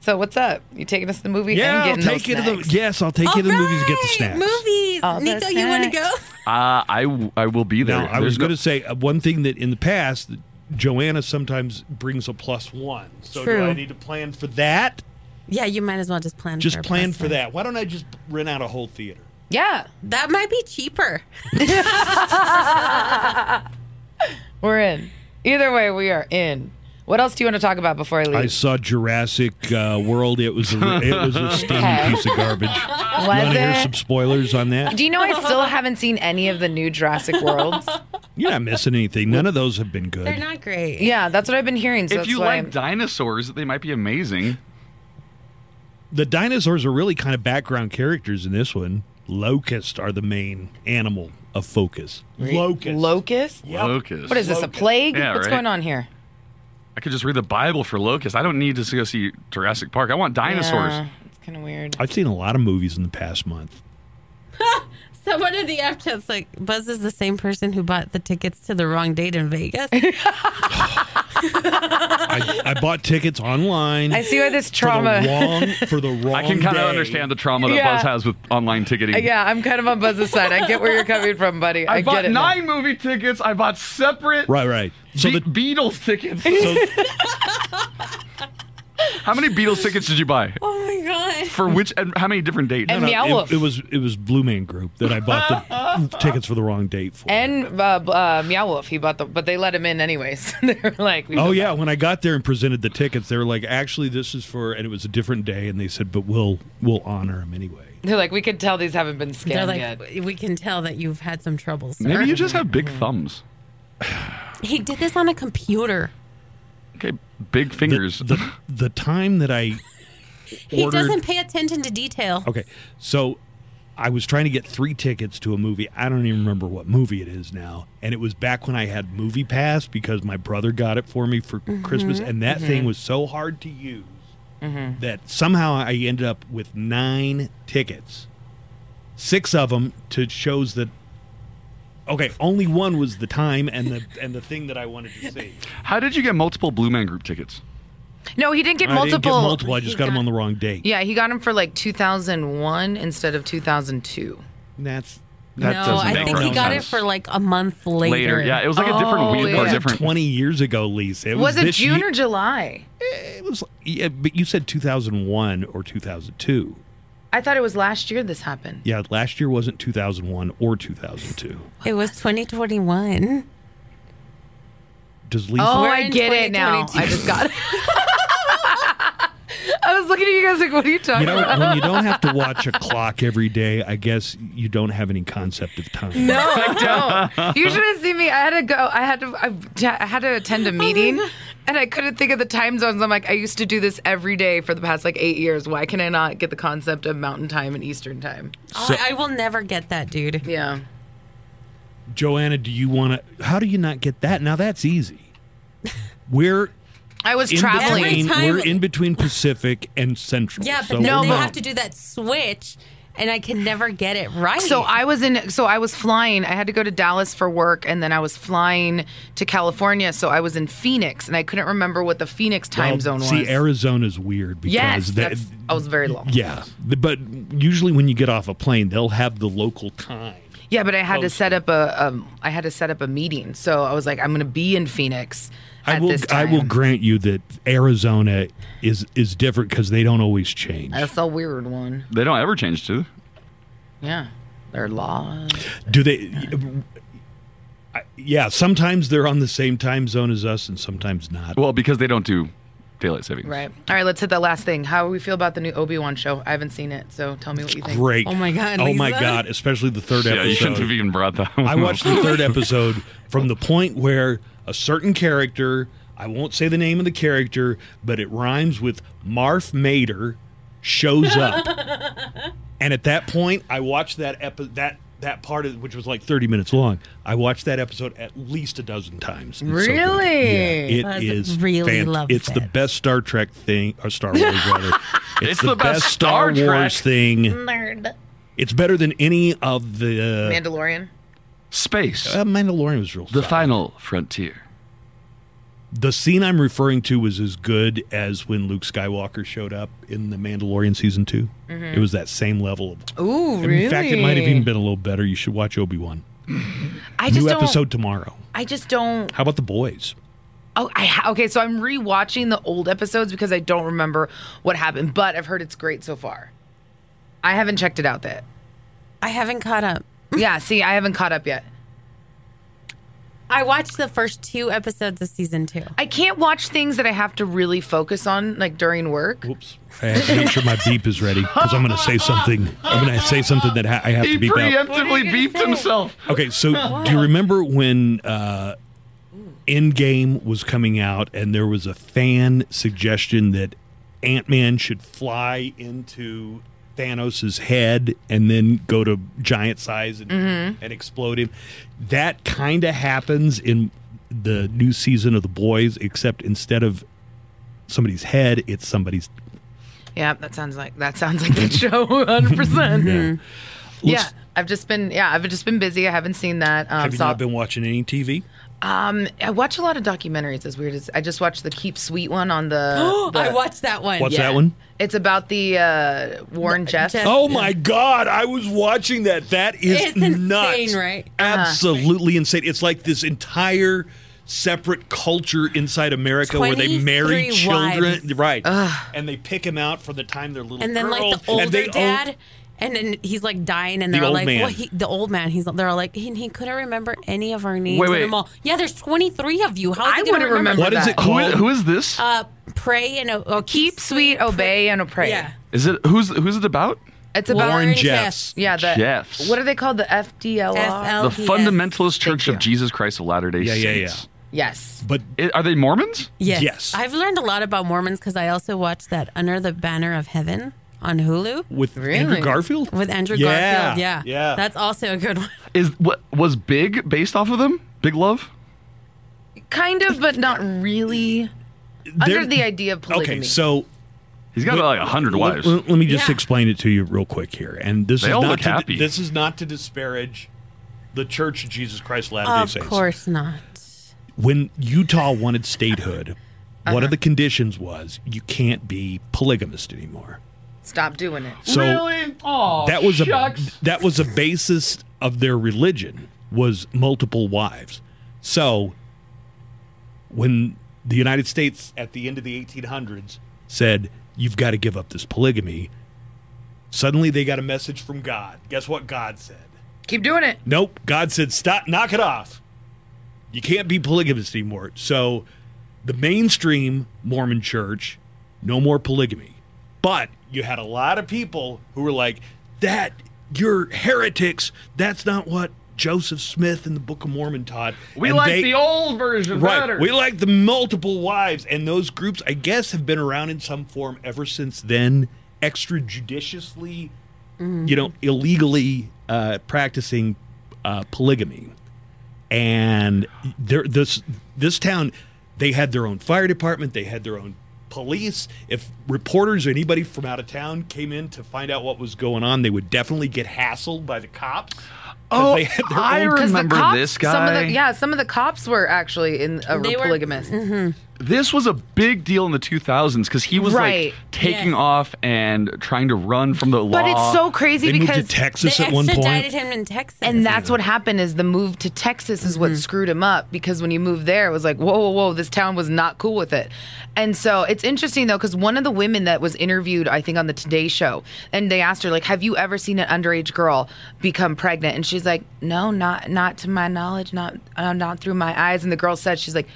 So what's up? You taking us to the movie Yeah, and I'll getting take you those to the yes, I'll take you to the movies and get the snacks. Movies. All the Nico, you want to go? snacks. Uh, I, w- I will be there. Now, I There's was no- going to say uh, one thing that in the past, Joanna sometimes brings a plus one. So do I need to plan for that? Yeah, you might as well just plan. Just for a plan plus for one. that. Why don't I just rent out a whole theater? Yeah, That might be cheaper. we're in. Either way, we are in. What else do you want to talk about before I leave? I saw Jurassic uh, World. It was a, it was a steaming Okay. piece of garbage. You Was want to hear it? some spoilers on that? Do you know I still haven't seen any of the new Jurassic Worlds? You're not missing anything. None of those have been good. They're not great. Yeah, that's what I've been hearing. So if that's you why like I'm- dinosaurs, they might be amazing. The dinosaurs are really kind of background characters in this one. Locusts are the main animal of focus. Locust. Locust? Locust. What is this? A plague? Yeah, What's right. going on here? I could just read the Bible for Locust. I don't need to go see Jurassic Park. I want dinosaurs. Yeah, it's kind of weird. I've seen a lot of movies in the past month. So one of the F chats like Buzz is the same person who bought the tickets to the wrong date in Vegas. I, I bought tickets online. I see why this for trauma. the wrong for the wrong. I can kind of day. understand the trauma that Yeah. Buzz has with online ticketing. Uh, yeah, I'm kind of on Buzz's side. I get where you're coming from, buddy. I, I, bought get it. now. nine movie tickets. I bought separate Right, right. So Be- the Beatles tickets. so how many Beatles tickets did you buy? oh my god. For which and how many different dates? And no, Meow it, Wolf. it was it was Blue Man Group that I bought the tickets for the wrong date for. And uh, uh, Meow Wolf, he bought the, but they let him in anyways. they were like, we Oh feel yeah, when I got there and presented the tickets, they were like, "Actually, this is for," and it was a different day, and they said, "But we'll we'll honor him anyway." They're like, we could tell these haven't been scanned They're like, yet. we can tell that you've had some troubles. Maybe you just have big thumbs. He did this on a computer. Okay, big fingers. The, the, the time that I He ordered. doesn't pay attention to detail. Okay, so I was trying to get three tickets to a movie. I don't even remember what movie it is now. And it was back when I had Movie Pass because my brother got it for me for mm-hmm, Christmas. And that thing mm-hmm. was so hard to use mm-hmm. that somehow I ended up with nine tickets, six of them to shows that. Okay, only one was the time and the and the thing that I wanted to see. How did you get multiple Blue Man Group tickets? No, he didn't get I multiple. didn't get multiple. I just He got him on the wrong date. Yeah, he got him for like 2001 instead of 2002. That's That no, I think he got sense. it for like a month later. Later, yeah, it was like a different Oh, week yeah. or was different. twenty years ago, Lisa. It was, Was it this June year- or July? Eh, it was, yeah, but you said 2001 or 2002. I thought it was last year this happened. Yeah, last year wasn't 2001 or 2002. It was 2021. Does Lisa? Oh, I get it now. I just got it. I was looking at you guys like, what are you talking you know, about? when you don't have to watch a clock every day, I guess you don't have any concept of time. No, I don't. You should have seen me. I had to go. I had to. I, I had to attend a meeting, oh, and I couldn't think of the time zones. I'm like, I used to do this every day for the past like eight years. Why can I not get the concept of Mountain Time and Eastern Time? So- I, I will never get that, dude. Yeah. Joanna, do you want to? How do you not get that? Now that's easy. We're I was in traveling. Every between. time- We're in between Pacific and Central. Yeah, but so No, they have to do that switch, and I can never get it right. So I was in. So I was flying. I had to go to Dallas for work, and then I was flying to California. So I was in Phoenix, and I couldn't remember what the Phoenix time Well, zone was. See, was. Arizona's weird because yes, they- that's, I was very long. Yeah, but usually when you get off a plane, they'll have the local time. Yeah, but I had to set up a. Um, I had to set up a meeting. So I was like, I'm going to be in Phoenix. I will. This I will grant you that Arizona is is different because they don't always change. That's a weird one. They don't ever change, do they? Yeah, their laws. Do they? I- Yeah, sometimes they're on the same time zone as us, and sometimes not. Well, because they don't do daylight savings. Right. All right. Let's hit that last thing. How do we feel about the new Obi Wan show? I haven't seen it, so tell me what you think. Great. Oh my God, Oh my God! Especially the third Yeah, you shouldn't have episode. even brought that. I watched the third episode from the point where a certain character, I won't say the name of the character, but it rhymes with Marf Mater, shows up. and at that point, I watched that epi- that that part of which was like 30 minutes long. I watched that episode at least a dozen times. It's so. Really? Yeah, it Buzz is really fant- loves It's the best Star Trek thing or Star Wars rather. It's, It's the, the best best Star Star Wars Trek. thing. Nerd. It's better than any of the uh, Mandalorian. Space, uh, Mandalorian was real. the solid. final frontier. The scene I'm referring to was as good as when Luke Skywalker showed up in the Mandalorian season 2 It was that same level of. Mm-hmm. Ooh, In really? fact, it might have even been a little better. You should watch Obi Wan. I just New don't. episode tomorrow. I just don't. How about the boys? Oh, I ha- okay. So I'm rewatching the old episodes because I don't remember what happened, but I've heard it's great so far. I haven't checked it out yet. I haven't caught up. Yeah, see, I haven't caught up yet. I watched the first two episodes of season two. I can't watch things that I have to really focus on, like during work. Whoops. I have to make sure my beep is ready because I'm going to say something. I'm going to say something that ha- I have He to beep out. preemptively beeped himself. Okay, so do you remember when uh, Endgame was coming out and there was a fan suggestion that Ant Man should fly into Thanos' head and then go to giant size and, and explode him? That kind of happens in the new season of The Boys, except instead of somebody's head, it's somebody's. Yeah, that sounds like that sounds like the show, 100. percent Yeah, I've just been yeah, I've just been busy. I haven't seen that. Um, Have you saw- not been watching any TV? Um, I watch a lot of documentaries. As weird as I just watched the Keep Sweet one on the. the- I watched that one. What's yeah. that one? It's about the uh, Warren Jeffs. Jeff- Oh my God! I was watching that. That is It's insane, nuts. right? Absolutely insane. It's like this entire separate culture inside America where they marry 23 children, wives. right? And they pick them out from the time they're little And then like girls, the older and they own- dad, and then he's like dying, and they're all old like, man. "Well, he, the old man." He's they're all like, he, he couldn't remember any of our names. Wait, wait. I'm all, yeah, there's 23 of you. How is I he gonna wouldn't remember what is that. it Who, who is this? Uh, pray and uh, oh, Keep sweet, obey, and pray. Yeah, Is it who's who's it about? It's about Warren Warren Jeffs. yeah. The Jeffs. what are they called? The FDLR. FL. the Fundamentalist Church of. Jesus Christ of Latter Day Yeah, yeah, Saints. Yes. But I- Are they Mormons? Yes. Yes. I've learned a lot about Mormons because I also watched that Under the Banner of Heaven on Hulu with Really? Andrew Garfield? with Andrew Yeah, Garfield. Yeah. yeah. That's also a good one. Is what was Big based off of them? Big Love. Kind of, but not really. Under the idea of polygamy. Okay, so He's got like a hundred wives. let- let me just Yeah. explain it to you real quick here. And this They is all not look to, happy. this is not to disparage the Church of Jesus Christ of Latter-day Saints. Of course not. When Utah wanted statehood, one Uh-huh. of the conditions was you can't be polygamist anymore. Stop doing it. So Oh, that was a that was a basis of their religion was multiple wives. So when the United States at the end of the 1800s said you've got to give up this polygamy, suddenly they got a message from God. Guess what God said? Keep doing it. Nope. God said, stop, knock it off. You can't be polygamous anymore. So the mainstream Mormon church, no more polygamy. But you had a lot of people who were like, that, you're heretics. That's not what Joseph Smith in the Book of Mormon taught. We And like they- the old version Right. better. We like the multiple wives. And those groups, I guess, have been around in some form ever since then, extrajudiciously, you know, illegally uh, practicing uh, polygamy. And there, this this town, they had their own fire department. They had their own police. If reporters or anybody from out of town came in to find out what was going on, they would definitely get hassled by the cops. Oh, they had their I own Because the Remember cops, this Some of guy? the, yeah, some of the cops were actually in a They were- polygamist. Mm-hmm. This was a big deal in the 2000s because he was Right. like taking Yes. off and trying to run from the law. But it's so crazy because They moved because to Texas They at one point. extradited him in Texas. And that's what happened is the move to Texas is what screwed him up because when you moved there, it was like, whoa, whoa, whoa, this town was not cool with it. And so it's interesting though, because one of the women that was interviewed, I think on the Today Show, and they asked her, like, have you ever seen an underage girl become pregnant? And she's like, no, not not to my knowledge, not uh, not through my eyes. And the girl said, she's like,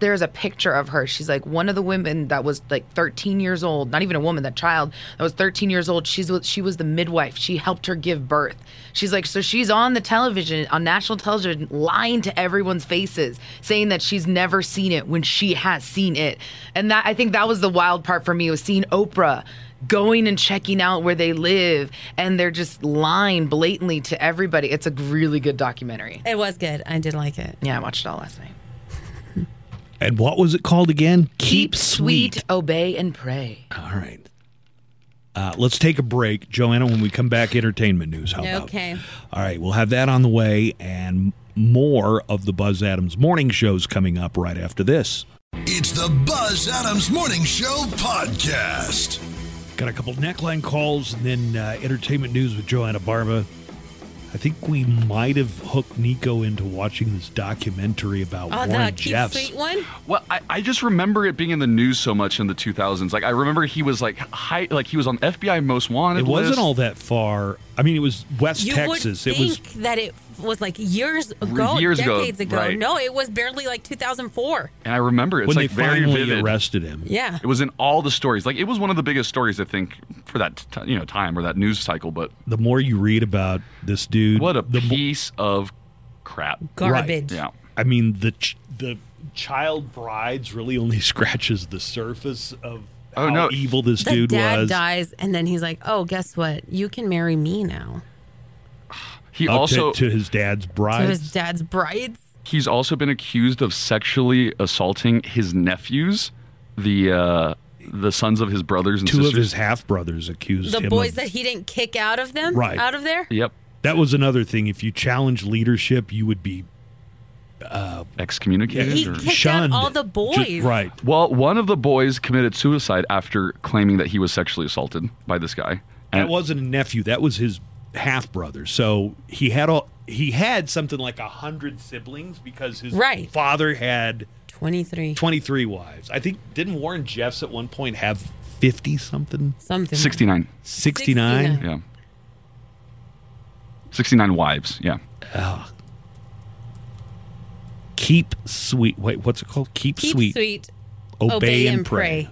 there's a picture of her. She's like one of the women that was like 13 years old, not even a woman, that child that was 13 years old. She's she was the midwife. She helped her give birth. She's like, so she's on the television, on national television, lying to everyone's faces, saying that she's never seen it when she has seen it. And that I think that was the wild part for me was seeing Oprah going and checking out where they live and they're just lying blatantly to everybody. It's a really good documentary. It was good. I did like it. Yeah, I watched it all last night. And what was it called again? Keep sweet, obey and pray. All right. Uh, let's take a break, Joanna. When we come back, entertainment news. How about? Okay. All right, we'll have that on the way, and more of the Buzz Adams morning shows coming up right after this. It's the Buzz Adams Morning Show podcast. Got a couple neckline calls, and then uh, entertainment news with Joanna Barba. I think we might have hooked Nico into watching this documentary about Oh, Warren the keep Jeffs. sweet one. Well, I, I just remember it being in the news so much in the 2000s. Like I remember he was like high, like he was on FBI Most Wanted. It wasn't list. all that far. I mean, it was West You Texas. would It was think that it was like years ago, Years decades ago. right. No, it was barely like 2004. and I remember it's when like they very finally vivid. arrested him. Yeah. It was in all the stories. Like it was one of the biggest stories I think for that t- you know time or that news cycle. But The more you read about this dude, what a the mo- piece of crap. Garbage. Yeah. I mean, the ch- the child brides really only scratches the surface of Oh, how no. evil this The dude dad was. dies, and then he's like, "Oh, guess what? You can marry me now." He Up also to, his dad's To brides. his dad's brides. he's also been accused of sexually assaulting his nephews, the uh, the sons of his brothers and Two sisters. of his half brothers accused The him boys of, that he didn't kick out of them, Right. out of there. Yep. That was another thing. If you challenge leadership, you would be Uh, Excommunicated. He or- kicked out shunned. all the Ju- boys. right. Well, one of the boys committed suicide after claiming that he was sexually assaulted by this guy. That wasn't a nephew. That was his half brother. So he had all. He had something like a hundred siblings because his Right. father had Twenty-three, twenty three wives. I think didn't Warren Jeffs at one point have fifty something? something. 69. 69? 69. Yeah. 69 wives. Yeah. Keep sweet. Wait, what's it called? Keep, Keep sweet. sweet. Obey, obey and and pray.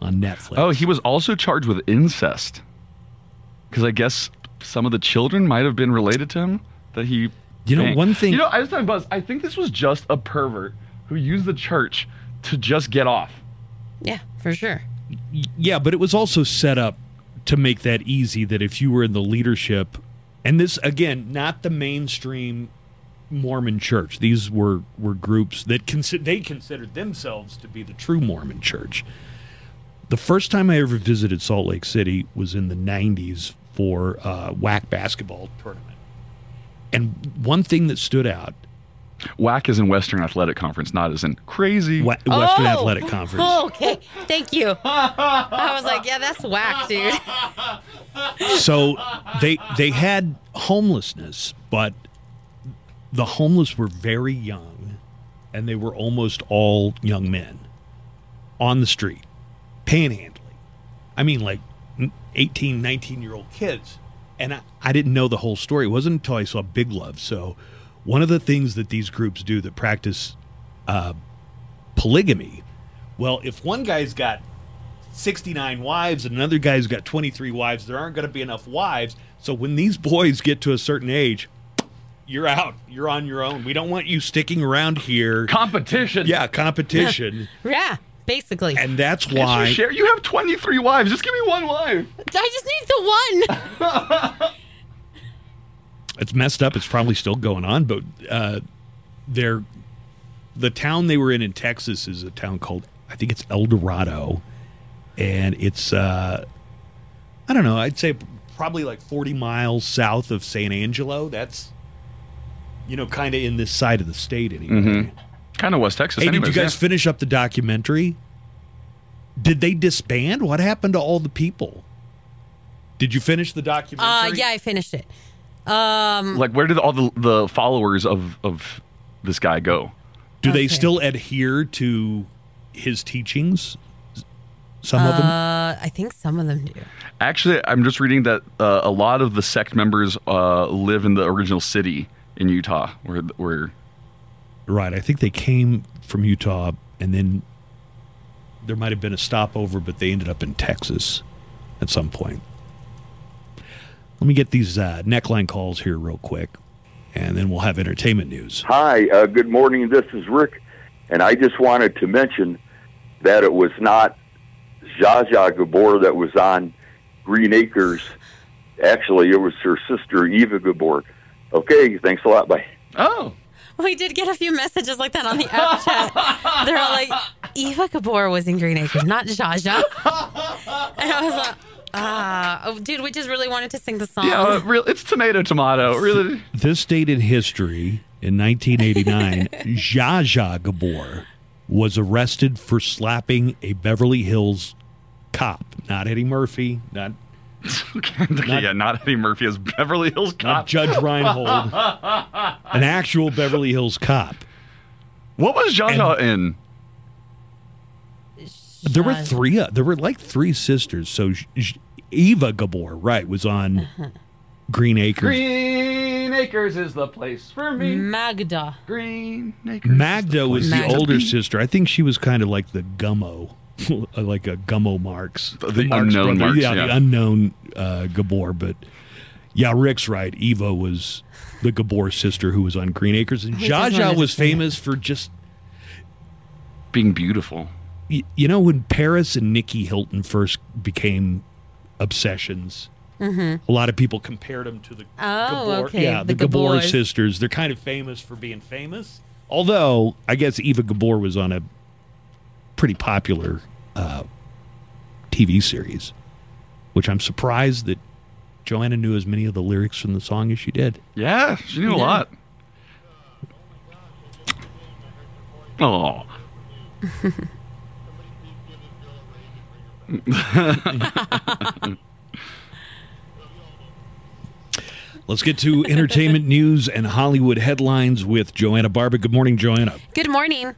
pray. on Netflix. Oh, he was also charged with incest. because I guess some of the children might have been related to him that he. You know, banged. one thing- You know, I was talking Buzz. I think this was just a pervert who used the church to just get off. Yeah, for sure. Yeah, but it was also set up to make that easy that if you were in the leadership, and this again, not the mainstream Mormon church. These were were groups that consi- they considered themselves to be the true Mormon church. The first time I ever visited Salt Lake City was in the '90s for uh, a WAC basketball tournament, and one thing that stood out Whack is in Western Athletic Conference, not as in crazy. Wa- Western Oh! Athletic Conference. Oh, okay. Thank you. I was like, yeah, that's whack, dude. so they they had homelessness, but the homeless were very young, and they were almost all young men on the street, panhandling. I mean, like 18, 19 year old kids. And I, I didn't know the whole story. It wasn't until I saw Big Love. So, one of the things that these groups do that practice uh, polygamy, well, if one guy's got 69 wives and another guy's got 23 wives, there aren't going to be enough wives. So, when these boys get to a certain age, you're out. You're on your own. We don't want you sticking around here. Competition. Yeah, competition. Yeah, basically. and that's Can't you why. share? You have 23 wives. Just give me one wife. I just need the one. it's messed up. It's probably still going on, but uh, they're the town they were in in Texas is a town called I think it's Eldorado, and it's uh, I don't know. I'd say probably like forty miles south of San Angelo. That's you know kind of in this side of the state anyway. Kind of West Texas. Hey, anyways, did you guys yeah. finish up the documentary? Did they disband? What happened to all the people? Did you finish the documentary? Uh, yeah, I finished it. Um, like, where did all the, the followers of of this guy go? Do they still adhere to his teachings? Some of them. uh, I think some of them do. Actually, I'm just reading that uh, a lot of the sect members uh, live in the original city in Utah, where where Right. I think they came from Utah and then there might have been a stopover, but they ended up in Texas at some point. Let me get these uh, neckline calls here real quick, and then we'll have entertainment news. Hi, uh, good morning. This is Rick, and I just wanted to mention that it was not Zsa Zsa Gabor that was on Green Acres. Actually, it was her sister Eva Gabor. Okay, thanks a lot. Bye. oh, We did get a few messages like that on the app chat. They're all like, Eva Gabor was in Green Acres, not Zsa Zsa. And I was like, ah, oh, dude, we just really wanted to sing the song. yeah, uh, real, it's tomato tomato. Really, This date in history, in 1989, Zsa Zsa Gabor was arrested for slapping a Beverly Hills cop. Not Eddie Murphy, not, okay, yeah, not Eddie Murphy as Beverly Hills not Cop. Judge Reinhold, an actual Beverly Hills cop. What was Zsa Zsa in? There were three. Uh, there were like three sisters. So Sh- Sh- Eva Gabor, right, was on Green Acres. Green Acres is the place for me. Magda. Green Acres. Magda was the Magda. older sister. I think she was kind of like the Gummo, like a Gummo Marx, The unknown Marx, yeah, the unknown uh, Gabor. But yeah, Rick's right. Eva was the Gabor sister who was on Green Acres, and I just Zsa Zsa was famous for just Being beautiful. y- you know when Paris and Nikki Hilton first became obsessions. A lot of people compared them to the Mm-hmm. Oh, Gabor, okay, yeah, the, the Gabor sisters. They're kind of famous for being famous. Although I guess Eva Gabor was on a pretty popular uh, TV series, which I'm surprised that Joanna knew as many of the lyrics from the song as she did. Yeah, she knew a lot. Oh, Let's get to entertainment news and Hollywood headlines with Joanna Barba. Good morning, Joanna. Good morning.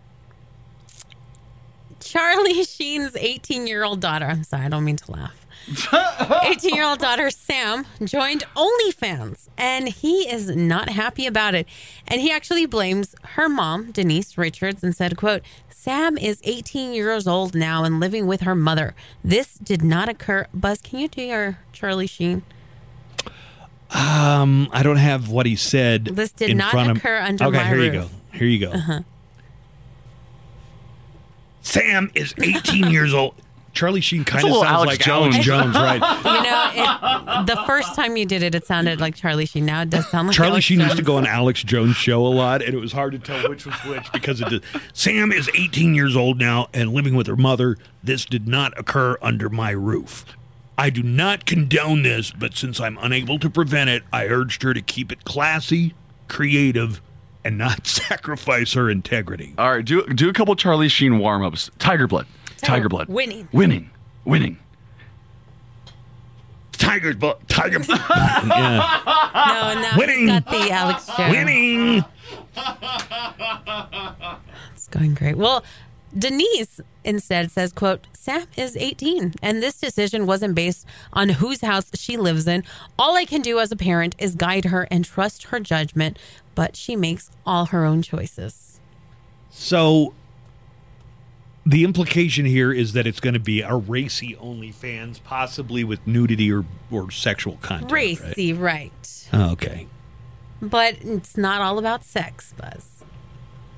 Charlie Sheen's 18 year old daughter, I'm sorry, I don't mean to laugh. 18 year old daughter Sam joined OnlyFans and he is not happy about it. And he actually blames her mom, Denise Richards, and said, quote, Sam is 18 years old now and living with her mother. This did not occur. Buzz, can you do your Charlie Sheen? Um, I don't have what he said. This did not front of- occur under okay, my here you roof. Uh-huh. go. Here you go. Sam is 18 years old. Charlie Sheen kind of sounds Alex like Alex Jones. Jones, right? You know, it, the first time you did it, it sounded like Charlie Sheen. Now it does sound like Charlie Alex Sheen used to go on Alex Jones' show a lot, and it was hard to tell which was which because it did. Sam is 18 years old now and living with her mother. This did not occur under my roof. I do not condone this, but since I'm unable to prevent it, I urged her to keep it classy, creative, and not sacrifice her integrity. All right, do do a couple Charlie Sheen warm ups. Tiger blood. Oh, Tiger blood. winning. Winning. Winning. Tiger's blood. Tiger. yeah. No, now Winning. he's got the Alex Jones. Winning. It's going great. Well, Denise instead says, quote, Sam is 18 and this decision wasn't based on whose house she lives in. All I can do as a parent is guide her and trust her judgment, but she makes all her own choices. So the implication here is that it's going to be a racy OnlyFans, possibly with nudity or, or sexual content. right? Racy, right. Oh, okay. But it's not all about sex, Buzz.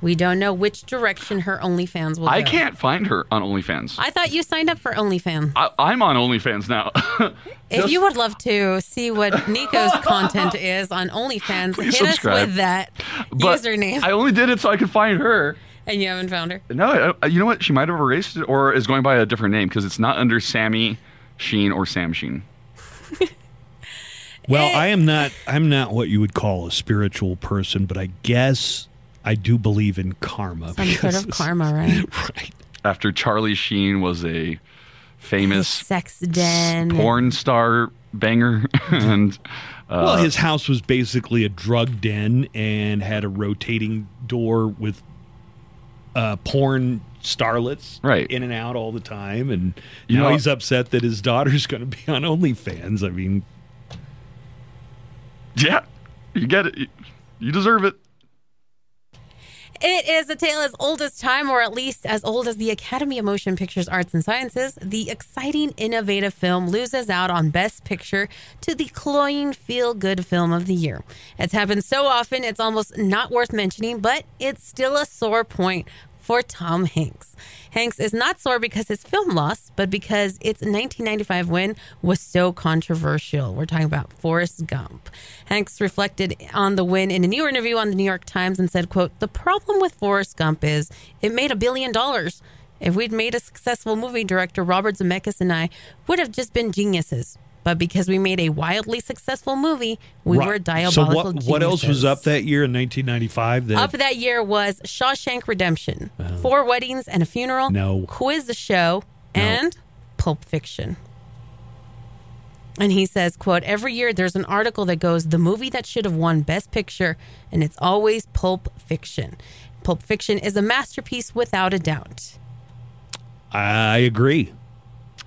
We don't know which direction her OnlyFans will go. I go. can't find her on OnlyFans. I thought you signed up for OnlyFans. I, I'm on OnlyFans now. If Just- you would love to see what Nico's content is on OnlyFans, Please hit subscribe. us with that but username. I only did it so I could find her. and you haven't found her. No, I, you know what? She might have erased it or is going by a different name because it's not under Sammy Sheen or Sam Sheen. Well. I am not. I'm not what you would call a spiritual person, but I guess I do believe in karma. Some sort of karma, right? right? After Charlie Sheen was a famous Sex den. porn star banger and uh, Well, his house was basically a drug den and had a rotating door with uh, porn starlets Right. in and out all the time. And You now know- he's upset that his daughter's going to be on OnlyFans. I mean, yeah, you get it. You, you deserve it. It is a tale as old as time, or at least as old as the Academy of Motion Pictures Arts and Sciences. The exciting, innovative film loses out on Best Picture to the cloying, feel good film of the year. It's happened so often, it's almost not worth mentioning, but it's still a sore point for Tom Hanks. Hanks is not sore because his film lost, but because its 1995 win was so controversial. We're talking about Forrest Gump. Hanks reflected on the win in a new interview on the New York Times and said, quote, "The problem with Forrest Gump is it made a billion dollars. If we'd made a successful movie, director Robert Zemeckis and I would have just been geniuses. But because we made a wildly successful movie, we right. were diabolical So what, what else was up that year in 1995? That, Up that year was Shawshank Redemption, oh. Four Weddings and a Funeral, No. Quiz the Show, and Pulp Fiction. And he says, quote, every year there's an article that goes, the movie that should have won Best Picture, and it's always Pulp Fiction. Pulp Fiction is a masterpiece without a doubt. I agree.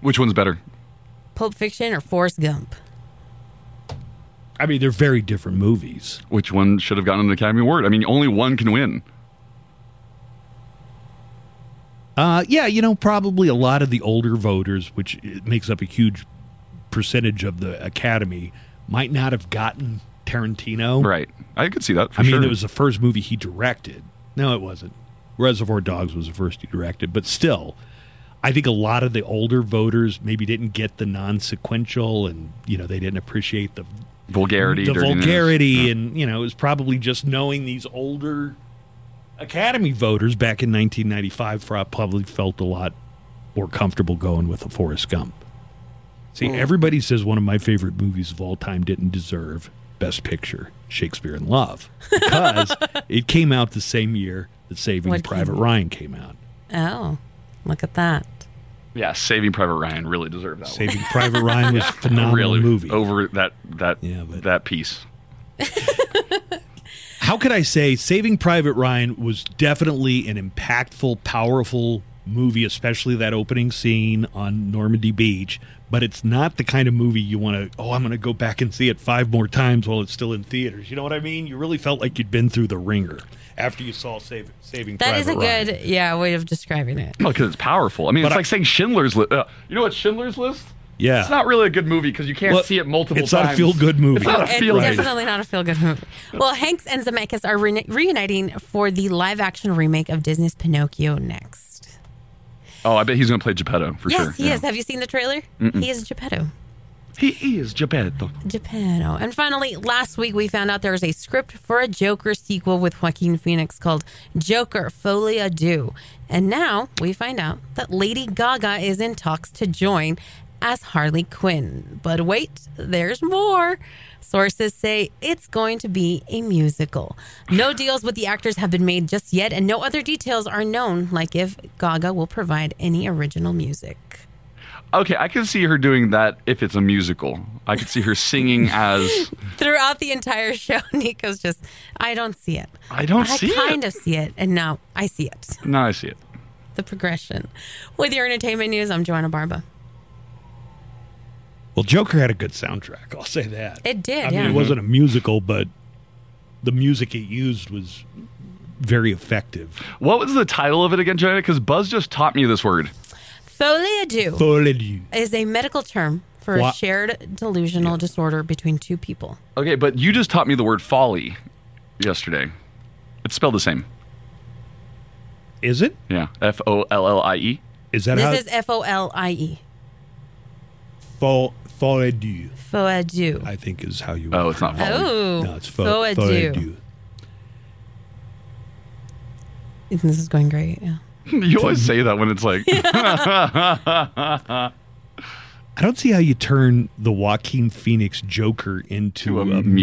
Which one's better? Pulp Fiction or Forrest Gump? I mean, they're very different movies. Which one should have gotten an Academy Award? I mean, only one can win. Uh, yeah, you know, probably a lot of the older voters, which makes up a huge percentage of the Academy, might not have gotten Tarantino. Right. I could see that for I mean, it was the first movie he directed. No, it wasn't. Reservoir Dogs was the first he directed, but still, I think a lot of the older voters maybe didn't get the non-sequential, and you know, they didn't appreciate the vulgarity, the dirtiness. vulgarity, Yeah. and you know, it was probably just knowing these older Academy voters back in 1995 fra- probably felt a lot more comfortable going with a Forrest Gump. See, hmm. everybody says one of my favorite movies of all time didn't deserve Best Picture, Shakespeare in Love, because it came out the same year that Saving What Private came- Ryan came out. Oh, look at that. Yeah, Saving Private Ryan really deserved that Saving Private Ryan was phenomenal really movie. over that that Yeah, but- that piece. how could I say Saving Private Ryan was definitely an impactful, powerful movie, especially that opening scene on Normandy Beach. But it's not the kind of movie you want to. Oh, I'm going to go back and see it five more times while it's still in theaters. You know what I mean? You really felt like you'd been through the ringer after you saw Save, Saving That Private is a Ryan. good, yeah, way of describing it. Well, because it's powerful. I mean, But it's I- like saying Schindler's List. Uh, you know what Schindler's List? Yeah. It's not really a good movie because you can't Well, see it multiple times. it's times. not a feel-good movie. It's not a It's feel Right. definitely not a feel good movie. Well, Hanks and Zemeckis are re- reuniting for the live action remake of Disney's Pinocchio next. Oh, I bet he's going to play Geppetto for sure. yes, sure. he Yeah. is. Have you seen the trailer? He is Geppetto. He is Geppetto. Geppetto. And finally, last week we found out there was a script for a Joker sequel with Joaquin Phoenix called Joker Folie à Deux. And now we find out that Lady Gaga is in talks to join as Harley Quinn. But wait, there's more. Sources say it's going to be a musical. No deals with the actors have been made just yet, and no other details are known, like if Gaga will provide any original music. Okay, I can see her doing that if it's a musical. I could see her singing as. throughout the entire show, Nico's just, I don't see it. I don't I see it. I kind of see it, and now I see it. Now I see it. The progression. With your entertainment news, I'm Joanna Barba. Well, Joker had a good soundtrack. I'll say that. It did, I yeah. mean, it wasn't a musical, but the music it used was very effective. What was the title of it again, Joanna? Because Buzz just taught me this word. Folie à deux Folie. is a medical term for a shared delusional disorder between two people. Okay, but you just taught me the word folly yesterday. It's spelled the same. Is it? Yeah, F O L L I E. Is that how? This is F O L I E. Fo- folie du, Folie à deux. I think is how you. Oh, it's not folly. Oh, No, it's fo- folie à deux. du. This is going great. Yeah. You always say that when it's like, I don't see how you turn the Joaquin Phoenix Joker into a a, musical.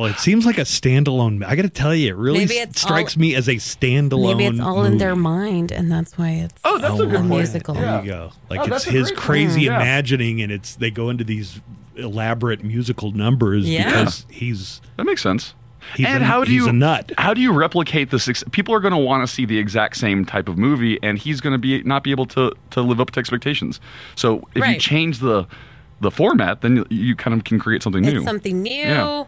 musical. It seems like a standalone. I got to tell you, it really Maybe s- strikes all- me as a standalone. Maybe it's all in their mind, and that's why it's oh, that's a good a point. musical. There you go. Like Oh, it's his great point. crazy Yeah. imagining, and it's they go into these elaborate musical numbers Yeah. because he's That makes sense. He's, and a, how do he's you a nut. How do you replicate this? ex- People are going to want to see the exact same type of movie, and he's going to be not be able to to live up to expectations. So if you change the the format, then you, you kind of can create something new. Something new. Yeah.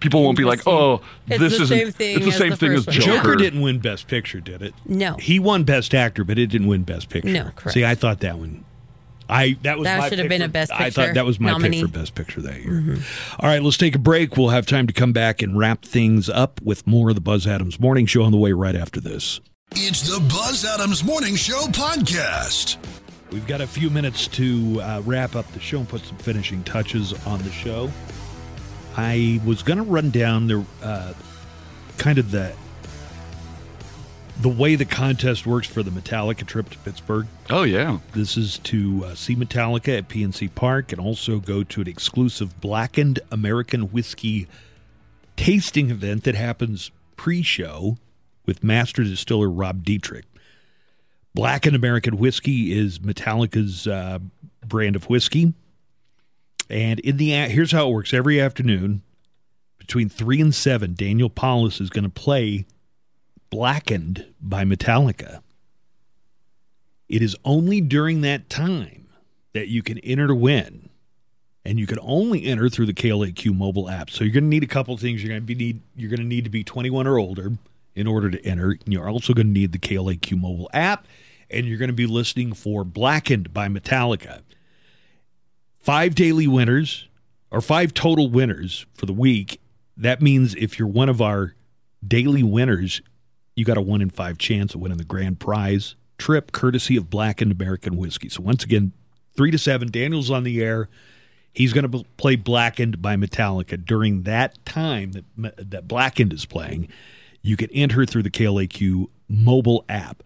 People won't be like, "Oh, It's this isn't. same thing it's the as same the thing as. Joker." Joker didn't win Best Picture, did it? No. He won Best Actor, but it didn't win Best Picture. No, correct. See, I thought that one. I that was That my should have been for- a Best I Picture thought that was my nominee. Mm-hmm. pick for Best Picture that year. All right, let's take a break. We'll have time to come back and wrap things up with more of the Buzz Adams Morning Show on the way right after this. It's the Buzz Adams Morning Show podcast. We've got a few minutes to uh, wrap up the show and put some finishing touches on the show. I was going to run down the uh, kind of the the way the contest works for the Metallica trip to Pittsburgh. Oh yeah. This is to uh, see Metallica at PNC Park and also go to an exclusive blackened American whiskey tasting event that happens pre-show with master distiller Rob Dietrich. Blackened American whiskey is Metallica's uh, brand of whiskey. And in the here's how it works: every afternoon between three and seven, Daniel Paulus is going to play "Blackened" by Metallica. It is only during that time that you can enter to win. And you can only enter through the KLAQ mobile app. So you're going to need a couple things. You're going to be need you're going to need to be 21 or older in order to enter. And you're also going to need the KLAQ mobile app and you're going to be listening for Blackened by Metallica. Five daily winners or five total winners for the week. That means if you're one of our daily winners, you got a one in five chance of winning the grand prize trip courtesy of Blackened American Whiskey. So once again, three to seven, Daniel's on the air. He's going to play Blackened by Metallica during that time that, that Blackened is playing. You can enter through the KLAQ mobile app.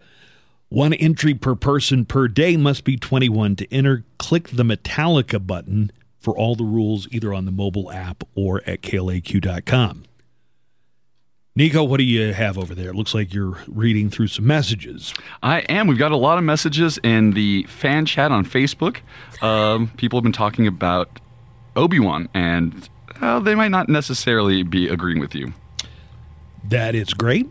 One entry per person per day must be 21 to enter. Click the Metallica button for all the rules either on the mobile app or at klaq.com. Nico, what do you have over there? It looks like you're reading through some messages. I am. We've got a lot of messages in the fan chat on Facebook. Um, people have been talking about Obi Wan, and uh, they might not necessarily be agreeing with you. That is great.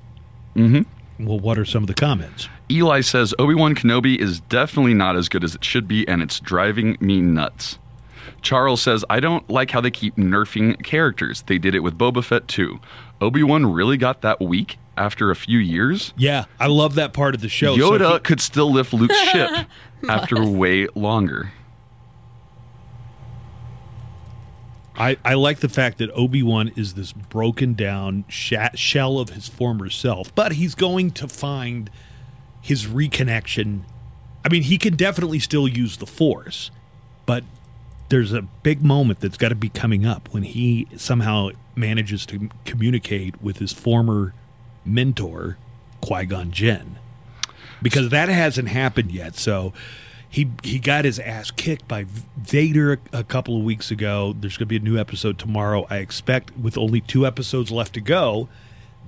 Mm-hmm. Well, what are some of the comments? Eli says Obi Wan Kenobi is definitely not as good as it should be, and it's driving me nuts. Charles says, I don't like how they keep nerfing characters. They did it with Boba Fett too. Obi Wan really got that weak after a few years. Yeah, I love that part of the show. So Yoda he- could still lift Luke's ship after way longer. I, I like the fact that Obi Wan is this broken down sha- shell of his former self, but he's going to find his reconnection. I mean, he can definitely still use the Force, but there's a big moment that's got to be coming up when he somehow manages to communicate with his former mentor, Qui Gon Jinn, because that hasn't happened yet. So he he got his ass kicked by Vader a, a couple of weeks ago. There's going to be a new episode tomorrow. I expect with only two episodes left to go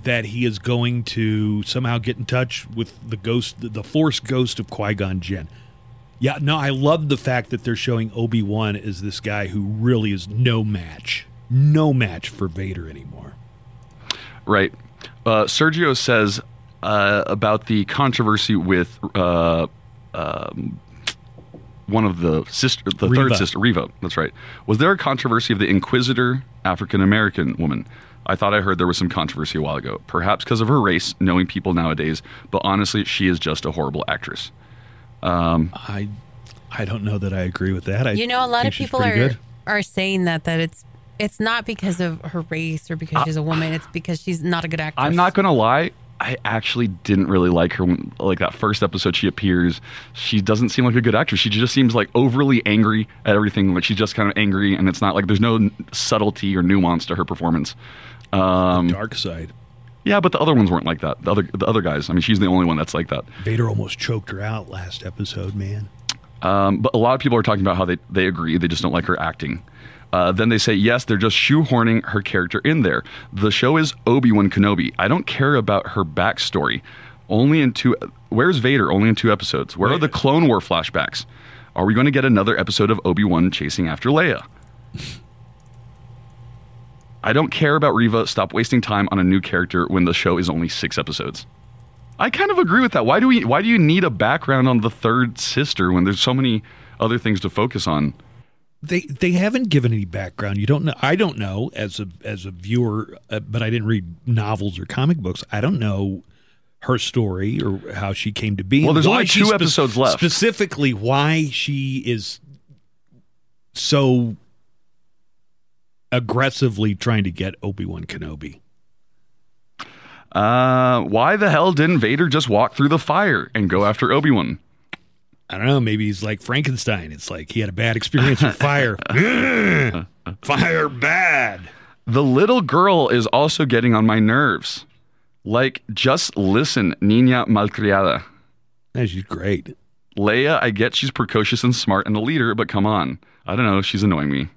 that he is going to somehow get in touch with the ghost, the Force ghost of Qui Gon Jinn. Yeah, no, I love the fact that they're showing Obi Wan as this guy who really is no match, no match for Vader anymore. Right. Uh, Sergio says uh, about the controversy with uh, um, one of the sister, the Reva. third sister, Reva. That's right. Was there a controversy of the Inquisitor African American woman? I thought I heard there was some controversy a while ago, perhaps because of her race, knowing people nowadays. But honestly, she is just a horrible actress. I I don't know that I agree with that. I You know, a lot of people are good. are saying that that it's it's not because of her race or because she's a woman. It's because she's not a good actress. I'm not gonna lie. I actually didn't really like her. When, like that first episode, she appears. She doesn't seem like a good actress. She just seems like overly angry at everything. Like she's just kind of angry, and it's not like there's no subtlety or nuance to her performance. Um, Dark side. yeah, but the other ones weren't like that. The other the other guys. I mean, she's the only one that's like that. Vader almost choked her out last episode, man. Um, but a lot of people are talking about how they, they agree. They just don't like her acting. Uh, then they say, yes, they're just shoehorning her character in there. The show is Obi Wan Kenobi. I don't care about her backstory. Only in two. Where's Vader? Only in two episodes. Where are the Clone War flashbacks? Are we going to get another episode of Obi Wan chasing after Leia? I don't care about Reva. Stop wasting time on a new character when the show is only six episodes. I kind of agree with that. Why do we? Why do you need a background on the third sister when there's so many other things to focus on? They they haven't given any background. You don't know. I don't know as a as a viewer, uh, but I didn't read novels or comic books. I don't know her story or how she came to be. Well, there's only two episodes left. Specifically, why she is so aggressively trying to get Obi Wan Kenobi. Uh, why the hell didn't Vader just walk through the fire and go after Obi Wan? I don't know. Maybe he's like Frankenstein. It's like he had a bad experience with fire. Fire bad. The little girl is also getting on my nerves. Like, just listen, Nina Malcriada. Yeah, she's great. Leia, I get she's precocious and smart and a leader, but come on. I don't know. She's annoying me.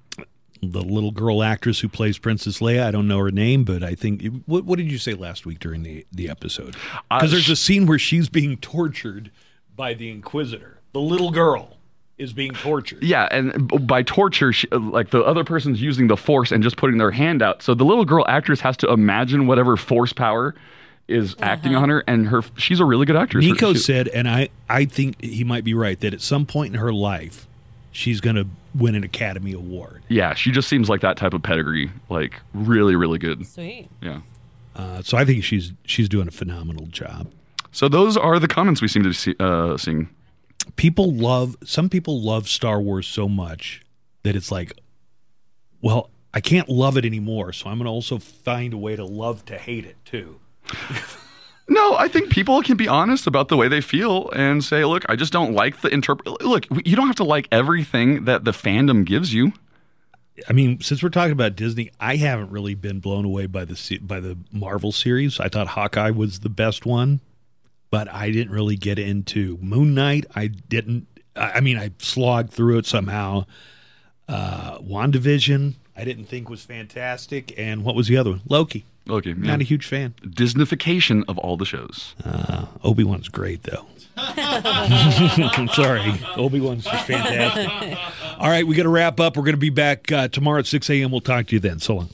the little girl actress who plays Princess Leia. I don't know her name, but I think what, what did you say last week during the the episode? Uh, Because there's a scene where she's being tortured by the Inquisitor. The little girl is being tortured. Yeah, and by torture, she, like the other person's using the force and just putting their hand out. So the little girl actress has to imagine whatever force power is acting on her, and her she's a really good actress. Nico She- said, and I I think he might be right that at some point in her life, she's going to win an Academy Award. yeah, she just seems like that type of pedigree, like really, really good. Sweet. Yeah. Uh, so I think she's she's doing a phenomenal job. So those are the comments we seem to see, uh, seeing. People love some people love Star Wars so much that it's like, well, I can't love it anymore, so I'm going to also find a way to love to hate it too. No, I think people can be honest about the way they feel and say, "Look, I just don't like the interpret." Look, you don't have to like everything that the fandom gives you. I mean, since we're talking about Disney, I haven't really been blown away by the by the Marvel series. I thought Hawkeye was the best one, but I didn't really get into Moon Knight. I didn't. I mean, I slogged through it somehow. Uh, Wandavision, I didn't think was fantastic, and what was the other one? Loki. Yeah. Not a huge fan. Disneyfication of all the shows. Uh, Obi Wan's great though. I'm sorry, Obi Wan's just fantastic. All right, we got to wrap up. We're going to be back uh, tomorrow at 6 a.m. We'll talk to you then. So long.